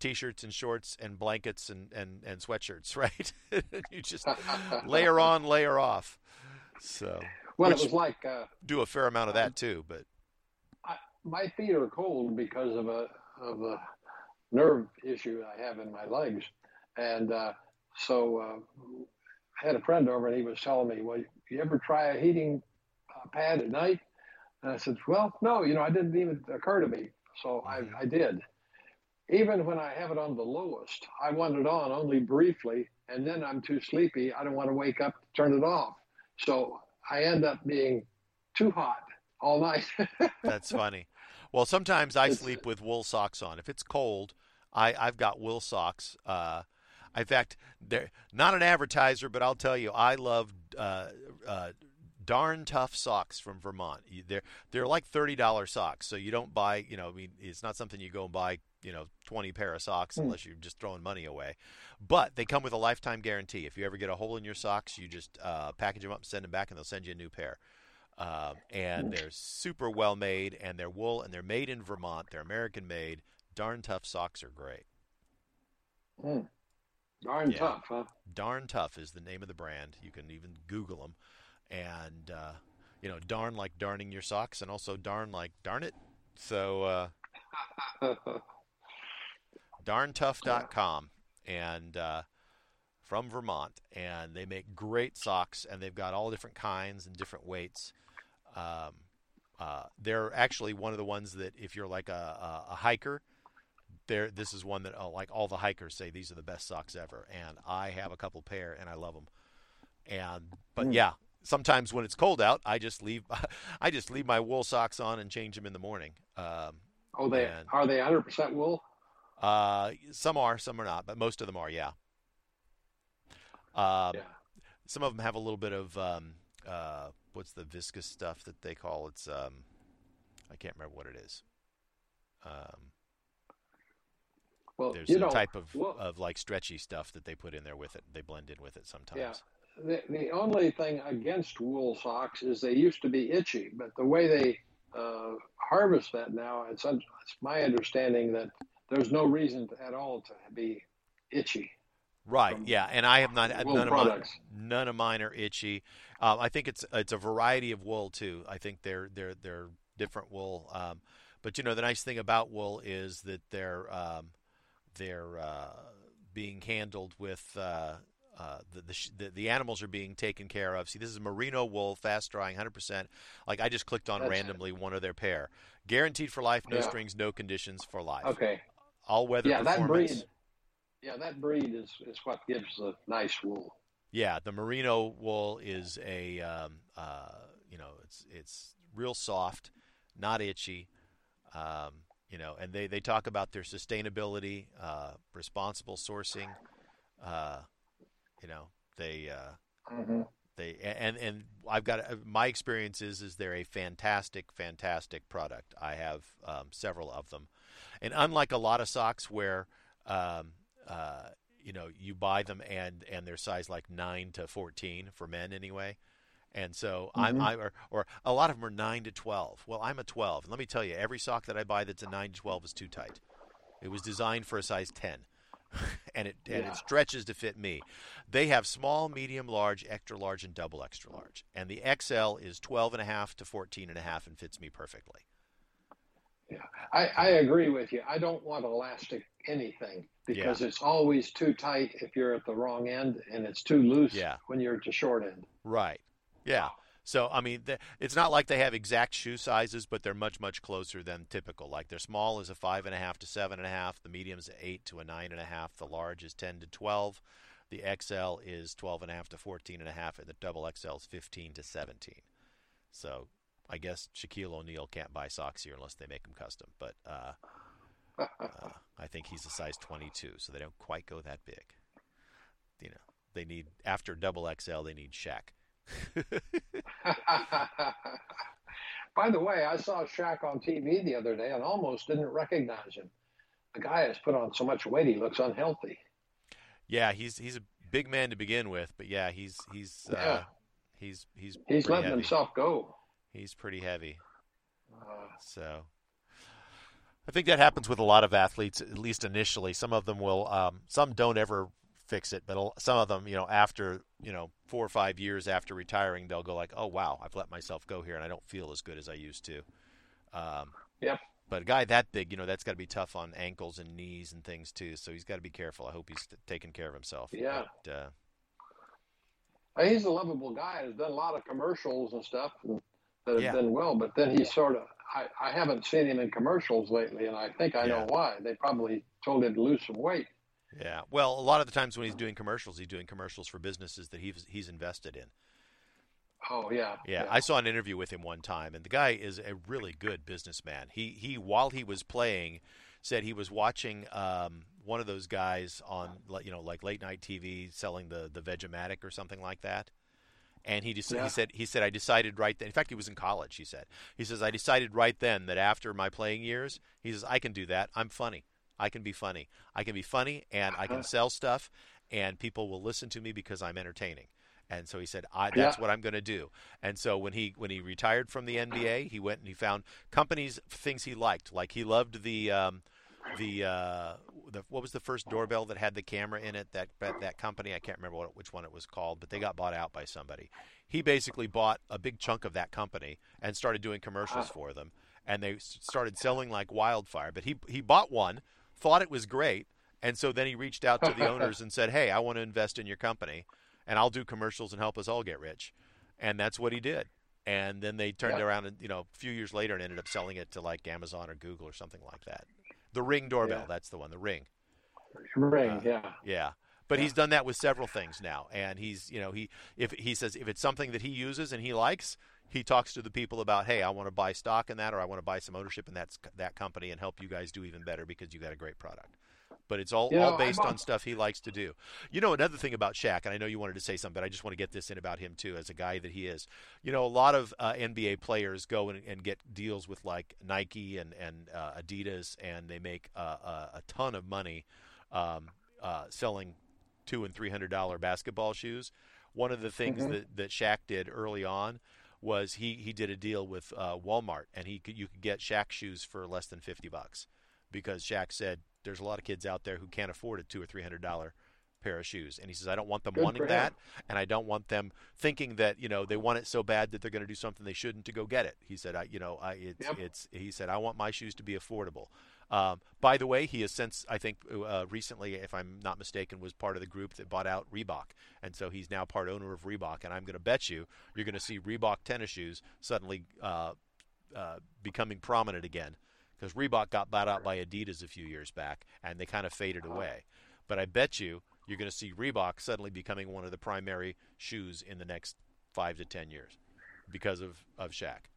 Speaker 1: t-shirts and shorts and blankets and and, and sweatshirts, right? you just layer on, layer off. So
Speaker 2: well, it was like uh,
Speaker 1: do a fair amount of that too, but
Speaker 2: I, my feet are cold because of a of a nerve issue I have in my legs, and uh, so uh, I had a friend over, and he was telling me, "Well, you ever try a heating uh, pad at night?" And I said, "Well, no, you know, I didn't even occur to me." So mm-hmm. I, I did. Even when I have it on the lowest, I want it on only briefly, and then I'm too sleepy. I don't want to wake up to turn it off. So I end up being too hot all night.
Speaker 1: That's funny. Well, sometimes I it's, sleep with wool socks on. If it's cold, I, I've got wool socks. Uh, in fact, they're not an advertiser, but I'll tell you, I love uh, uh, darn tough socks from Vermont. They're they're like thirty dollars socks, so you don't buy. You know, I mean, it's not something you go and buy. You know, twenty pair of socks mm. unless you're just throwing money away. But they come with a lifetime guarantee. If you ever get a hole in your socks, you just uh, package them up, send them back, and they'll send you a new pair. Um, and they're super well made, and they're wool, and they're made in Vermont. They're American made. Darn tough socks are great.
Speaker 2: Mm. Darn yeah. tough, huh?
Speaker 1: Darn tough is the name of the brand. You can even Google them, and uh, you know, darn like darning your socks, and also darn like darn it. So, uh, darntough.com, and uh, from Vermont, and they make great socks, and they've got all different kinds and different weights. Um, uh, they're actually one of the ones that if you're like a, a, a hiker, there this is one that uh, like all the hikers say these are the best socks ever, and I have a couple pair and I love them. And but mm. yeah, sometimes when it's cold out, I just leave I just leave my wool socks on and change them in the morning. Um,
Speaker 2: oh, they and, are they 100 percent wool?
Speaker 1: Uh, some are, some are not, but most of them are. Yeah. Um, yeah. Some of them have a little bit of um, uh, what's the viscous stuff that they call it's um, I can't remember what it is. Um, well, there's a know, type of, well, of like stretchy stuff that they put in there with it. They blend in with it sometimes.
Speaker 2: Yeah. The, the only thing against wool socks is they used to be itchy, but the way they uh, harvest that now, it's, it's my understanding that there's no reason at all to be itchy.
Speaker 1: Right. Yeah, and I have not none of mine. None of mine are itchy. Um, I think it's it's a variety of wool too. I think they're they're they're different wool. Um, but you know the nice thing about wool is that they're um, they're uh, being handled with uh, uh, the, the, the animals are being taken care of. See, this is merino wool, fast drying, 100%. Like I just clicked on That's randomly one of their pair, guaranteed for life, no yeah. strings, no conditions for life.
Speaker 2: Okay.
Speaker 1: All weather.
Speaker 2: Yeah, that breed. Yeah, that breed is is what gives the nice wool.
Speaker 1: Yeah, the merino wool is a um, uh, you know it's it's real soft, not itchy. Um, you know, and they, they talk about their sustainability, uh, responsible sourcing. Uh, you know, they uh, mm-hmm. they and and I've got uh, my experience is is they're a fantastic, fantastic product. I have um, several of them, and unlike a lot of socks where um, uh, you know you buy them and and they're size like nine to fourteen for men anyway. And so mm-hmm. I'm, I or, or a lot of them are nine to twelve. Well, I'm a twelve. And let me tell you, every sock that I buy that's a nine to twelve is too tight. It was designed for a size ten. and it and yeah. it stretches to fit me. They have small, medium, large, extra large, and double extra large. And the XL is 12 and a half to 14 and a half and fits me perfectly.
Speaker 2: Yeah, I, I agree with you. I don't want elastic anything because yeah. it's always too tight if you're at the wrong end, and it's too loose yeah. when you're at the short end.
Speaker 1: Right. Yeah. So I mean, it's not like they have exact shoe sizes, but they're much much closer than typical. Like their small is a five and a half to seven and a half, the medium is eight to a nine and a half, the large is ten to twelve, The XL is 12 and a half to fourteen and a half, and the double XL is 15 to 17. So I guess Shaquille O'Neal can't buy socks here unless they make them custom. But uh, uh, I think he's a size 22, so they don't quite go that big. You know, they need after double XL, they need Shaq.
Speaker 2: By the way, I saw Shaq on TV the other day and almost didn't recognize him. The guy has put on so much weight; he looks unhealthy.
Speaker 1: Yeah, he's he's a big man to begin with, but yeah, he's he's uh, yeah. uh, he's he's
Speaker 2: he's letting
Speaker 1: heavy.
Speaker 2: himself go.
Speaker 1: He's pretty heavy. Uh, so I think that happens with a lot of athletes, at least initially. Some of them will, um, some don't ever fix it, but some of them, you know, after you know four or five years after retiring, they'll go like, "Oh wow, I've let myself go here, and I don't feel as good as I used to."
Speaker 2: Um, yep.
Speaker 1: But a guy that big, you know, that's got to be tough on ankles and knees and things too. So he's got to be careful. I hope he's t- taking care of himself.
Speaker 2: Yeah.
Speaker 1: But,
Speaker 2: uh, he's a lovable guy. He's done a lot of commercials and stuff and that have
Speaker 1: yeah.
Speaker 2: done well. But then he sort of I, I haven't seen him in commercials lately, and I think I yeah. know why. They probably told him to lose some weight.
Speaker 1: Yeah. Well, a lot of the times when he's doing commercials, he's doing commercials for businesses that he's he's invested in.
Speaker 2: Oh yeah,
Speaker 1: yeah. Yeah. I saw an interview with him one time and the guy is a really good businessman. He he while he was playing said he was watching um, one of those guys on you know like late night TV selling the the Veg-O-Matic or something like that. And he just, yeah. he said he said I decided right then. In fact, he was in college. He said he says I decided right then that after my playing years, he says I can do that. I'm funny. I can be funny. I can be funny, and I can uh-huh. sell stuff, and people will listen to me because I'm entertaining. And so he said, I, "That's yeah. what I'm going to do." And so when he when he retired from the NBA, he went and he found companies things he liked. Like he loved the um, the uh, the what was the first doorbell that had the camera in it? That that, that company I can't remember what, which one it was called, but they got bought out by somebody. He basically bought a big chunk of that company and started doing commercials for them, and they started selling like wildfire. But he he bought one, thought it was great, and so then he reached out to the owners and said, "Hey, I want to invest in your company." and I'll do commercials and help us all get rich. And that's what he did. And then they turned around and you know a few years later and ended up selling it to like Amazon or Google or something like that. The Ring doorbell, yeah. that's the one. The Ring.
Speaker 2: Ring, uh, yeah.
Speaker 1: Yeah. But yeah. he's done that with several things now, and he's you know he if he says if it's something that he uses and he likes, he talks to the people about hey I want to buy stock in that or I want to buy some ownership in that that company and help you guys do even better because you got a great product but it's all, you know, all based on stuff he likes to do. You know, another thing about Shaq, and I know you wanted to say something, but I just want to get this in about him too, as a guy that he is. You know, a lot of uh, NBA players go and, and, get deals with like Nike and and uh, Adidas, and they make uh, a ton of money um, uh, selling two and three hundred dollar basketball shoes. One of the things mm-hmm. that that Shaq did early on was he he did a deal with uh, Walmart, and he could, you could get Shaq shoes for less than fifty bucks because Shaq said there's a lot of kids out there who can't afford a two or three hundred dollar pair of shoes. And he says, I don't want them
Speaker 2: Good
Speaker 1: wanting that, and I don't want them thinking that you know they want it so bad that they're going to do something they shouldn't to go get it. He said, I, you know, I, it's, yep. it's. He said, I want my shoes to be affordable. Um, by the way, he has since I think uh, recently, if I'm not mistaken, was part of the group that bought out Reebok, and so he's now part owner of Reebok. And I'm going to bet you you're going to see Reebok tennis shoes suddenly uh, uh, becoming prominent again because Reebok got bought out by Adidas a few years back, and they kind of faded away. But I bet you you're going to see Reebok suddenly becoming one of the primary shoes in the next five to ten years because of of Shaq.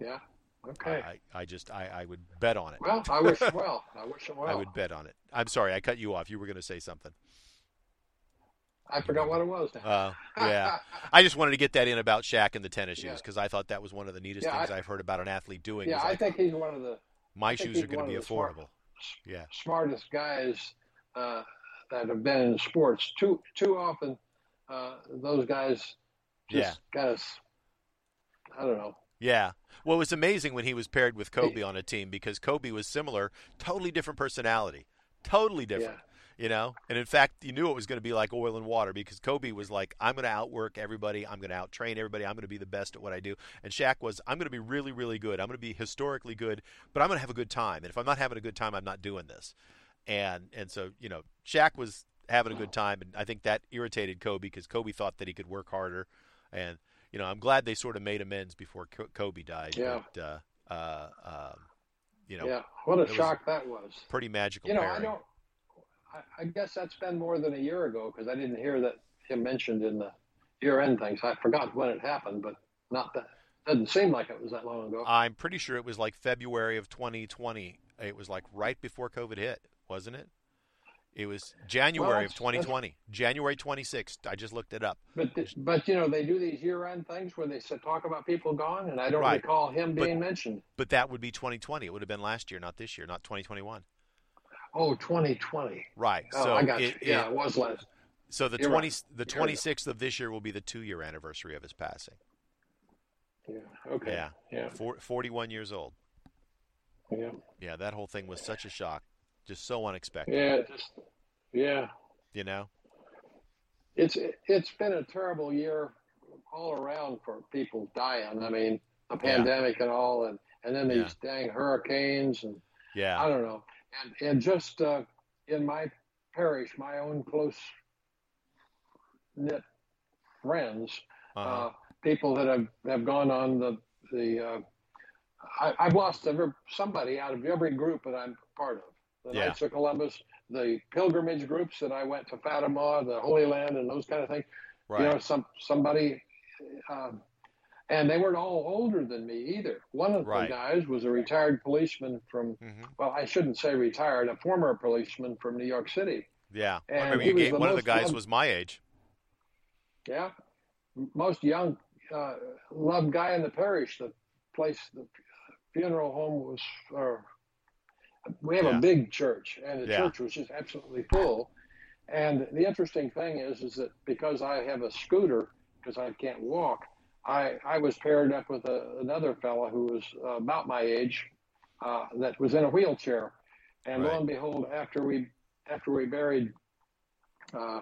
Speaker 2: Yeah. Okay.
Speaker 1: I, I just I, I would bet on it.
Speaker 2: Well, I wish him well. I wish him well.
Speaker 1: I would bet on it. I'm sorry, I cut you off. You were going to say something.
Speaker 2: I forgot what it was.
Speaker 1: Uh, yeah, I just wanted to get that in about Shaq and the tennis shoes because yeah. I thought that was one of the neatest yeah, things I, have heard about an athlete doing.
Speaker 2: Yeah,
Speaker 1: I
Speaker 2: like, think he's one of the.
Speaker 1: My shoes are going to be affordable. Smart, yeah,
Speaker 2: smartest guys uh, that have been in sports. Too too often, uh, those guys just yeah. kind of. I don't know.
Speaker 1: Yeah. Well, it was amazing when he was paired with Kobe on a team because Kobe was similar, totally different personality, totally different. Yeah you know. And in fact, you knew it was going to be like oil and water because Kobe was like, "I'm going to outwork everybody. I'm going to outtrain everybody. I'm going to be the best at what I do." And Shaq was, "I'm going to be really, really good. I'm going to be historically good, but I'm going to have a good time. And if I'm not having a good time, I'm not doing this." And and so you know, Shaq was having a good time, and I think that irritated Kobe because Kobe thought that he could work harder. And you know, I'm glad they sort of made amends before Kobe died.
Speaker 2: Yeah.
Speaker 1: But, uh, uh, um, you know,
Speaker 2: yeah. What a shock that was.
Speaker 1: Pretty magical.
Speaker 2: You know,
Speaker 1: pairing.
Speaker 2: I don't. I, I guess that's been more than a year ago because I didn't hear that him mentioned in the year-end things. I forgot when it happened, but not that. Doesn't seem like it was that long ago.
Speaker 1: I'm pretty sure it was like February of 2020. It was like right before COVID hit, wasn't it? It was January well, of 2020, January 26th. I just looked it up.
Speaker 2: But but you know they do these year-end things where they talk about people gone, and I don't right. recall him being
Speaker 1: but,
Speaker 2: mentioned.
Speaker 1: But that would be 2020. It would have been last year, not this year, not 2021.
Speaker 2: Oh, 2020.
Speaker 1: Right.
Speaker 2: Oh,
Speaker 1: so
Speaker 2: I got it, you. Yeah, it, it was last.
Speaker 1: So the You're 20 right. the 26th of this year will be the two-year anniversary of his passing.
Speaker 2: Yeah. Okay.
Speaker 1: Yeah. Yeah. For, 41 years old.
Speaker 2: Yeah.
Speaker 1: Yeah, that whole thing was such a shock, just so unexpected.
Speaker 2: Yeah, just yeah.
Speaker 1: You know.
Speaker 2: It's it's been a terrible year all around for people dying. I mean, a pandemic yeah. and all, and and then these yeah. dang hurricanes and
Speaker 1: yeah,
Speaker 2: I don't know, and and just uh, in my parish, my own close knit friends. Uh-huh. Uh, people that have, have gone on the the uh, I, have lost every, somebody out of every group that I'm part of. The yeah. Knights of Columbus, the pilgrimage groups that I went to Fatima, the Holy Land, and those kind of things. Right. You know, some somebody, um, and they weren't all older than me either. One of right. the guys was a retired policeman from, mm-hmm. well, I shouldn't say retired, a former policeman from New York City.
Speaker 1: Yeah, and I remember gave, one of the guys loved, was my age.
Speaker 2: Yeah, most young uh, loved guy in the parish. The place, the funeral home was, or we have yeah. a big church, and the yeah. church was just absolutely full. And the interesting thing is, is that because I have a scooter, because I can't walk, I, I was paired up with a, another fellow who was uh, about my age, uh, that was in a wheelchair. And right. lo and behold, after we after we buried uh,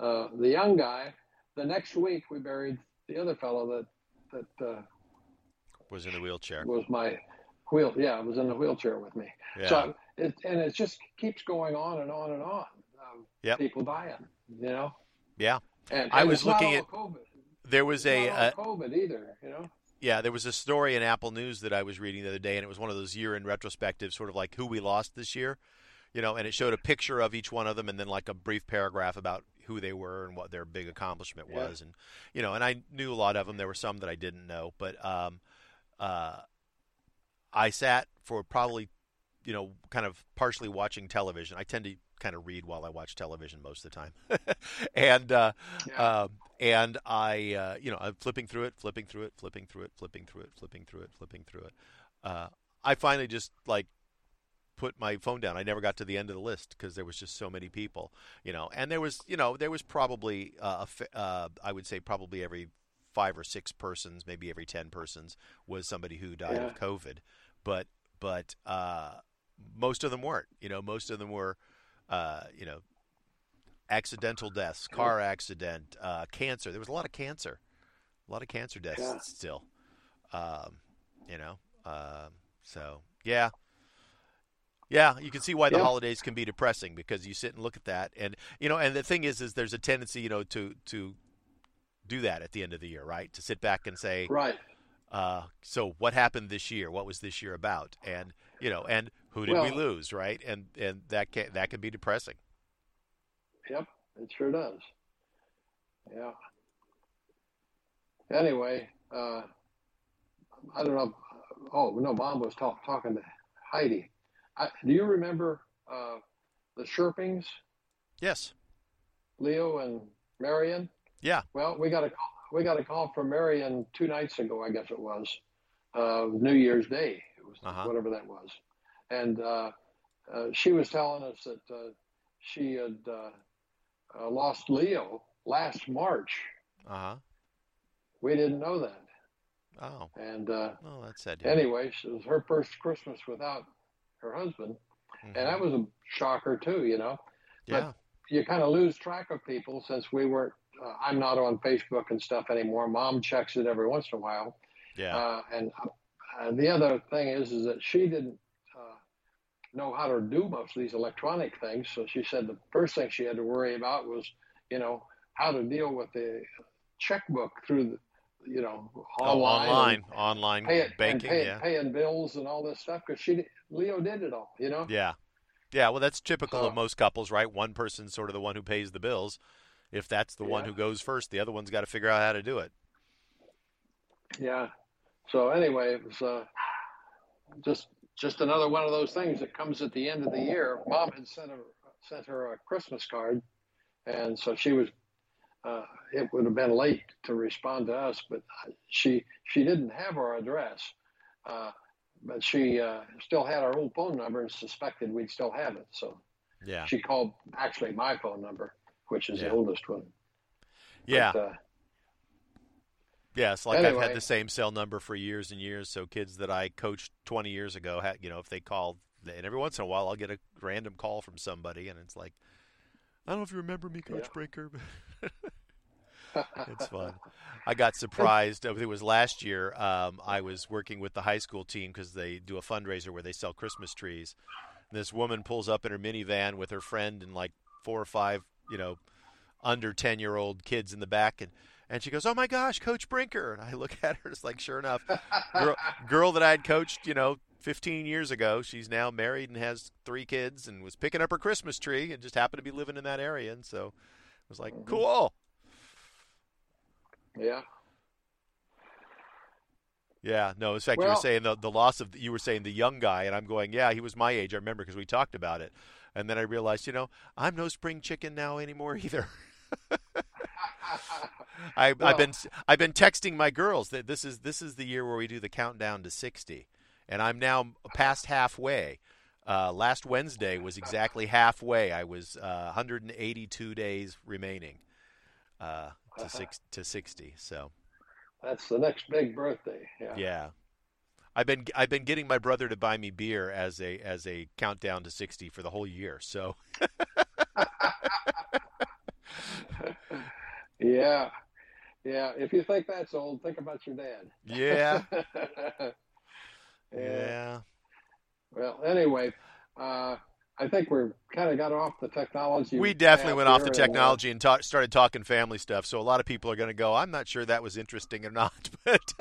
Speaker 2: uh the young guy, the next week we buried the other fellow that that uh,
Speaker 1: was in the wheelchair.
Speaker 2: Was my wheel? Yeah, was in the wheelchair with me. Yeah. So it, and it just keeps going on and on and on. Um,
Speaker 1: yep.
Speaker 2: People dying, you know.
Speaker 1: Yeah.
Speaker 2: And, and
Speaker 1: I was looking at.
Speaker 2: COVID.
Speaker 1: There was
Speaker 2: it's
Speaker 1: a uh,
Speaker 2: COVID either, you know.
Speaker 1: Yeah, there was a story in Apple News that I was reading the other day, and it was one of those year in retrospective, sort of like who we lost this year, you know, and it showed a picture of each one of them, and then like a brief paragraph about who they were and what their big accomplishment yeah. was, and you know, and I knew a lot of them. There were some that I didn't know, but um, uh, I sat for probably, you know, kind of partially watching television. I tend to kind of read while I watch television most of the time, and uh, yeah. um, and I, uh, you know, I'm flipping through it, flipping through it, flipping through it, flipping through it, flipping through it, flipping through it. Uh, I finally just like put my phone down. I never got to the end of the list because there was just so many people, you know. And there was, you know, there was probably, uh, uh, I would say, probably every five or six persons, maybe every ten persons, was somebody who died yeah. of COVID. But but uh, most of them weren't. You know, most of them were, uh, you know, accidental deaths, car accident, uh, cancer. There was a lot of cancer, a lot of cancer deaths yeah. still. Um, you know, um, so yeah, yeah, you can see why the yeah. holidays can be depressing because you sit and look at that, and you know, and the thing is, is there's a tendency, you know, to to do that at the end of the year, right? To sit back and say,
Speaker 2: right.
Speaker 1: Uh, so what happened this year? What was this year about? And you know, and who did well, we lose, right? And and that can that can be depressing.
Speaker 2: Yep, it sure does. Yeah. Anyway, uh, I don't know. Oh no, Mom was talk, talking to Heidi. I, do you remember uh, the Sherpings?
Speaker 1: Yes.
Speaker 2: Leo and Marion.
Speaker 1: Yeah.
Speaker 2: Well, we got a call, we got a call from Marion two nights ago, I guess it was, uh, New Year's Day. It was uh-huh. whatever that was, and uh, uh she was telling us that uh, she had uh, lost Leo last March.
Speaker 1: Uh huh.
Speaker 2: We didn't know that.
Speaker 1: Oh.
Speaker 2: And uh,
Speaker 1: oh, that's sad.
Speaker 2: Anyway, it was her first Christmas without her husband, mm-hmm. and that was a shocker too, you know.
Speaker 1: Yeah.
Speaker 2: But you kind of lose track of people since we weren't. Uh, I'm not on Facebook and stuff anymore. Mom checks it every once in a while.
Speaker 1: Yeah.
Speaker 2: Uh, and uh, the other thing is, is that she didn't uh, know how to do most of these electronic things. So she said the first thing she had to worry about was, you know, how to deal with the checkbook through the, you know, online,
Speaker 1: oh, online, online
Speaker 2: pay
Speaker 1: banking,
Speaker 2: pay,
Speaker 1: yeah,
Speaker 2: paying bills and all this stuff because she Leo did it all, you know.
Speaker 1: Yeah, Yeah, well, that's typical of most couples, right? One person's sort of the one who pays the bills. If that's the yeah. one who goes first, the other one's got to figure out how to do it.
Speaker 2: Yeah. So anyway, it was uh, just just another one of those things that comes at the end of the year. Mom had sent her sent her a Christmas card, and so she was. Uh, it would have been late to respond to us, but she she didn't have our address. Uh, but she uh, still had our old phone number and suspected we'd still have it. So
Speaker 1: yeah,
Speaker 2: she called actually my phone number, which is yeah. the oldest one.
Speaker 1: Yeah. But, uh, yeah, it's like anyway. I've had the same cell number for years and years. So kids that I coached 20 years ago, had, you know, if they call, and every once in a while I'll get a random call from somebody, and it's like, I don't know if you remember me, Coach yeah. Brinker. it's fun. I got surprised. it was last year. Um, I was working with the high school team because they do a fundraiser where they sell Christmas trees. And this woman pulls up in her minivan with her friend and like four or five, you know, under ten year old kids in the back, and and she goes, "Oh my gosh, Coach Brinker!" And I look at her, it's like, sure enough, girl, girl that I had coached, you know, 15 years ago. She's now married and has three kids, and was picking up her Christmas tree, and just happened to be living in that area, and so I was like, mm-hmm. cool.
Speaker 2: Yeah.
Speaker 1: Yeah, no. In fact, well, you were saying the the loss of you were saying the young guy, and I'm going, yeah, he was my age. I remember because we talked about it, and then I realized, you know, I'm no spring chicken now anymore either. I, well, I've been I've been texting my girls that this is this is the year where we do the countdown to 60, and I'm now past halfway. Uh, last Wednesday was exactly halfway. I was uh, 182 days remaining. Uh, to six to sixty. So
Speaker 2: that's the next big birthday. Yeah.
Speaker 1: Yeah. I've been I've been getting my brother to buy me beer as a as a countdown to sixty for the whole year. So.
Speaker 2: yeah, yeah. If you think that's old, think about your dad.
Speaker 1: Yeah. yeah. yeah.
Speaker 2: Well, anyway, uh, I think we're kind of got off the technology.
Speaker 1: We definitely went off the technology and, ta- started talking family stuff. So a lot of people are going to go, I'm not sure that was interesting or not. But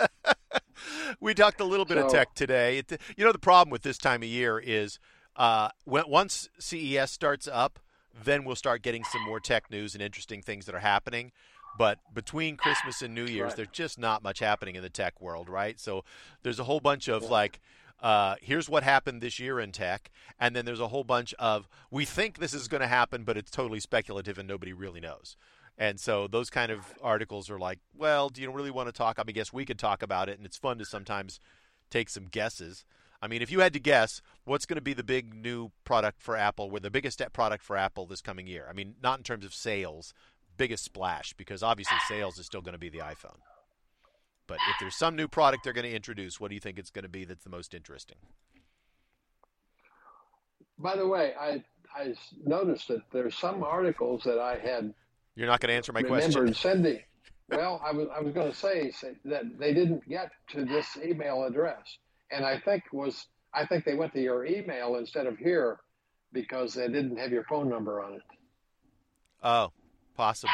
Speaker 1: we talked a little bit so, of tech today. It, you know, the problem with this time of year is uh, when, once CES starts up, then we'll start getting some more tech news and interesting things that are happening. But between Christmas and New Year's, right. there's just not much happening in the tech world, right? So there's a whole bunch of yeah. like uh, here's what happened this year in tech, and then there's a whole bunch of we think this is going to happen, but it's totally speculative and nobody really knows. And so those kind of articles are like, well, do you really want to talk? I mean, guess we could talk about it, and it's fun to sometimes take some guesses. I mean, if you had to guess, what's going to be the big new product for Apple, or the biggest product for Apple this coming year? I mean, not in terms of sales, biggest splash, because obviously sales is still going to be the iPhone. But if there's some new product they're going to introduce, what do you think it's going to be that's the most interesting?
Speaker 2: By the way, I I noticed that there's some articles that I had.
Speaker 1: You're not going to answer my
Speaker 2: question. Sending. Well, I was I was going to say, that they didn't get to this email address, and I think was I think they went to your email instead of here because they didn't have your phone number on it.
Speaker 1: Oh, possibly.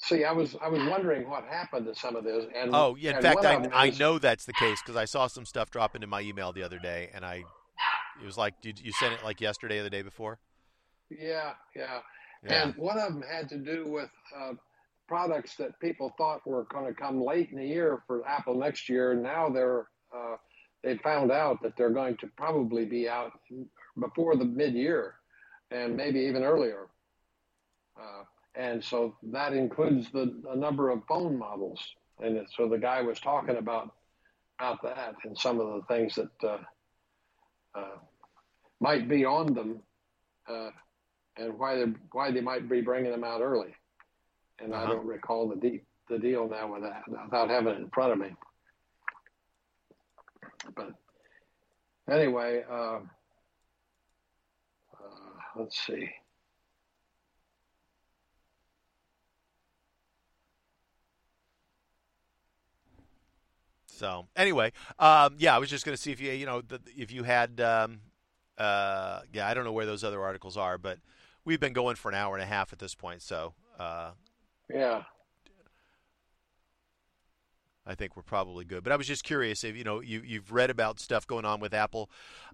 Speaker 2: See, I was I was wondering what happened to some of those. And
Speaker 1: oh, yeah. In fact, I I know that's the case because I saw some stuff drop into my email the other day, and I it was like, did you send it like yesterday or the day before?
Speaker 2: Yeah, yeah. Yeah. And one of them had to do with uh, products that people thought were going to come late in the year for Apple next year. Now they're uh, they found out that they're going to probably be out before the mid year, and maybe even earlier. Uh, and so that includes the a number of phone models. And so the guy was talking about about that and some of the things that uh, uh, might be on them, uh, and why they why they might be bringing them out early. And uh-huh. I don't recall the deep the deal now with that without having it in front of me. But anyway, uh, uh, let's see.
Speaker 1: So anyway, um, yeah, I was just going to see if you you know the, if you had um, uh, yeah I don't know where those other articles are, but we've been going for an hour and a half at this point, so uh,
Speaker 2: yeah.
Speaker 1: I think we're probably good. But I was just curious if you know you you've read about stuff going on with Apple.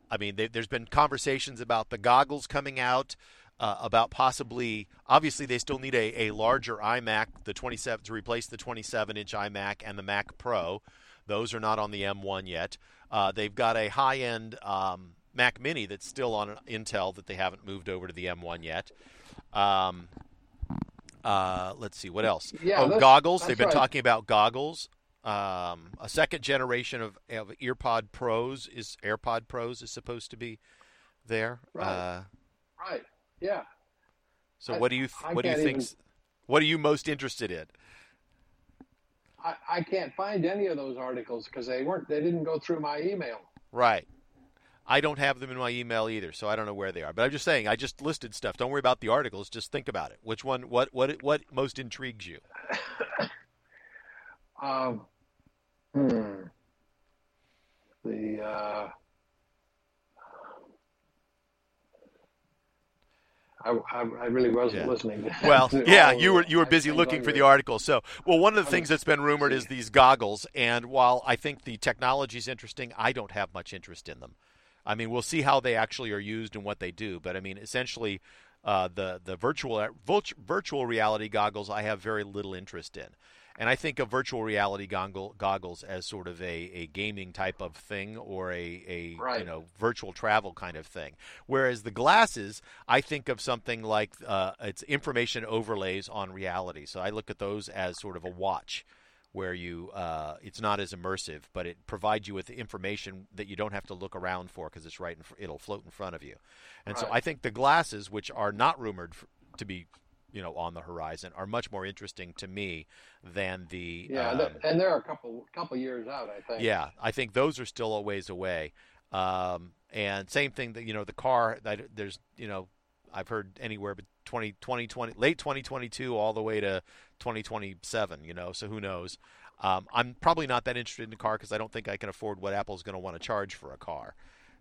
Speaker 1: I mean, they, there's been conversations about the goggles coming out. Uh, about possibly, obviously, they still need a, a larger iMac, the 27 to replace the 27 inch iMac and the Mac Pro. Those are not on the M1 yet. Uh, they've got a high end um, Mac Mini that's still on Intel that they haven't moved over to the M1 yet. Um, uh, let's see what else.
Speaker 2: Yeah,
Speaker 1: oh,
Speaker 2: that's-
Speaker 1: goggles.
Speaker 2: that's
Speaker 1: They've been
Speaker 2: right.
Speaker 1: talking about goggles. Um, a second generation of, of EarPod Pros is AirPod Pros is supposed to be there.
Speaker 2: Right.
Speaker 1: Uh,
Speaker 2: Right. Yeah.
Speaker 1: so
Speaker 2: I-
Speaker 1: what do you
Speaker 2: I
Speaker 1: what do you think?
Speaker 2: even-
Speaker 1: What are you most interested in?
Speaker 2: I, I can't find any of those articles because they weren't. They didn't go through my email.
Speaker 1: Right. I don't have them in my email either, so I don't know where they are. But I'm just saying, I just listed stuff. Don't worry about the articles. Just think about it. Which one? What? What? What most intrigues you?
Speaker 2: Um, hmm. The uh, I, I, I really wasn't
Speaker 1: Yeah.
Speaker 2: listening.
Speaker 1: Well, yeah, you were you were busy looking for the article. So, well, one of the
Speaker 2: I
Speaker 1: things
Speaker 2: was-
Speaker 1: that's been rumored is these goggles, and while I think the technology is interesting, I don't have much interest in them. I mean, we'll see how they actually are used and what they do, but I mean, essentially, uh, the the virtual virtual reality goggles I have very little interest in. And I think of virtual reality goggle, goggles as sort of a, a gaming type of thing or a, a you know virtual travel kind of thing. Whereas the glasses, I think of something like uh, it's information overlays on reality. So I look at those as sort of a watch, where you uh, it's not as immersive, but it provides you with information that you don't have to look around for because it's right in it'll float in front of you. And so I think the glasses, which are not rumored f- to be you know on the horizon, are much more interesting to me than the
Speaker 2: Yeah,
Speaker 1: um,
Speaker 2: and they're a couple couple years out, I think.
Speaker 1: yeah, I think those are still a ways away. Um, and same thing that you know the car that there's you know I've heard anywhere but 20, 2020 late 2022 all the way to 2027. You know, so who knows? Um, I'm probably not that interested in a car because I don't think I can afford what Apple's going to want to charge for a car.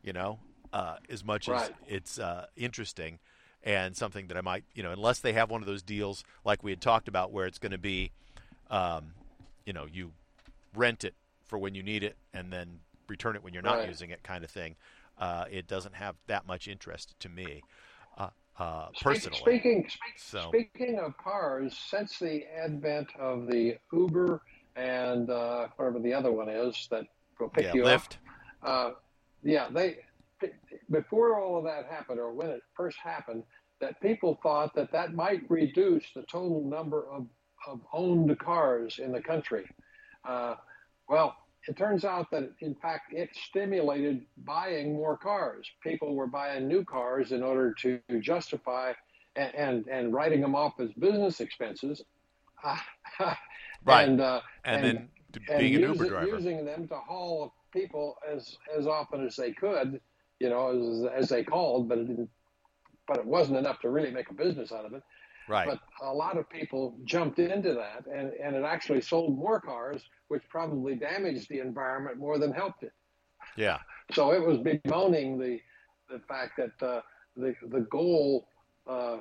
Speaker 1: You know, uh, as much as it's uh, interesting and something that I might you know unless they have one of those deals like we had talked about where it's going to be, um, you know, you rent it for when you need it and then return it when you're not
Speaker 2: Right.
Speaker 1: using it kind of thing uh, it doesn't have that much interest to me uh, personally
Speaker 2: Speaking speak,
Speaker 1: So-
Speaker 2: speaking of cars, since the advent of the Uber and uh, whatever the other one is that will pick
Speaker 1: yeah
Speaker 2: you
Speaker 1: lift
Speaker 2: up, uh, yeah, they before all of that happened, or when it first happened, that people thought that that might reduce the total number of, of owned cars in the country. Uh, well, it turns out that in fact it stimulated buying more cars. People were buying new cars in order to justify and and, and writing them off as business expenses.
Speaker 1: Right.
Speaker 2: And, uh,
Speaker 1: and,
Speaker 2: and-
Speaker 1: then to
Speaker 2: and
Speaker 1: being an uber
Speaker 2: it-
Speaker 1: driver
Speaker 2: using them to haul people as as often as they could, you know, as, as they called, but it didn't. But it wasn't enough to really make a business out of it.
Speaker 1: Right
Speaker 2: But a lot of people jumped into that, and and it actually sold more cars, which probably damaged the environment more than helped it.
Speaker 1: yeah
Speaker 2: So it was bemoaning the the fact that uh, the the goal uh,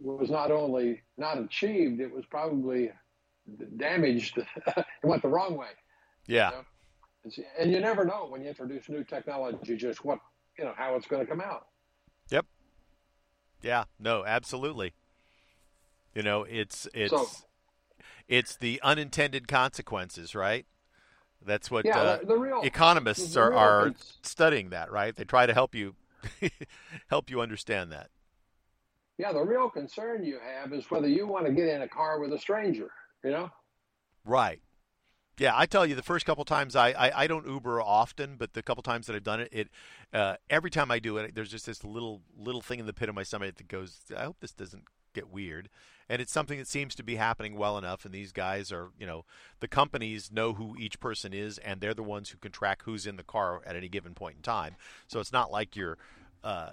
Speaker 2: was not only not achieved, it was probably damaged. it went the wrong way.
Speaker 1: yeah
Speaker 2: Yeah. It's- And you never know when you introduce new technology, just what you know how it's going to come out.
Speaker 1: Yep yeah no absolutely you know it's it's
Speaker 2: So-
Speaker 1: it's the unintended consequences right that's what
Speaker 2: Yeah,
Speaker 1: uh,
Speaker 2: the, real
Speaker 1: economists
Speaker 2: the
Speaker 1: are,
Speaker 2: real
Speaker 1: are
Speaker 2: cons-
Speaker 1: studying that right they try to help you help you understand that
Speaker 2: yeah the real concern you have is whether you want to get in a car with a stranger. You know.
Speaker 1: Right. Yeah, I tell you, the first couple times I, I, I don't Uber often, but the couple times that I've done it, it uh, every time I do it, there's just this little little thing in the pit of my stomach that goes, I hope this doesn't get weird. And it's something that seems to be happening well enough. And these guys are, you know, the companies know who each person is, and they're the ones who can track who's in the car at any given point in time. So it's not like you're uh,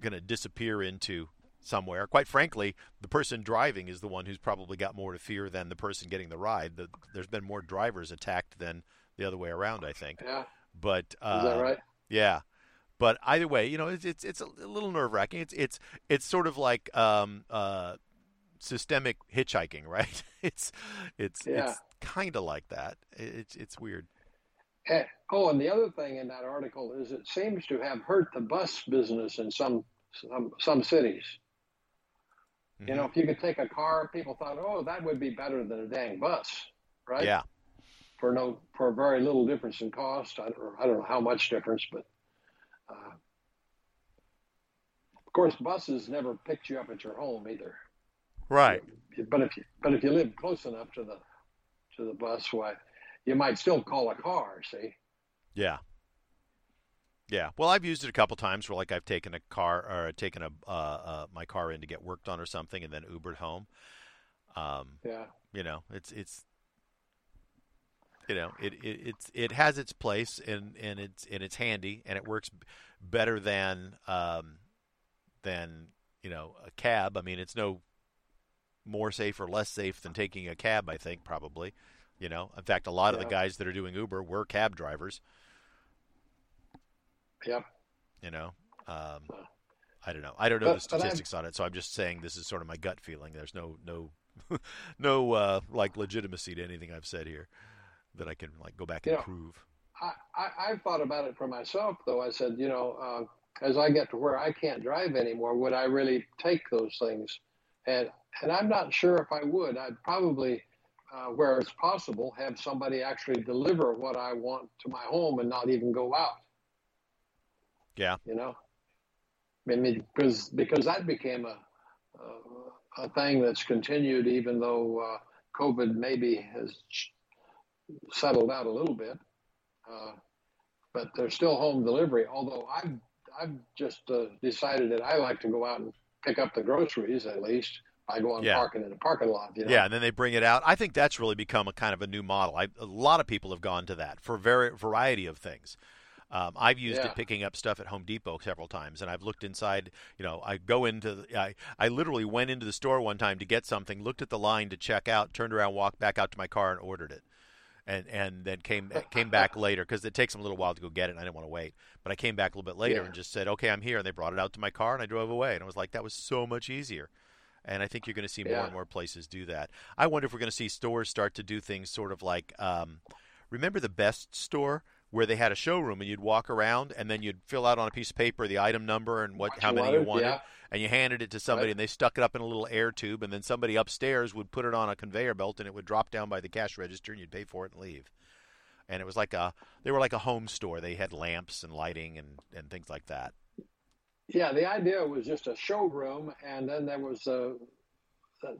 Speaker 1: going to disappear into somewhere. Quite frankly, the person driving is the one who's probably got more to fear than the person getting the ride. The, there's been more drivers attacked than the other way around, I think.
Speaker 2: Yeah.
Speaker 1: But uh,
Speaker 2: Is that right?
Speaker 1: yeah, but either way, you know, it's it's, it's a little nerve wracking. It's it's it's sort of like um, uh, systemic hitchhiking, right? it's it's
Speaker 2: Yeah.
Speaker 1: it's kind of like that. It's it's weird.
Speaker 2: And, oh, and the other thing in that article is it seems to have hurt the bus business in some some some cities. Mm-hmm. You know, if you could take a car, people thought, oh, that would be better than a dang bus, right?
Speaker 1: Yeah.
Speaker 2: For no, for very little difference in cost. I don't, I don't know how much difference, but uh, of course, buses never picked you up at your home either.
Speaker 1: Right.
Speaker 2: But if you, but if you live close enough to the to the bus, why you might still call a car. See.
Speaker 1: Yeah. Yeah. Well, I've used it a couple times where, like, I've taken a car or taken a uh, uh, my car in to get worked on or something, and then Ubered home. Um,
Speaker 2: yeah.
Speaker 1: You know, it's it's you know it, it it's it has its place and and it's and it's handy and it works better than um, than you know a cab. I mean, it's no more safe or less safe than taking a cab. I think probably. You know, in fact, a lot yeah. of the guys that are doing Uber were cab drivers.
Speaker 2: Yeah.
Speaker 1: You know, um, I don't know. I don't know but, the statistics on it, so I'm just saying this is sort of my gut feeling. There's no no no uh, like legitimacy to anything I've said here that I can like go back and know, prove.
Speaker 2: I, I have thought about it for myself though. I said, you know, uh, as I get to where I can't drive anymore, would I really take those things? And and I'm not sure if I would. I'd probably uh, where it's possible, have somebody actually deliver what I want to my home and not even go out.
Speaker 1: Yeah.
Speaker 2: You know, I mean, because because that became a a, a thing that's continued, even though uh, COVID maybe has settled out a little bit. Uh, but there's still home delivery. Although I've I've just uh, decided that I like to go out and pick up the groceries at least I go on yeah. parking in the parking lot. You know?
Speaker 1: Yeah, and then they bring it out. I think that's really become a kind of a new model. I, a lot of people have gone to that for a very variety of things. Um, I've used yeah. it picking up stuff at Home Depot several times, and I've looked inside. You know, I go into. I I literally went into the store one time to get something, looked at the line to check out, turned around, walked back out to my car, and ordered it. And and then came came back later because it takes them a little while to go get it. and I didn't want to wait, but I came back a little bit later yeah. and just said, "Okay, I'm here." And they brought it out to my car, and I drove away. And I was like, "That was so much easier." and I think you're going to see more yeah. and more places do that. I wonder if we're going to see stores start to do things sort of like, um, remember the Best store where they had a showroom and you'd walk around and then you'd fill out on a piece of paper the item number and what, how many you wanted,
Speaker 2: yeah.
Speaker 1: And you handed it to somebody right. and they stuck it up in a little air tube and then somebody upstairs would put it on a conveyor belt and it would drop down by the cash register and you'd pay for it and leave. And it was like a they were like a home store. They had lamps and lighting and, and things like that.
Speaker 2: Yeah, the idea was just a showroom, and then there was a.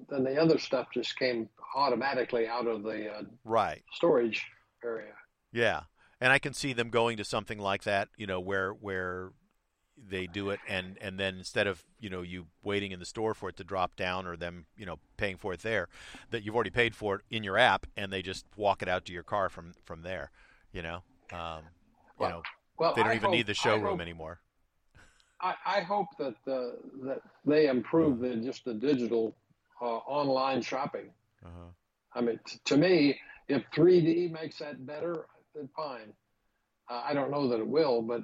Speaker 2: Then the other stuff just came automatically out of the uh,
Speaker 1: right
Speaker 2: storage area.
Speaker 1: Yeah, and I can see them going to something like that. You know, where where they do it, and and then instead of you know you waiting in the store for it to drop down, or them you know paying for it there, that you've already paid for it in your app, and they just walk it out to your car from from there. You know, um,
Speaker 2: well,
Speaker 1: you know,
Speaker 2: well,
Speaker 1: they don't
Speaker 2: I
Speaker 1: even
Speaker 2: hope,
Speaker 1: need the showroom anymore.
Speaker 2: I, I hope that uh, that they improve the just the digital uh, online shopping. Uh-huh. I mean, t- to me, if 3D makes that better, then fine. Uh, I don't know that it will, but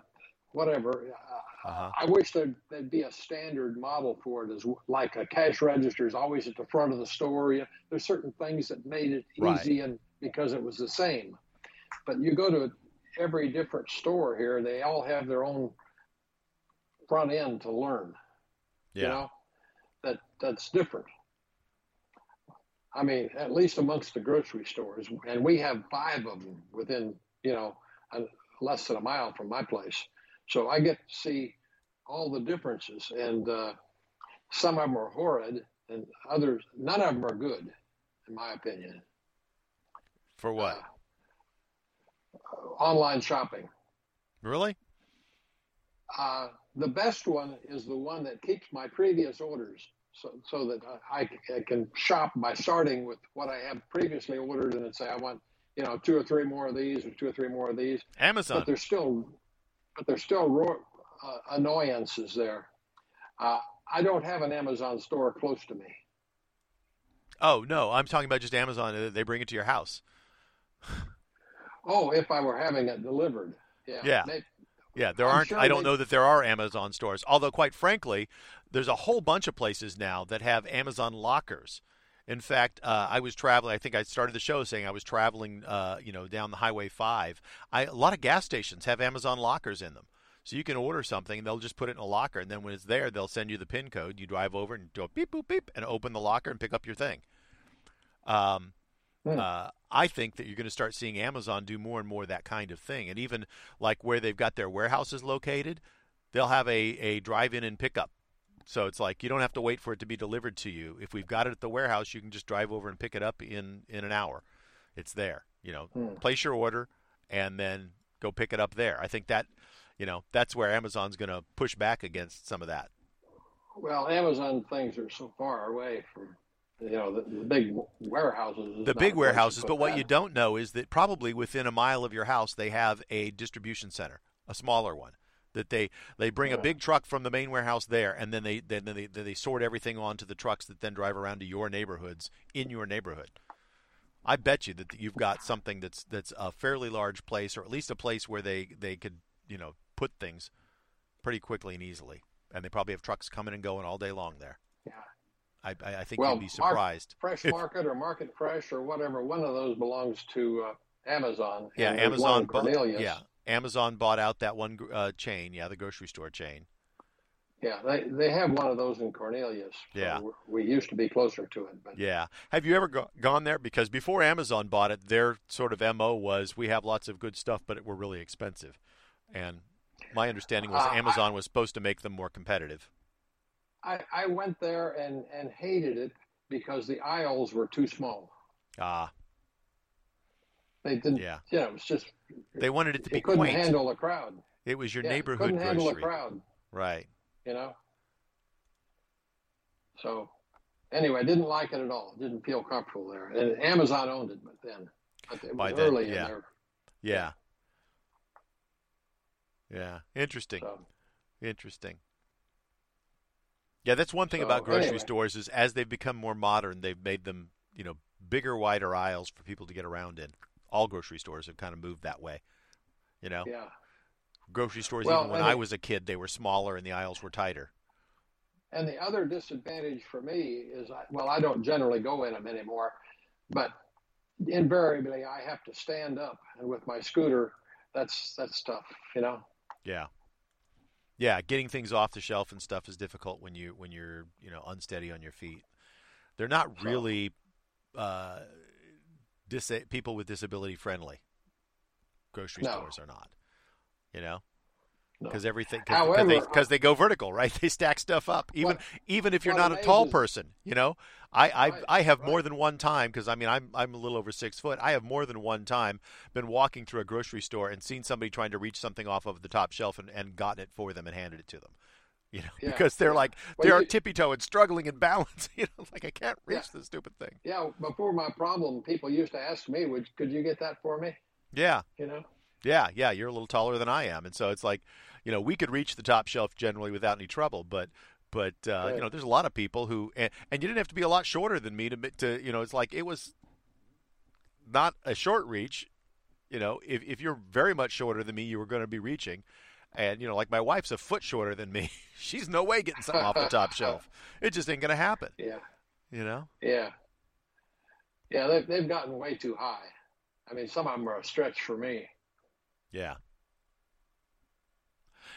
Speaker 2: whatever. Uh, uh-huh. I wish there'd, there'd, be a standard model for it, as like a cash register is always at the front of the store. You, there's certain things that made it easy, right. and because it was the same. But you go to every different store here, they all have their own front end to learn.
Speaker 1: Yeah.
Speaker 2: You know, that that's different. I mean, at least amongst the grocery stores, and we have five of them within, you know, less than a mile from my place. So I get to see all the differences, and uh, some of them are horrid, and others, none of them are good, in my opinion.
Speaker 1: For what?
Speaker 2: Uh, online shopping.
Speaker 1: Really?
Speaker 2: Uh, the best one is the one that keeps my previous orders so, so that I, I, can shop by starting with what I have previously ordered and then say I want you know two or three more of these or two or three more of these.
Speaker 1: Amazon.
Speaker 2: But there's still but there's still ro- uh, annoyances there. Uh, I don't have an Amazon store close to me.
Speaker 1: Oh no, I'm talking about just Amazon. They bring it to your house.
Speaker 2: oh, if I were having it delivered, yeah.
Speaker 1: Yeah. Yeah, there aren't. Sure I don't they... know that there are Amazon stores. Although, quite frankly, there's a whole bunch of places now that have Amazon lockers, In fact, uh, I was traveling. I think I started the show saying I was traveling, uh, you know, down the Highway Five. I, a lot of gas stations have Amazon lockers in them, so you can order something, and they'll just put it in a locker, and then when it's there, they'll send you the pin code. You drive over and go beep boop beep, and open the locker and pick up your thing. Um, hmm. uh, I think that you're going to start seeing Amazon do more and more that kind of thing, and even like where they've got their warehouses located, they'll have a a drive-in and pickup so it's like you don't have to wait for it to be delivered to you. If we've got it at the warehouse, you can just drive over and pick it up in in an hour. It's there. You know, hmm. place your order and then go pick it up there. I think that, you know, that's where Amazon's going to push back against some of that.
Speaker 2: Well, Amazon things are so far away from you know the, the big warehouses.
Speaker 1: The big warehouses, but what that. you don't know is that probably within a mile of your house they have a distribution center, a smaller one that they they bring a big truck from the main warehouse there, and then they then they then they sort everything onto the trucks that then drive around to your neighborhoods in your neighborhood. I bet you that you've got something that's that's a fairly large place, or at least a place where they they could you know put things pretty quickly and easily, and they probably have trucks coming and going all day long there.
Speaker 2: Yeah.
Speaker 1: I, I think well, you'd be surprised.
Speaker 2: Mark, Fresh Market or Market Fresh or whatever, one of those belongs to uh, Amazon.
Speaker 1: Yeah, Amazon. Cornelius. Yeah, Amazon bought out that one uh, chain, yeah, the grocery store chain.
Speaker 2: Yeah, they they have one of those in Cornelius.
Speaker 1: So yeah,
Speaker 2: we used to be closer to it. But
Speaker 1: yeah, have you ever go, gone there? Because before Amazon bought it, their sort of mo was we have lots of good stuff, but it, we're really expensive. And my understanding was uh, Amazon I, was supposed to make them more competitive.
Speaker 2: I I went there and and hated it because the aisles were too small.
Speaker 1: Ah.
Speaker 2: They didn't. Yeah. Know, it was just.
Speaker 1: They wanted it to be
Speaker 2: couldn't
Speaker 1: quaint.
Speaker 2: handle a crowd.
Speaker 1: It was your yeah, neighborhood
Speaker 2: couldn't
Speaker 1: grocery.
Speaker 2: handle a crowd.
Speaker 1: Right.
Speaker 2: You know. So, anyway, I didn't like it at all. Didn't feel comfortable there. And Amazon owned it, but then, but it was By early then, yeah. in there.
Speaker 1: Yeah. Yeah. Interesting. So. Interesting. Yeah, that's one thing so, about grocery
Speaker 2: anyway.
Speaker 1: stores is as they've become more modern, they've made them, you know, bigger, wider aisles for people to get around in all grocery stores have kind of moved that way. You know,
Speaker 2: yeah.
Speaker 1: Grocery stores, well, even when I was a kid, they were smaller and the aisles were tighter.
Speaker 2: And the other disadvantage for me is, I, well, I don't generally go in them anymore, but invariably I have to stand up, and with my scooter, that's that's tough, you know.
Speaker 1: Yeah. Yeah, getting things off the shelf and stuff is difficult when you when you're you know unsteady on your feet. They're not really uh, dis- people with disability friendly. Grocery no. stores are not. You know, because no. everything because they, cause they go vertical, right? They stack stuff up, even what, even if you're not a tall person. You know, I I,
Speaker 2: right,
Speaker 1: I have
Speaker 2: right.
Speaker 1: more than one time because I mean I'm I'm a little over six foot. I have more than one time been walking through a grocery store and seen somebody trying to reach something off of the top shelf and, and gotten it for them and handed it to them you know, yeah, because they're like they're well, tippy toe and struggling in balance. You know, like I can't reach yeah. this stupid thing.
Speaker 2: Yeah, before my problem, people used to ask me, "Would could you get that for me?"
Speaker 1: Yeah,
Speaker 2: you know.
Speaker 1: Yeah, yeah, you're a little taller than I am, and so it's like, you know, we could reach the top shelf generally without any trouble, but. But uh, right. you know, there's a lot of people who, and, and you didn't have to be a lot shorter than me to, to, you know, it's like it was not a short reach. You know, if if you're very much shorter than me, you were going to be reaching. And you know, like my wife's a foot shorter than me. She's no way getting something off the top shelf. It just ain't gonna happen.
Speaker 2: Yeah.
Speaker 1: You know.
Speaker 2: Yeah. Yeah, they've they've gotten way too high. I mean, some of them are a stretch for me.
Speaker 1: Yeah.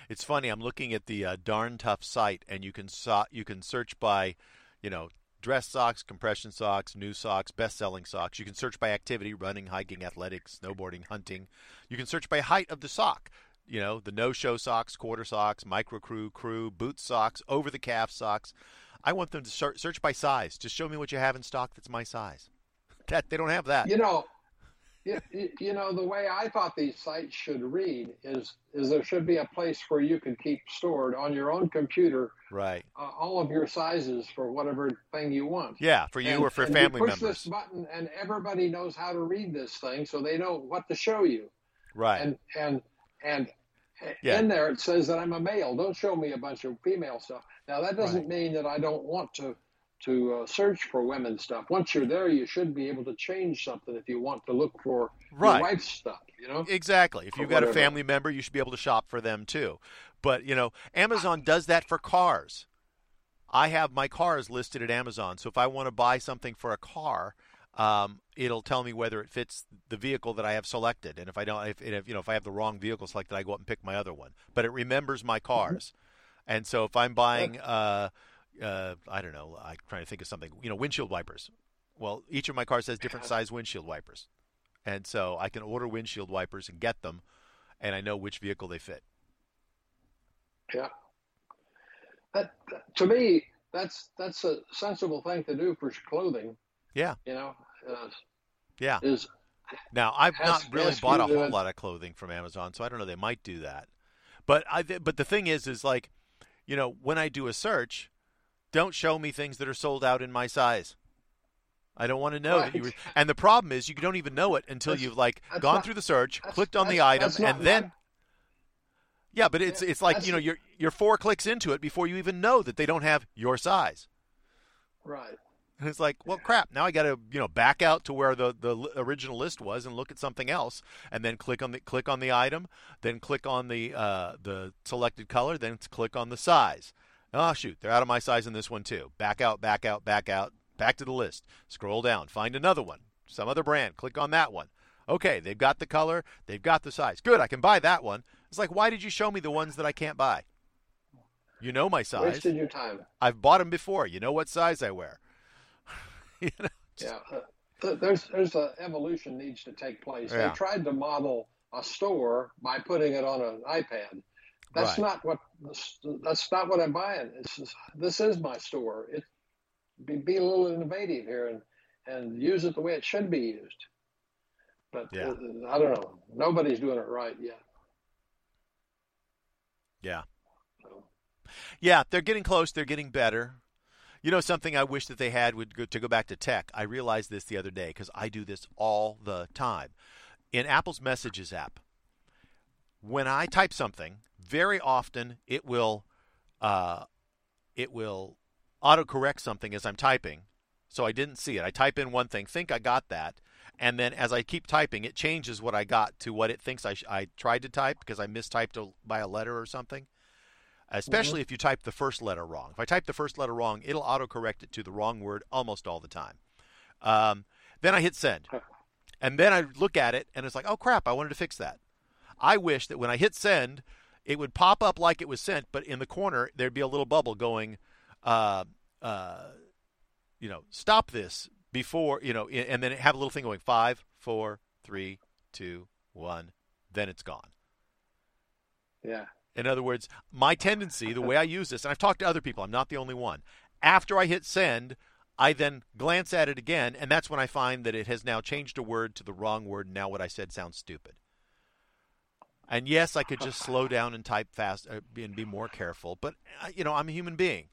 Speaker 1: It's funny. I'm looking at the uh, darn tough site, and you can so- you can search by, you know, dress socks, compression socks, new socks, best-selling socks. You can search by activity: running, hiking, athletics, snowboarding, hunting. You can search by height of the sock you know, the no-show socks, quarter socks, micro crew, crew, boot socks, over the calf socks. I want them to search by size. Just show me what you have in stock that's my size. That they don't have that.
Speaker 2: You know, you, you know the way I thought these sites should read is is there should be a place where you can keep stored on your own computer,
Speaker 1: right?
Speaker 2: Uh, all of your sizes for whatever thing you want.
Speaker 1: Yeah, for you
Speaker 2: and,
Speaker 1: or for
Speaker 2: and
Speaker 1: family
Speaker 2: you push
Speaker 1: members.
Speaker 2: this button, and everybody knows how to read this thing, so they know what to show you.
Speaker 1: Right.
Speaker 2: And and and
Speaker 1: yeah.
Speaker 2: in there it says that I'm a male. Don't show me a bunch of female stuff. Now that doesn't right. mean that I don't want to to uh, search for women's stuff. Once you're there, you should be able to change something if you want to look for
Speaker 1: right.
Speaker 2: your wife's stuff. You know
Speaker 1: exactly. If you've got a family member, you should be able to shop for them too. But you know, Amazon does that for cars. I have my cars listed at Amazon. So if I want to buy something for a car, um, it'll tell me whether it fits the vehicle that I have selected. And if I don't, if, if you know, if I have the wrong vehicle selected, I go up and pick my other one. But it remembers my mm-hmm. cars. And so if I'm buying, uh, uh, I don't know, I'm trying to think of something, you know, windshield wipers. Well, each of my cars has different size windshield wipers. And so I can order windshield wipers and get them, and I know which vehicle they fit.
Speaker 2: Yeah. That, to me, that's that's a sensible thing to do for clothing.
Speaker 1: Yeah.
Speaker 2: You know. Uh,
Speaker 1: yeah.
Speaker 2: Is
Speaker 1: now I've not really bought a whole lot of clothing from Amazon, so I don't know. They might do that, but I. But the thing is, is like, you know, when I do a search, don't show me things that are sold out in my size. I don't want to know
Speaker 2: right.
Speaker 1: that you were. And the problem is, you don't even know it until
Speaker 2: that's,
Speaker 1: you've like gone
Speaker 2: not,
Speaker 1: through the search, clicked on the item, and then. Yeah, but it's it's like you know you're you're four clicks into it before you even know that they don't have your size.
Speaker 2: Right.
Speaker 1: And it's like, well, crap. Now I got to you know back out to where the, the original list was and look at something else, and then click on the click on the item, then click on the uh, the selected color, then click on the size. Oh shoot, they're out of my size in this one too. Back out, back out, back out, back to the list. Scroll down, find another one, some other brand. Click on that one. Okay, they've got the color, they've got the size. Good, I can buy that one. It's like, why did you show me the ones that I can't buy? You know my size.
Speaker 2: Wasted your time.
Speaker 1: I've bought them before. You know what size I wear.
Speaker 2: you know, yeah, uh, there's there's an evolution needs to take place. Yeah. They tried to model a store by putting it on an iPad. That's right. not what that's not what I'm buying. It's this is my store. It be, be a little innovative here and and use it the way it should be used. But yeah. uh, I don't know. Nobody's doing it right yet.
Speaker 1: Yeah. Yeah, they're getting close. They're getting better. You know, something I wish that they had would go, to go back to tech. I realized this the other day because I do this all the time. In Apple's Messages app, when I type something, very often it will uh, it will autocorrect something as I'm typing. So I didn't see it. I type in one thing, think I got that, and then as I keep typing, it changes what I got to what it thinks I, sh- I tried to type because I mistyped a, by a letter or something. Especially mm-hmm. if you type the first letter wrong. If I type the first letter wrong, it'll autocorrect it to the wrong word almost all the time. Um, then I hit send, and then I look at it and it's like, oh crap, I wanted to fix that. I wish that when I hit send, it would pop up like it was sent, but in the corner there'd be a little bubble going, uh, uh, you know, stop this before you know, and then have a little thing going five, four, three, two, one, then it's gone.
Speaker 2: Yeah.
Speaker 1: In other words, my tendency, the way I use this, and I've talked to other people, I'm not the only one. After I hit send, I then glance at it again, and that's when I find that it has now changed a word to the wrong word. And now what I said sounds stupid. And yes, I could just slow down and type fast uh, and be more careful, but uh, you know, I'm a human being.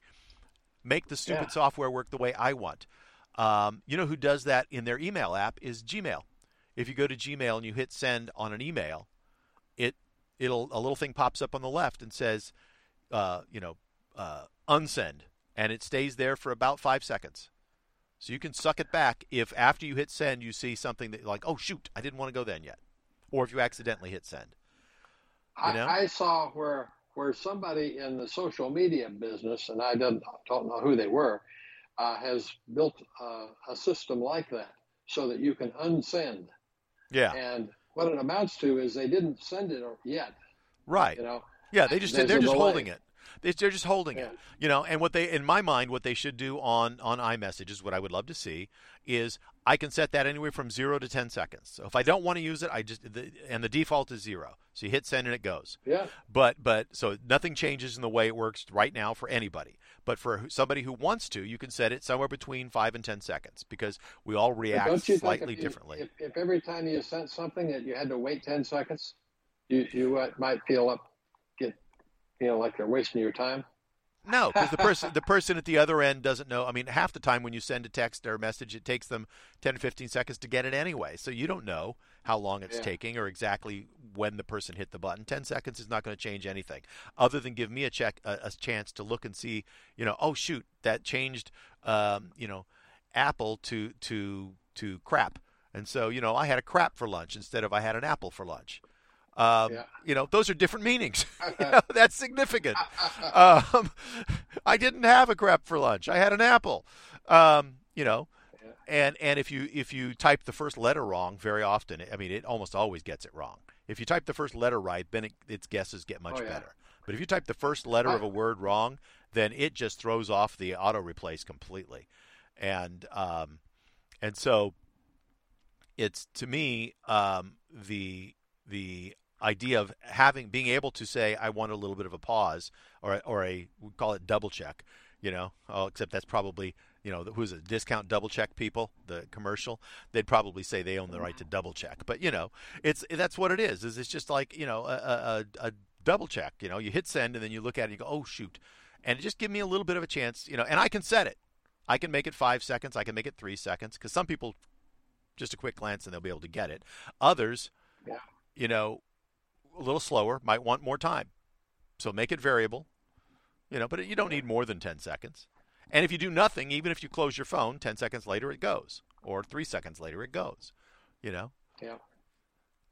Speaker 1: Make the stupid yeah. software work the way I want. Um, you know who does that in their email app is Gmail. If you go to Gmail and you hit send on an email, it'll a little thing pops up on the left and says, uh, you know, uh, unsend, and it stays there for about five seconds. So you can suck it back if after you hit send you see something that like, oh shoot, I didn't want to go then yet, or if you accidentally hit send.
Speaker 2: You know? I, I saw where where somebody in the social media business, and I don't, don't know who they were, uh, has built a system like that so that you can unsend.
Speaker 1: Yeah.
Speaker 2: And what it amounts to is they didn't send it yet.
Speaker 1: Right.
Speaker 2: You know.
Speaker 1: Yeah, they just they're just delay. holding it. They're just holding
Speaker 2: yeah.
Speaker 1: it. You know, and what they, in my mind, what they should do on on iMessage is what I would love to see is I can set that anywhere from zero to ten seconds. So if I don't want to use it, I just the, and the default is zero. So you hit send and it goes.
Speaker 2: Yeah.
Speaker 1: But but so nothing changes in the way it works right now for anybody. But for somebody who wants to, you can set it somewhere between five and ten seconds because we all react slightly
Speaker 2: if
Speaker 1: you, differently.
Speaker 2: If, if, every time you sent something that you had to wait ten seconds, you you uh, might feel up get you know like they're wasting your time.
Speaker 1: No, because the person the person at the other end doesn't know. I mean, half the time when you send a text or a message, it takes them 10 to 15 seconds to get it anyway. So you don't know how long it's
Speaker 2: yeah.
Speaker 1: taking or exactly when the person hit the button. 10 seconds is not going to change anything other than give me a check a, a, chance to look and see, you know, oh shoot, that changed um, you know, apple to to to crap. And so, you know, I had a crap for lunch instead of I had an apple for lunch. Um, yeah. You know, those are different meanings. you know, that's significant. um, I didn't have a crepe for lunch. I had an apple. Um, you know, yeah. and and if you if you type the first letter wrong, very often, I mean, it almost always gets it wrong. If you type the first letter right, then it, its guesses get much oh, yeah. better. But if you type the first letter of a word wrong, then it just throws off the auto replace completely. And um, and so it's to me um, the the idea of having being able to say I want a little bit of a pause or or a we call it double check, you know. Oh, except that's probably you know who's a discount double check people the commercial? They'd probably say they own the right to double check. But you know it's that's what it is is it's just like you know a, a, a double check you know? You hit send and then you look at it and you go oh shoot. And just give me a little bit of a chance you know? And i can set it. I can make it five seconds. I can make it three seconds. Because some people just a quick glance and they'll be able to get it. Others yeah. you know a little slower, might want more time. So make it variable. You know, but you don't need more than 10 seconds. And if you do nothing, even if you close your phone, 10 seconds later it goes, or 3 seconds later it goes, you know?
Speaker 2: Yeah.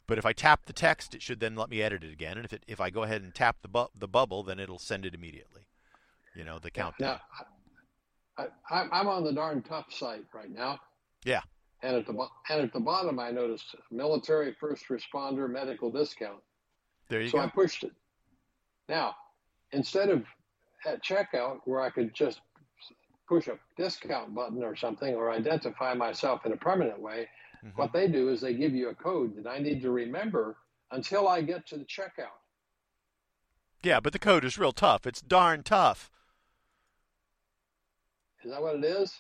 Speaker 1: But if I tap the text, it should then let me edit it again. And if it, if I go ahead and tap the bu- the bubble, then it'll send it immediately. You know, the countdown.
Speaker 2: Yeah, I, I'm on the darn tough site right now.
Speaker 1: Yeah.
Speaker 2: And at the and at the bottom, I noticed military first responder medical discount.
Speaker 1: There you
Speaker 2: so
Speaker 1: go.
Speaker 2: I pushed it. Now, instead of at checkout where I could just push a discount button or something or identify myself in a permanent way, mm-hmm. what they do is they give you a code that I need to remember until I get to the checkout.
Speaker 1: Yeah, but the code is real tough. It's darn tough.
Speaker 2: Is that what it is?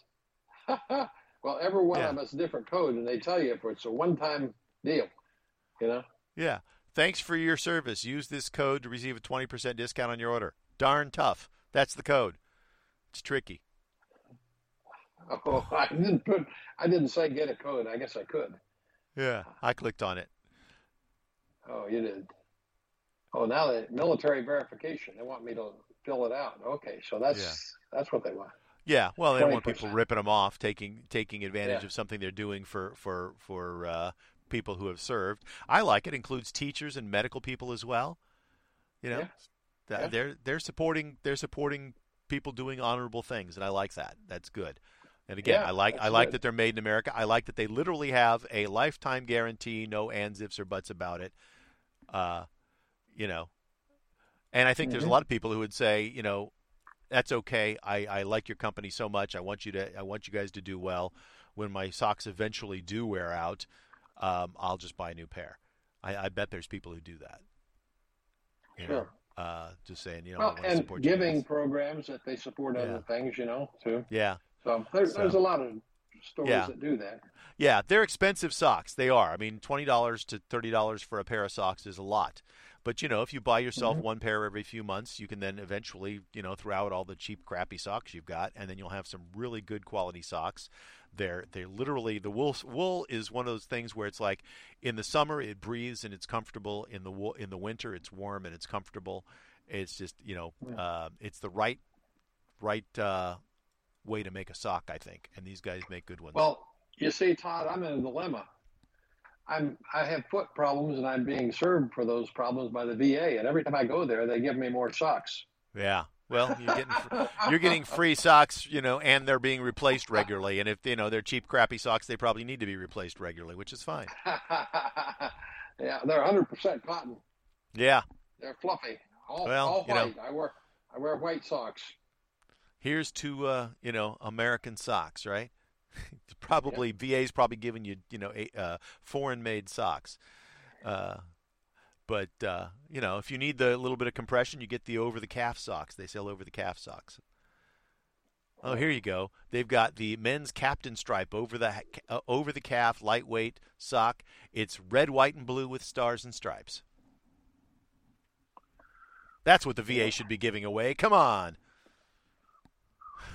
Speaker 2: well, every one yeah. of them has a different code, and they tell you if it's a one-time deal. You know.
Speaker 1: Yeah. Thanks for your service. Use this code to receive a 20% discount on your order. Darn tough. That's the code. It's tricky.
Speaker 2: Oh, I didn't put. I didn't say get a code. I guess I could.
Speaker 1: Yeah, I clicked on it.
Speaker 2: Oh, you did. Oh, now the military verification. They want me to fill it out. Okay, so that's yeah. that's what they want.
Speaker 1: Yeah, well, they don't want people ripping them off, taking taking advantage yeah. of something they're doing for for for uh, people who have served. I like it. Includes teachers and medical people as well. You know, yeah. Yeah. they're they're supporting they're supporting people doing honorable things, and I like that. That's good. And again, yeah, I like I like good. that they're made in America. I like that they literally have a lifetime guarantee, no ands, ifs, or buts about it. Uh, you know, and I think mm-hmm. there's a mm-hmm. lot of people who would say, you know, that's okay. I, I like your company so much. I want you to I want you guys to do well. When my socks eventually do wear out, um, I'll just buy a new pair. I, I, bet there's people who do that.
Speaker 2: You sure. Know,
Speaker 1: uh, just saying, you know,
Speaker 2: well, and giving programs that they support yeah. other things, you know, too.
Speaker 1: Yeah.
Speaker 2: So, there, so there's a lot of stores yeah. that do that.
Speaker 1: Yeah, they're expensive socks. They are. I mean, twenty dollars to thirty dollars for a pair of socks is a lot. But you know, if you buy yourself mm-hmm. one pair every few months, you can then eventually, you know, throw out all the cheap, crappy socks you've got, and then you'll have some really good quality socks they're they're literally the wool wool is one of those things where it's like in the summer it breathes and it's comfortable. In the wool, in the winter it's warm and it's comfortable. It's just you know uh, it's the right right uh, way to make a sock, I think. And these guys make good ones.
Speaker 2: Well, you see, Todd, I'm in a dilemma. I'm I have foot problems and I'm being served for those problems by the VA. And every time I go there, they give me more socks.
Speaker 1: Yeah, well, you're getting you're getting free socks, you know, and they're being replaced regularly. And if you know they're cheap, crappy socks, they probably need to be replaced regularly, which is fine.
Speaker 2: yeah, they're 100 percent cotton.
Speaker 1: Yeah,
Speaker 2: they're fluffy. All, well, all white. Know, I wear I wear white socks.
Speaker 1: Here's to uh, you know American socks, right? probably yeah. VA's probably giving you you know uh, foreign made socks. Uh, but uh, you know, if you need the little bit of compression, you get the over the calf socks. They sell over the calf socks. Oh, here you go. They've got the men's captain stripe over the uh, over the calf lightweight sock. It's red, white, and blue with stars and stripes. That's what the VA should be giving away. Come on.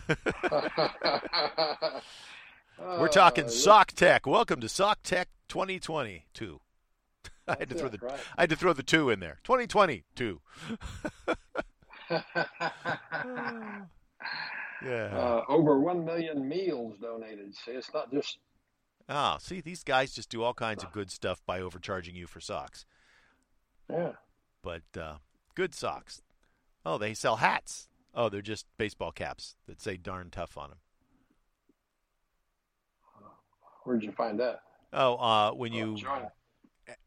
Speaker 1: We're talking uh, Sock Tech. Welcome to Sock Tech 2022. I had to throw the right. I had to throw the two in there. 2022.
Speaker 2: yeah. Uh, over one million meals donated. See, it's not just.
Speaker 1: Oh, see, these guys just do all kinds of good stuff by overcharging you for socks.
Speaker 2: Yeah.
Speaker 1: But uh, good socks. Oh, they sell hats. Oh, they're just baseball caps that say "darn tough" on them.
Speaker 2: Where'd you find that?
Speaker 1: Oh, uh, when you,
Speaker 2: Oh,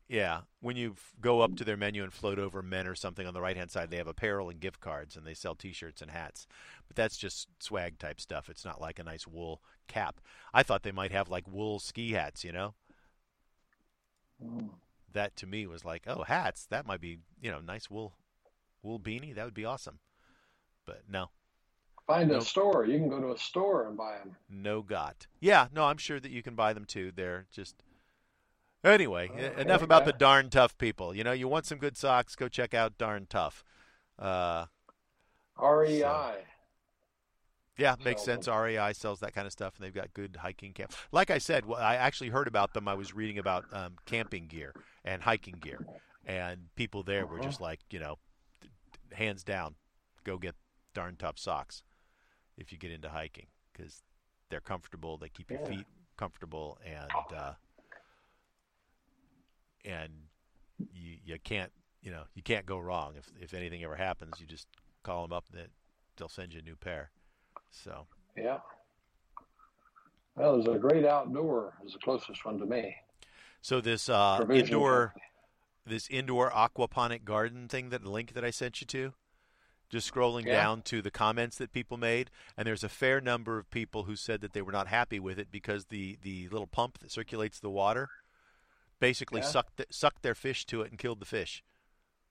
Speaker 1: yeah, when you f- go up to their menu and float over men or something on the right hand side, they have apparel and gift cards, and they sell T-shirts and hats. But that's just swag type stuff. It's not like a nice wool cap. I thought they might have like wool ski hats, you know.
Speaker 2: Mm.
Speaker 1: That to me was like, oh, hats. That might be, you know, nice wool, wool beanie. That would be awesome. But no,
Speaker 2: Find
Speaker 1: Nope.
Speaker 2: a store. You can go to a store and buy them.
Speaker 1: no got. Yeah, no, I'm sure that you can buy them too. They're just anyway.
Speaker 2: Okay,
Speaker 1: enough about the darn tough people. You know, you want some good socks? Go check out Darn Tough. Uh,
Speaker 2: REI.
Speaker 1: yeah, makes
Speaker 2: Sells
Speaker 1: sense. REI sells that kind of stuff, and they've got good hiking camp. Like I said, well, I actually heard about them. I was reading about um, camping gear and hiking gear, and people there were
Speaker 2: Uh-huh.
Speaker 1: just like, you know, hands down, go get Darn Tough socks if you get into hiking because they're comfortable. They keep your
Speaker 2: Yeah.
Speaker 1: feet comfortable, and uh, and you you can't you know you can't go wrong if if anything ever happens. You just call them up, and they'll send you a new pair. So
Speaker 2: Yeah. Well, there's a great outdoor is the closest one to me.
Speaker 1: so this uh, indoor this indoor aquaponic garden thing that link that I sent you to. Just scrolling
Speaker 2: Yeah.
Speaker 1: down to the comments that people made, and there's a fair number of people who said that they were not happy with it because the, the little pump that circulates the water basically
Speaker 2: Yeah.
Speaker 1: sucked sucked their fish to it and killed the fish.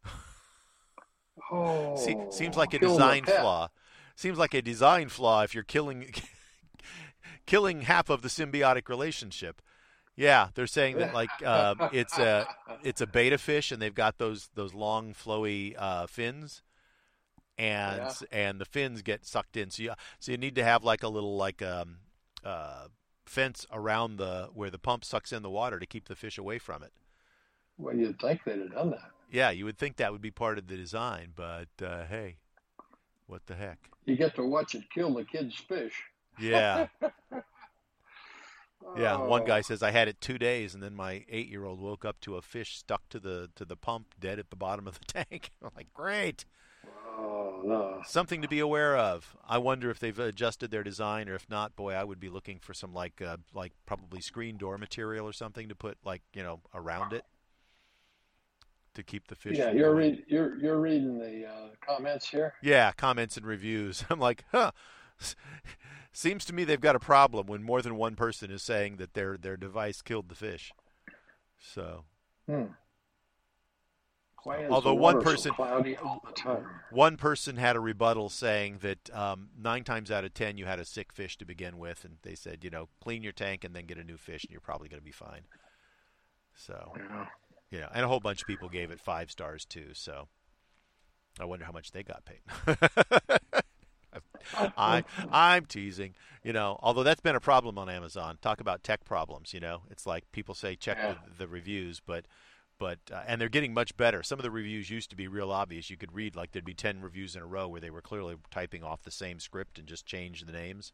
Speaker 2: Oh,
Speaker 1: See, seems like a design flaw. Seems like a design flaw if you're killing killing half of the symbiotic relationship. Yeah, they're saying that like um, it's a it's a betta fish and they've got those those long flowy uh, fins, and
Speaker 2: Yeah.
Speaker 1: and the fins get sucked in. So you so you need to have like a little like um uh fence around the where the pump sucks in the water to keep the fish away from it.
Speaker 2: Well, you'd think they'd have done that.
Speaker 1: Yeah, you would think that would be part of the design, but uh, hey, what the heck?
Speaker 2: You get to watch it kill the kid's fish.
Speaker 1: Yeah. Yeah, one
Speaker 2: Oh,
Speaker 1: guy says I had it two days, and then my eight-year-old woke up to a fish stuck to the to the pump, dead at the bottom of the tank. I'm like, great,
Speaker 2: Oh no.
Speaker 1: something to be aware of. I wonder if they've adjusted their design, or if not, boy, I would be looking for some like uh, like probably screen door material or something to put like you know around it to keep the fish.
Speaker 2: Yeah, you're read, you're you're reading the uh, comments here.
Speaker 1: Yeah, comments and reviews. I'm like, huh. Seems to me they've got a problem when more than one person is saying that their their device killed the fish. So
Speaker 2: Hmm. Why
Speaker 1: Although one
Speaker 2: so
Speaker 1: person-
Speaker 2: cloudy all the time.
Speaker 1: one person had a rebuttal saying that um, nine times out of ten you had a sick fish to begin with, and they said, you know, clean your tank and then get a new fish, and you're probably going to be fine. So
Speaker 2: Yeah.
Speaker 1: you know, and a whole bunch of people gave it five stars too. So I wonder how much they got paid. I I'm teasing, you know. Although that's been a problem on Amazon. Talk about tech problems, you know. It's like people say check
Speaker 2: Yeah.
Speaker 1: the, the reviews, but but uh, and they're getting much better. Some of the reviews used to be real obvious. You could read like there'd be ten reviews in a row where they were clearly typing off the same script and just changed the names,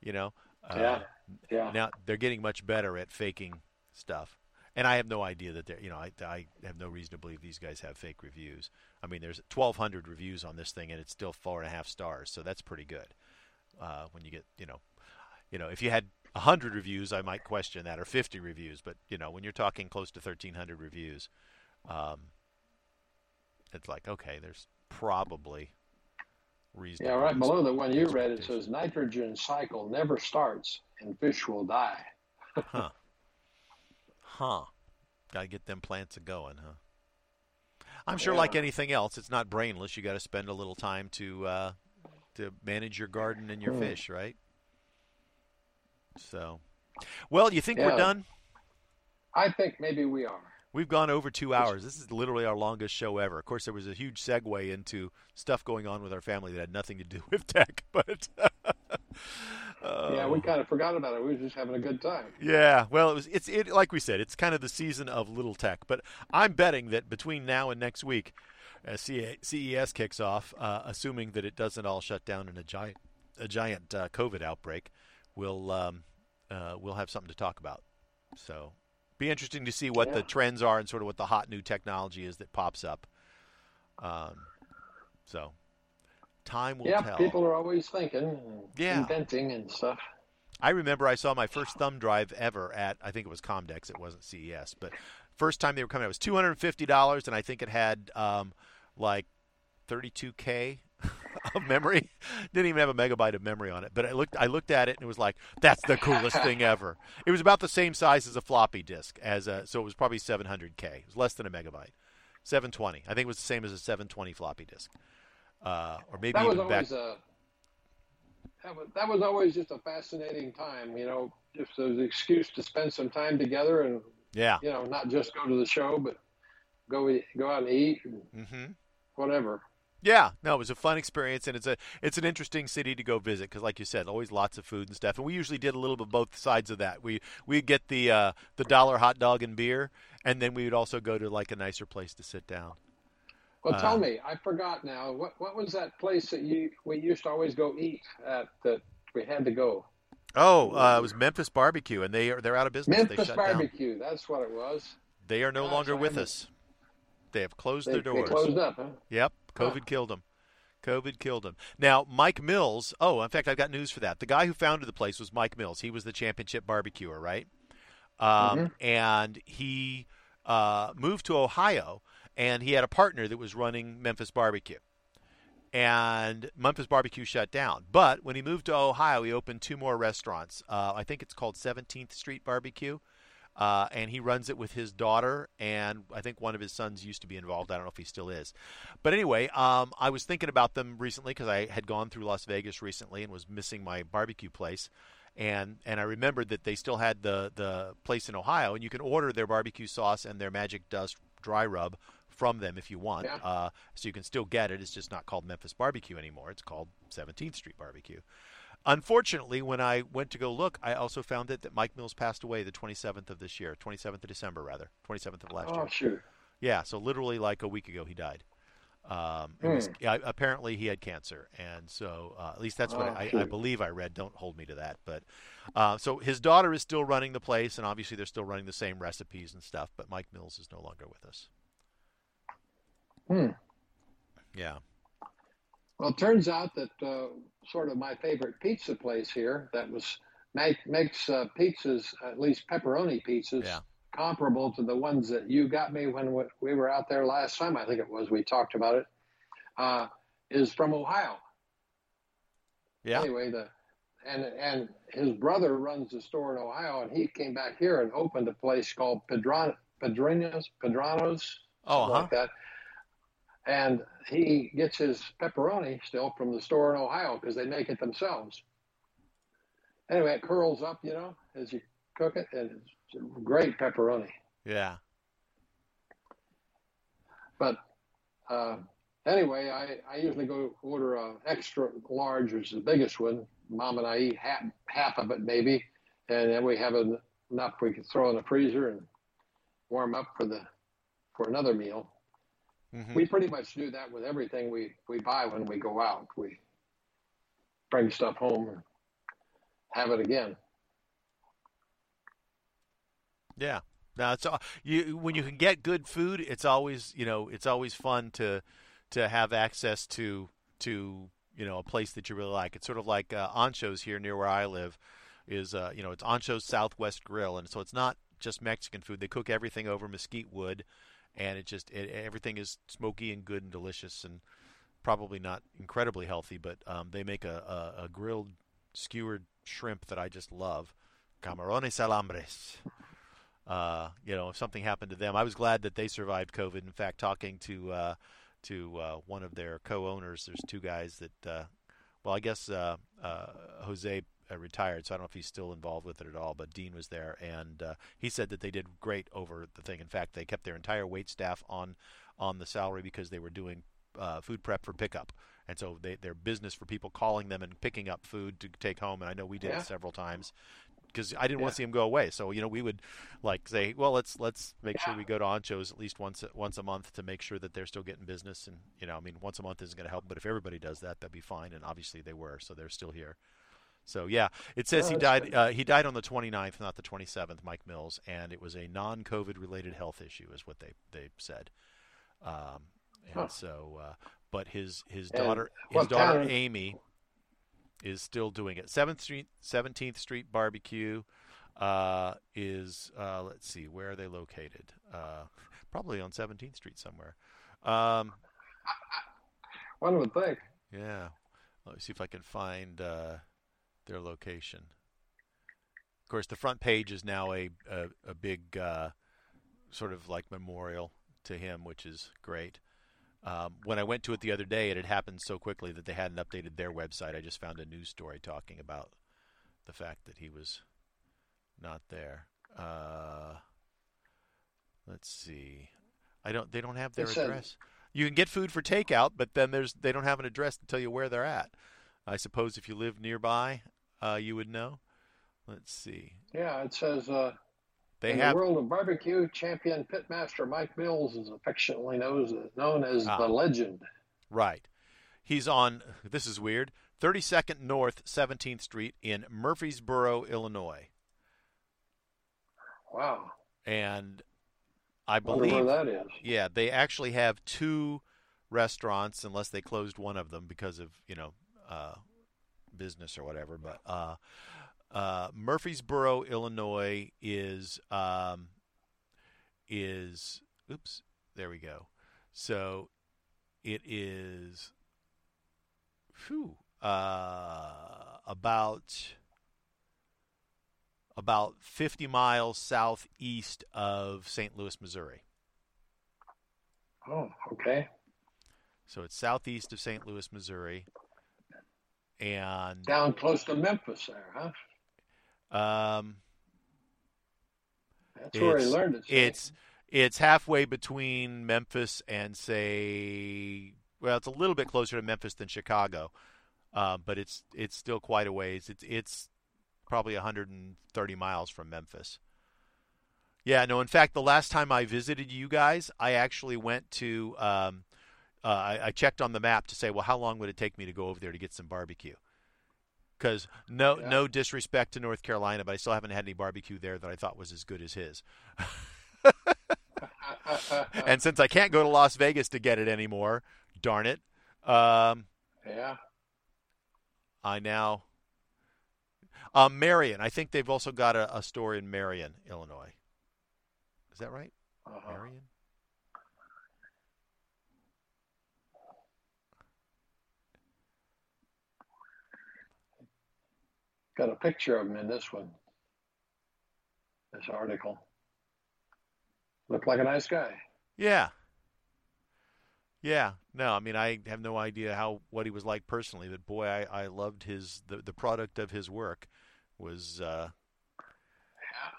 Speaker 1: you know. Uh,
Speaker 2: Yeah. Yeah.
Speaker 1: now they're getting much better at faking stuff, and I have no idea that they're. You know, I, I have no reason to believe these guys have fake reviews. I mean, there's 1,200 reviews on this thing, and it's still four and a half stars, so that's pretty good. Uh, when you get, you know, you know, if you had 100 reviews, I might question that, or 50 reviews, but you know, when you're talking close to 1,300 reviews, um, it's like okay, there's probably reason.
Speaker 2: Yeah, right below the one you read, it says nitrogen cycle never starts and fish will die.
Speaker 1: Huh. Huh. Got to get them plants a going, huh? I'm sure, like anything else, it's not brainless. You got to spend a little time to uh, to manage your garden and your
Speaker 2: Hmm.
Speaker 1: fish, right? So, well, you think we're done?
Speaker 2: I think maybe we are.
Speaker 1: We've gone over two hours. This is literally our longest show ever. Of course, there was a huge segue into stuff going on with our family that had nothing to do with tech, but
Speaker 2: Yeah, we kind of forgot about it. We were just having a good time.
Speaker 1: Yeah, well, it was. It's it like we said. It's kind of the season of little tech. But I'm betting that between now and next week, as CES kicks off, uh, assuming that it doesn't all shut down in a giant a giant uh, COVID outbreak, we'll um, uh, we'll have something to talk about. So Be interesting to see what
Speaker 2: Yeah.
Speaker 1: the trends are and sort of what the hot new technology is that pops up. Um, so time will
Speaker 2: Yeah,
Speaker 1: tell.
Speaker 2: people are always thinking, and
Speaker 1: Yeah.
Speaker 2: inventing and stuff.
Speaker 1: I remember I saw my first thumb drive ever at I think it was Comdex. It wasn't CES, but first time they were coming out it was two hundred and fifty dollars, and I think it had um, like thirty two k of memory. Didn't even have a megabyte of memory on it. But I looked I looked at it and it was like that's the coolest thing ever. It was about the same size as a floppy disk, as a, so it was probably seven hundred k. It was less than a megabyte. Seven twenty. I think it was the same as a seven twenty floppy disk, uh, or maybe
Speaker 2: That was
Speaker 1: even back.
Speaker 2: always a that was, that was always just a fascinating time. You know, if there was an excuse to spend some time together and
Speaker 1: Yeah.
Speaker 2: you know not just go to the show, but go go out and eat and
Speaker 1: Mm-hmm.
Speaker 2: whatever.
Speaker 1: Yeah, no, it was a fun experience, and it's a it's an interesting city to go visit because, like you said, always lots of food and stuff. And we usually did a little bit both sides of that. We we get the uh, the dollar hot dog and beer, and then we would also go to like a nicer place to sit down.
Speaker 2: Well,
Speaker 1: Uh,
Speaker 2: tell me, I forgot now. What what was that place that you we used to always go eat at that we had to go?
Speaker 1: Oh, uh, it was Memphis Barbecue, and they are they're out of business. they
Speaker 2: Memphis
Speaker 1: shut down.
Speaker 2: Barbecue. That's what it was.
Speaker 1: They are no
Speaker 2: Gosh,
Speaker 1: longer with us. They have closed
Speaker 2: They,
Speaker 1: their
Speaker 2: they
Speaker 1: doors.
Speaker 2: closed up, huh?
Speaker 1: Yep,
Speaker 2: Huh.
Speaker 1: COVID killed him. COVID killed him. Now, Mike Mills. Oh, in fact, I've got news for that. The guy who founded the place was Mike Mills. He was the championship barbecuer, right? Um, And he uh, moved to Ohio, and he had a partner that was running Memphis Barbecue. And Memphis Barbecue shut down. But when he moved to Ohio, he opened two more restaurants. Uh, I think it's called 17th Street Barbecue. Uh, and he runs it with his daughter, and I think one of his sons used to be involved. I don't know if he still is. But anyway, um, I was thinking about them recently because I had gone through Las Vegas recently and was missing my barbecue place, and and I remembered that they still had the the place in Ohio, and you can order their barbecue sauce and their Magic Dust dry rub from them if you want.
Speaker 2: Yeah.
Speaker 1: Uh, so you can still get it. It's just not called Memphis Barbecue anymore. It's called 17th Street Barbecue. Unfortunately, when I went to go look, I also found it that Mike Mills passed away the 27th of this year, 27th of December rather, 27th of last year.
Speaker 2: Oh
Speaker 1: year.
Speaker 2: shoot!
Speaker 1: Yeah, so literally like a week ago he died. Um, it was, yeah, apparently he had cancer, and so uh, at least that's what
Speaker 2: Oh,
Speaker 1: I, I believe I read. Don't hold me to that, but uh, so his daughter is still running the place, and obviously they're still running the same recipes and stuff. But Mike Mills is no longer with us.
Speaker 2: Hmm.
Speaker 1: Yeah.
Speaker 2: Well, it turns out that uh, sort of my favorite pizza place here that was make, makes uh, pizzas, at least pepperoni pizzas,
Speaker 1: Yeah.
Speaker 2: comparable to the ones that you got me when we- we were out there last time. I think it was. We talked about it. Uh, is from Ohio.
Speaker 1: Yeah.
Speaker 2: Anyway, the and and his brother runs the store in Ohio, and he came back here and opened a place called Pedron Pedrinos Pedranos,
Speaker 1: Oh, uh-huh.
Speaker 2: like that. And he gets his pepperoni still from the store in Ohio because they make it themselves. Anyway, it curls up, you know, as you cook it, and it's great pepperoni.
Speaker 1: Yeah.
Speaker 2: But uh, anyway, I, I usually go order a extra large, which is the biggest one. Mom and I eat half, half of it maybe, and then we have enough we can throw in the freezer and warm up for the for another meal.
Speaker 1: Mhm.
Speaker 2: We pretty much do that with everything we, we buy when we go out. We bring stuff home and have it again.
Speaker 1: Yeah. Now it's you when you can get good food, it's always you know it's always fun to to have access to to you know a place that you really like. It's sort of like uh, Ancho's here near where I live. Is uh, you know it's Ancho's Southwest Grill, and so it's not just Mexican food. They cook everything over mesquite wood, and it just it, everything is smoky and good and delicious, and probably not incredibly healthy, but um, they make a, a, a grilled skewered shrimp that I just love. Camarones alambres uh, you know, if something happened to them. I was glad that they survived COVID. In fact, talking to uh, to uh, one of their co-owners, there's two guys that, uh, well, I guess uh, uh, Jose uh, retired, so I don't know if he's still involved with it at all. But Dean was there, and uh, he said that they did great over the thing. In fact, they kept their entire wait staff on on the salary because they were doing uh, food prep for pickup. And so they, their business for people calling them and picking up food to take home, and I know we did
Speaker 2: Yeah.
Speaker 1: it several times because I didn't want to see him go away. So you know, we would like say, well, let's let's make sure we go to Ancho's at least once once a month to make sure that they're still getting business. And you know, I mean, once a month isn't going to help, but if everybody does that, that'd be fine. And obviously they were, so they're still here. So yeah, it says oh, he died. Uh, he died on the 29th, not the 27th. Mike Mills, and it was a non-COVID related health issue, is what they they said. Um, and huh. so, uh, but his his daughter, his daughter Amy, is still doing it. Seventh Street, Seventeenth Street Barbecue uh, is. Uh, let's see, where are they located? Uh, probably on Seventeenth Street somewhere. Um,
Speaker 2: One would think.
Speaker 1: Yeah. Let me see if I can find uh, their location. Of course, the front page is now a a, a big uh, sort of like memorial to him, which is great. Um, when I went to it the other day, it had happened so quickly that they hadn't updated their website. I just found a news story talking about the fact that he was not there. Uh, let's see. I don't. They don't have their address. You can get food for takeout, but then there's they don't have an address to tell you where they're at. I suppose if you live nearby, uh, you would know. Let's see.
Speaker 2: Yeah, it says uh, they in have... the world of barbecue, champion pitmaster Mike Mills is affectionately known as, known as ah. the legend.
Speaker 1: Right. He's on. This is weird. 32nd North, 17th Street in Murphysboro, Illinois.
Speaker 2: Wow.
Speaker 1: And I believe
Speaker 2: where that is.
Speaker 1: Yeah, they actually have two restaurants, unless they closed one of them because of you know uh, business or whatever. But uh, uh, Murphysboro, Illinois, is um, is oops, there we go. So it is, whew, uh, about about 50 miles southeast of St. Louis, Missouri.
Speaker 2: Oh, okay.
Speaker 1: So it's southeast of St. Louis, Missouri, and
Speaker 2: down close to Memphis, there, huh?
Speaker 1: Um,
Speaker 2: that's where he learned it.
Speaker 1: It's it's halfway between Memphis and say, well, it's a little bit closer to Memphis than Chicago, uh, but it's it's still quite a ways. It's it's probably 130 miles from Memphis. Yeah, no. In fact, the last time I visited you guys, I actually went to. Um, uh, I, I, checked on the map to say, well, how long would it take me to go over there to get some barbecue? Because no, yeah. no disrespect to North Carolina, but I still haven't had any barbecue there that I thought was as good as his. and since I can't go to Las Vegas to get it anymore, darn it. Um,
Speaker 2: yeah.
Speaker 1: I now um, Marion. I think they've also got a, a store in Marion, Illinois. Is that right? Uh-huh. Marion.
Speaker 2: Got a picture of him in this one. This article. Looked like a nice guy.
Speaker 1: Yeah. Yeah, no, I mean I have no idea how what he was like personally, but boy, I, I loved his the, the product of his work was uh, yeah.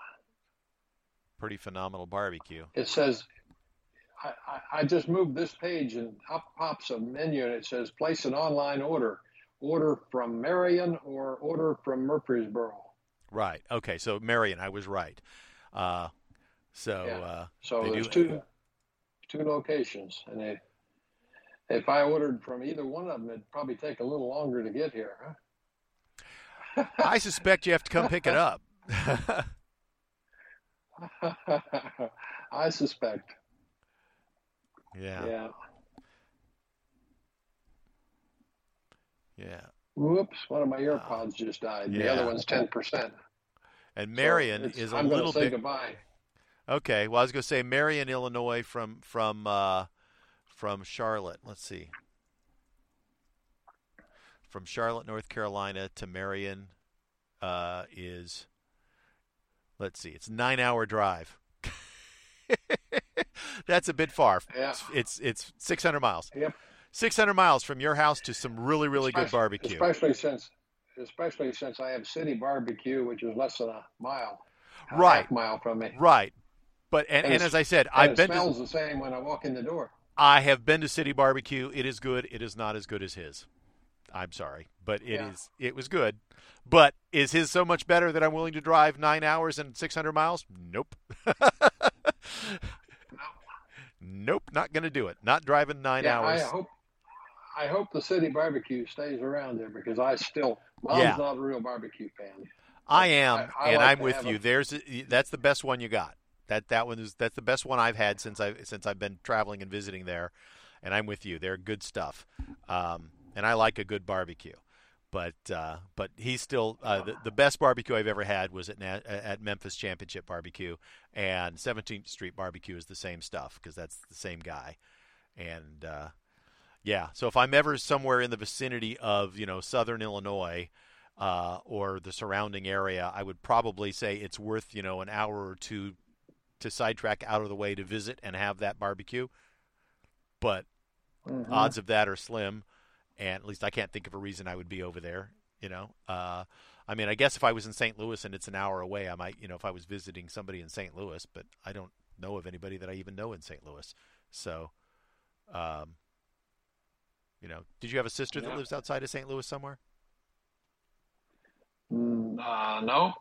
Speaker 1: pretty phenomenal barbecue.
Speaker 2: It says, I, I, I just moved this page and up pops a menu and it says place an online order. Order from Marion or order from Murphysboro.
Speaker 1: Right. Okay. So Marion, I was right. Uh, so yeah. uh,
Speaker 2: so there's do, two two locations, and they, if I ordered from either one of them, it'd probably take a little longer to get here. Huh?
Speaker 1: I suspect you have to come pick it up.
Speaker 2: I suspect.
Speaker 1: Yeah.
Speaker 2: Yeah.
Speaker 1: Yeah.
Speaker 2: Whoops! One of my AirPods just died. Yeah. The other one's ten percent.
Speaker 1: And Marion so is a
Speaker 2: I'm
Speaker 1: little
Speaker 2: say
Speaker 1: bit.
Speaker 2: Goodbye.
Speaker 1: Okay. Well, I was going to say Marion, Illinois, from from uh, from Charlotte. Let's see from Charlotte, North Carolina to Marion uh, is, let's see, it's nine hour drive. That's a bit far.
Speaker 2: Yeah.
Speaker 1: It's, it's, it's 600 miles.
Speaker 2: Yep.
Speaker 1: 600 miles from your house to some really, really
Speaker 2: especially,
Speaker 1: good barbecue.
Speaker 2: Especially since, especially since I have City Barbecue, which is less than a mile.
Speaker 1: right.
Speaker 2: mile from me.
Speaker 1: Right. But and, and, and as I said, I've been.
Speaker 2: It smells to, the same when I walk in the door.
Speaker 1: I have been to City Barbecue. It is good. It is not as good as his. I'm sorry, but it
Speaker 2: yeah.
Speaker 1: is it was good. But is his so much better that I'm willing to drive nine hours and 600 miles? Nope. nope, not going to do it. Not driving nine
Speaker 2: yeah,
Speaker 1: hours.
Speaker 2: I hope I hope the city barbecue stays around there because I still mom's yeah. not a real barbecue fan.
Speaker 1: I am, I, I and like I'm with you. A, There's that's the best one you got. That that one is that's the best one I've had since I since I've been traveling and visiting there, and I'm with you. They're good stuff, um, and I like a good barbecue. But uh, but he's still uh, the, the best barbecue I've ever had was at at Memphis Championship Barbecue, and 17th Street Barbecue is the same stuff because that's the same guy, and uh, yeah. So if I'm ever somewhere in the vicinity of you know Southern Illinois. Uh, or the surrounding area, I would probably say it's worth you know an hour or two to sidetrack out of the way to visit and have that barbecue. But mm-hmm. odds of that are slim, and at least I can't think of a reason I would be over there. You know, uh, I mean, I guess if I was in St. Louis and it's an hour away, I might, you know, if I was visiting somebody in St. Louis, but I don't know of anybody that I even know in St. Louis. So, um, you know, did you have a sister yeah. that lives outside of St. Louis somewhere?
Speaker 2: Mm, uh, no.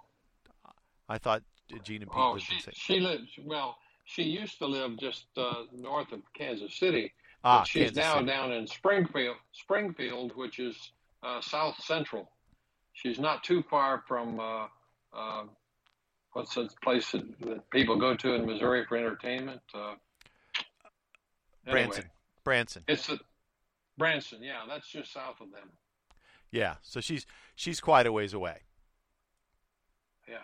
Speaker 1: I thought Gene and Pete
Speaker 2: oh,
Speaker 1: lived
Speaker 2: she,
Speaker 1: in St.
Speaker 2: She lives well. She used to live just uh, north of Kansas City.
Speaker 1: Ah,
Speaker 2: she's
Speaker 1: Kansas
Speaker 2: now
Speaker 1: City.
Speaker 2: down in Springfield, Springfield, which is uh, south central. She's not too far from uh, uh, what's that place that, that, people go to in Missouri for entertainment? Uh,
Speaker 1: Branson. Anyway,
Speaker 2: Branson. It's a, Branson. Yeah, that's just south of them.
Speaker 1: Yeah, so she's she's quite a ways away.
Speaker 2: Yeah.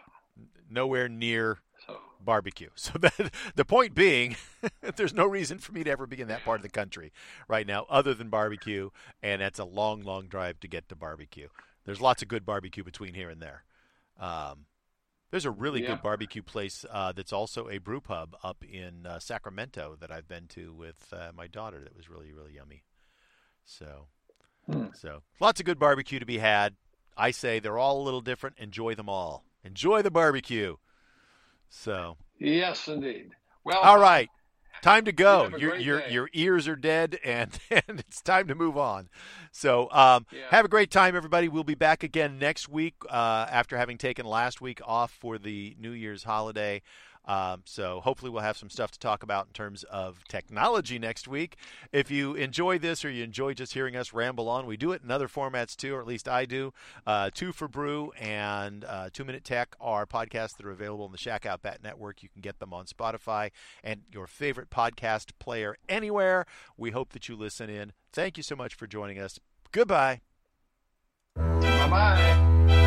Speaker 1: Nowhere near so. barbecue. So that, the point being, there's no reason for me to ever be in that part of the country right now, other than barbecue, and that's a long, long drive to get to barbecue. There's lots of good barbecue between here and there. Um, there's a really yeah. good barbecue place uh, that's also a brew pub up in uh, Sacramento that I've been to with uh, my daughter. That was really, really yummy. So Hmm. So lots of good barbecue to be had. I say they're all a little different. Enjoy them all. Enjoy the barbecue. So
Speaker 2: yes, indeed. Well,
Speaker 1: all right. Time to go. Your your day. your ears are dead, and and it's time to move on. So um, yeah. have a great time, everybody. We'll be back again next week uh, after having taken last week off for the New Year's holiday. Um, so hopefully we'll have some stuff to talk about in terms of technology next week. If you enjoy this or you enjoy just hearing us ramble on, we do it in other formats too, or at least I do. Uh, Two for Brew and uh, Two Minute Tech are podcasts that are available on the Shack Out Bat Network. You can get them on Spotify and your favorite podcast player anywhere. We hope that you listen in. Thank you so much for joining us. Goodbye.
Speaker 2: Bye bye.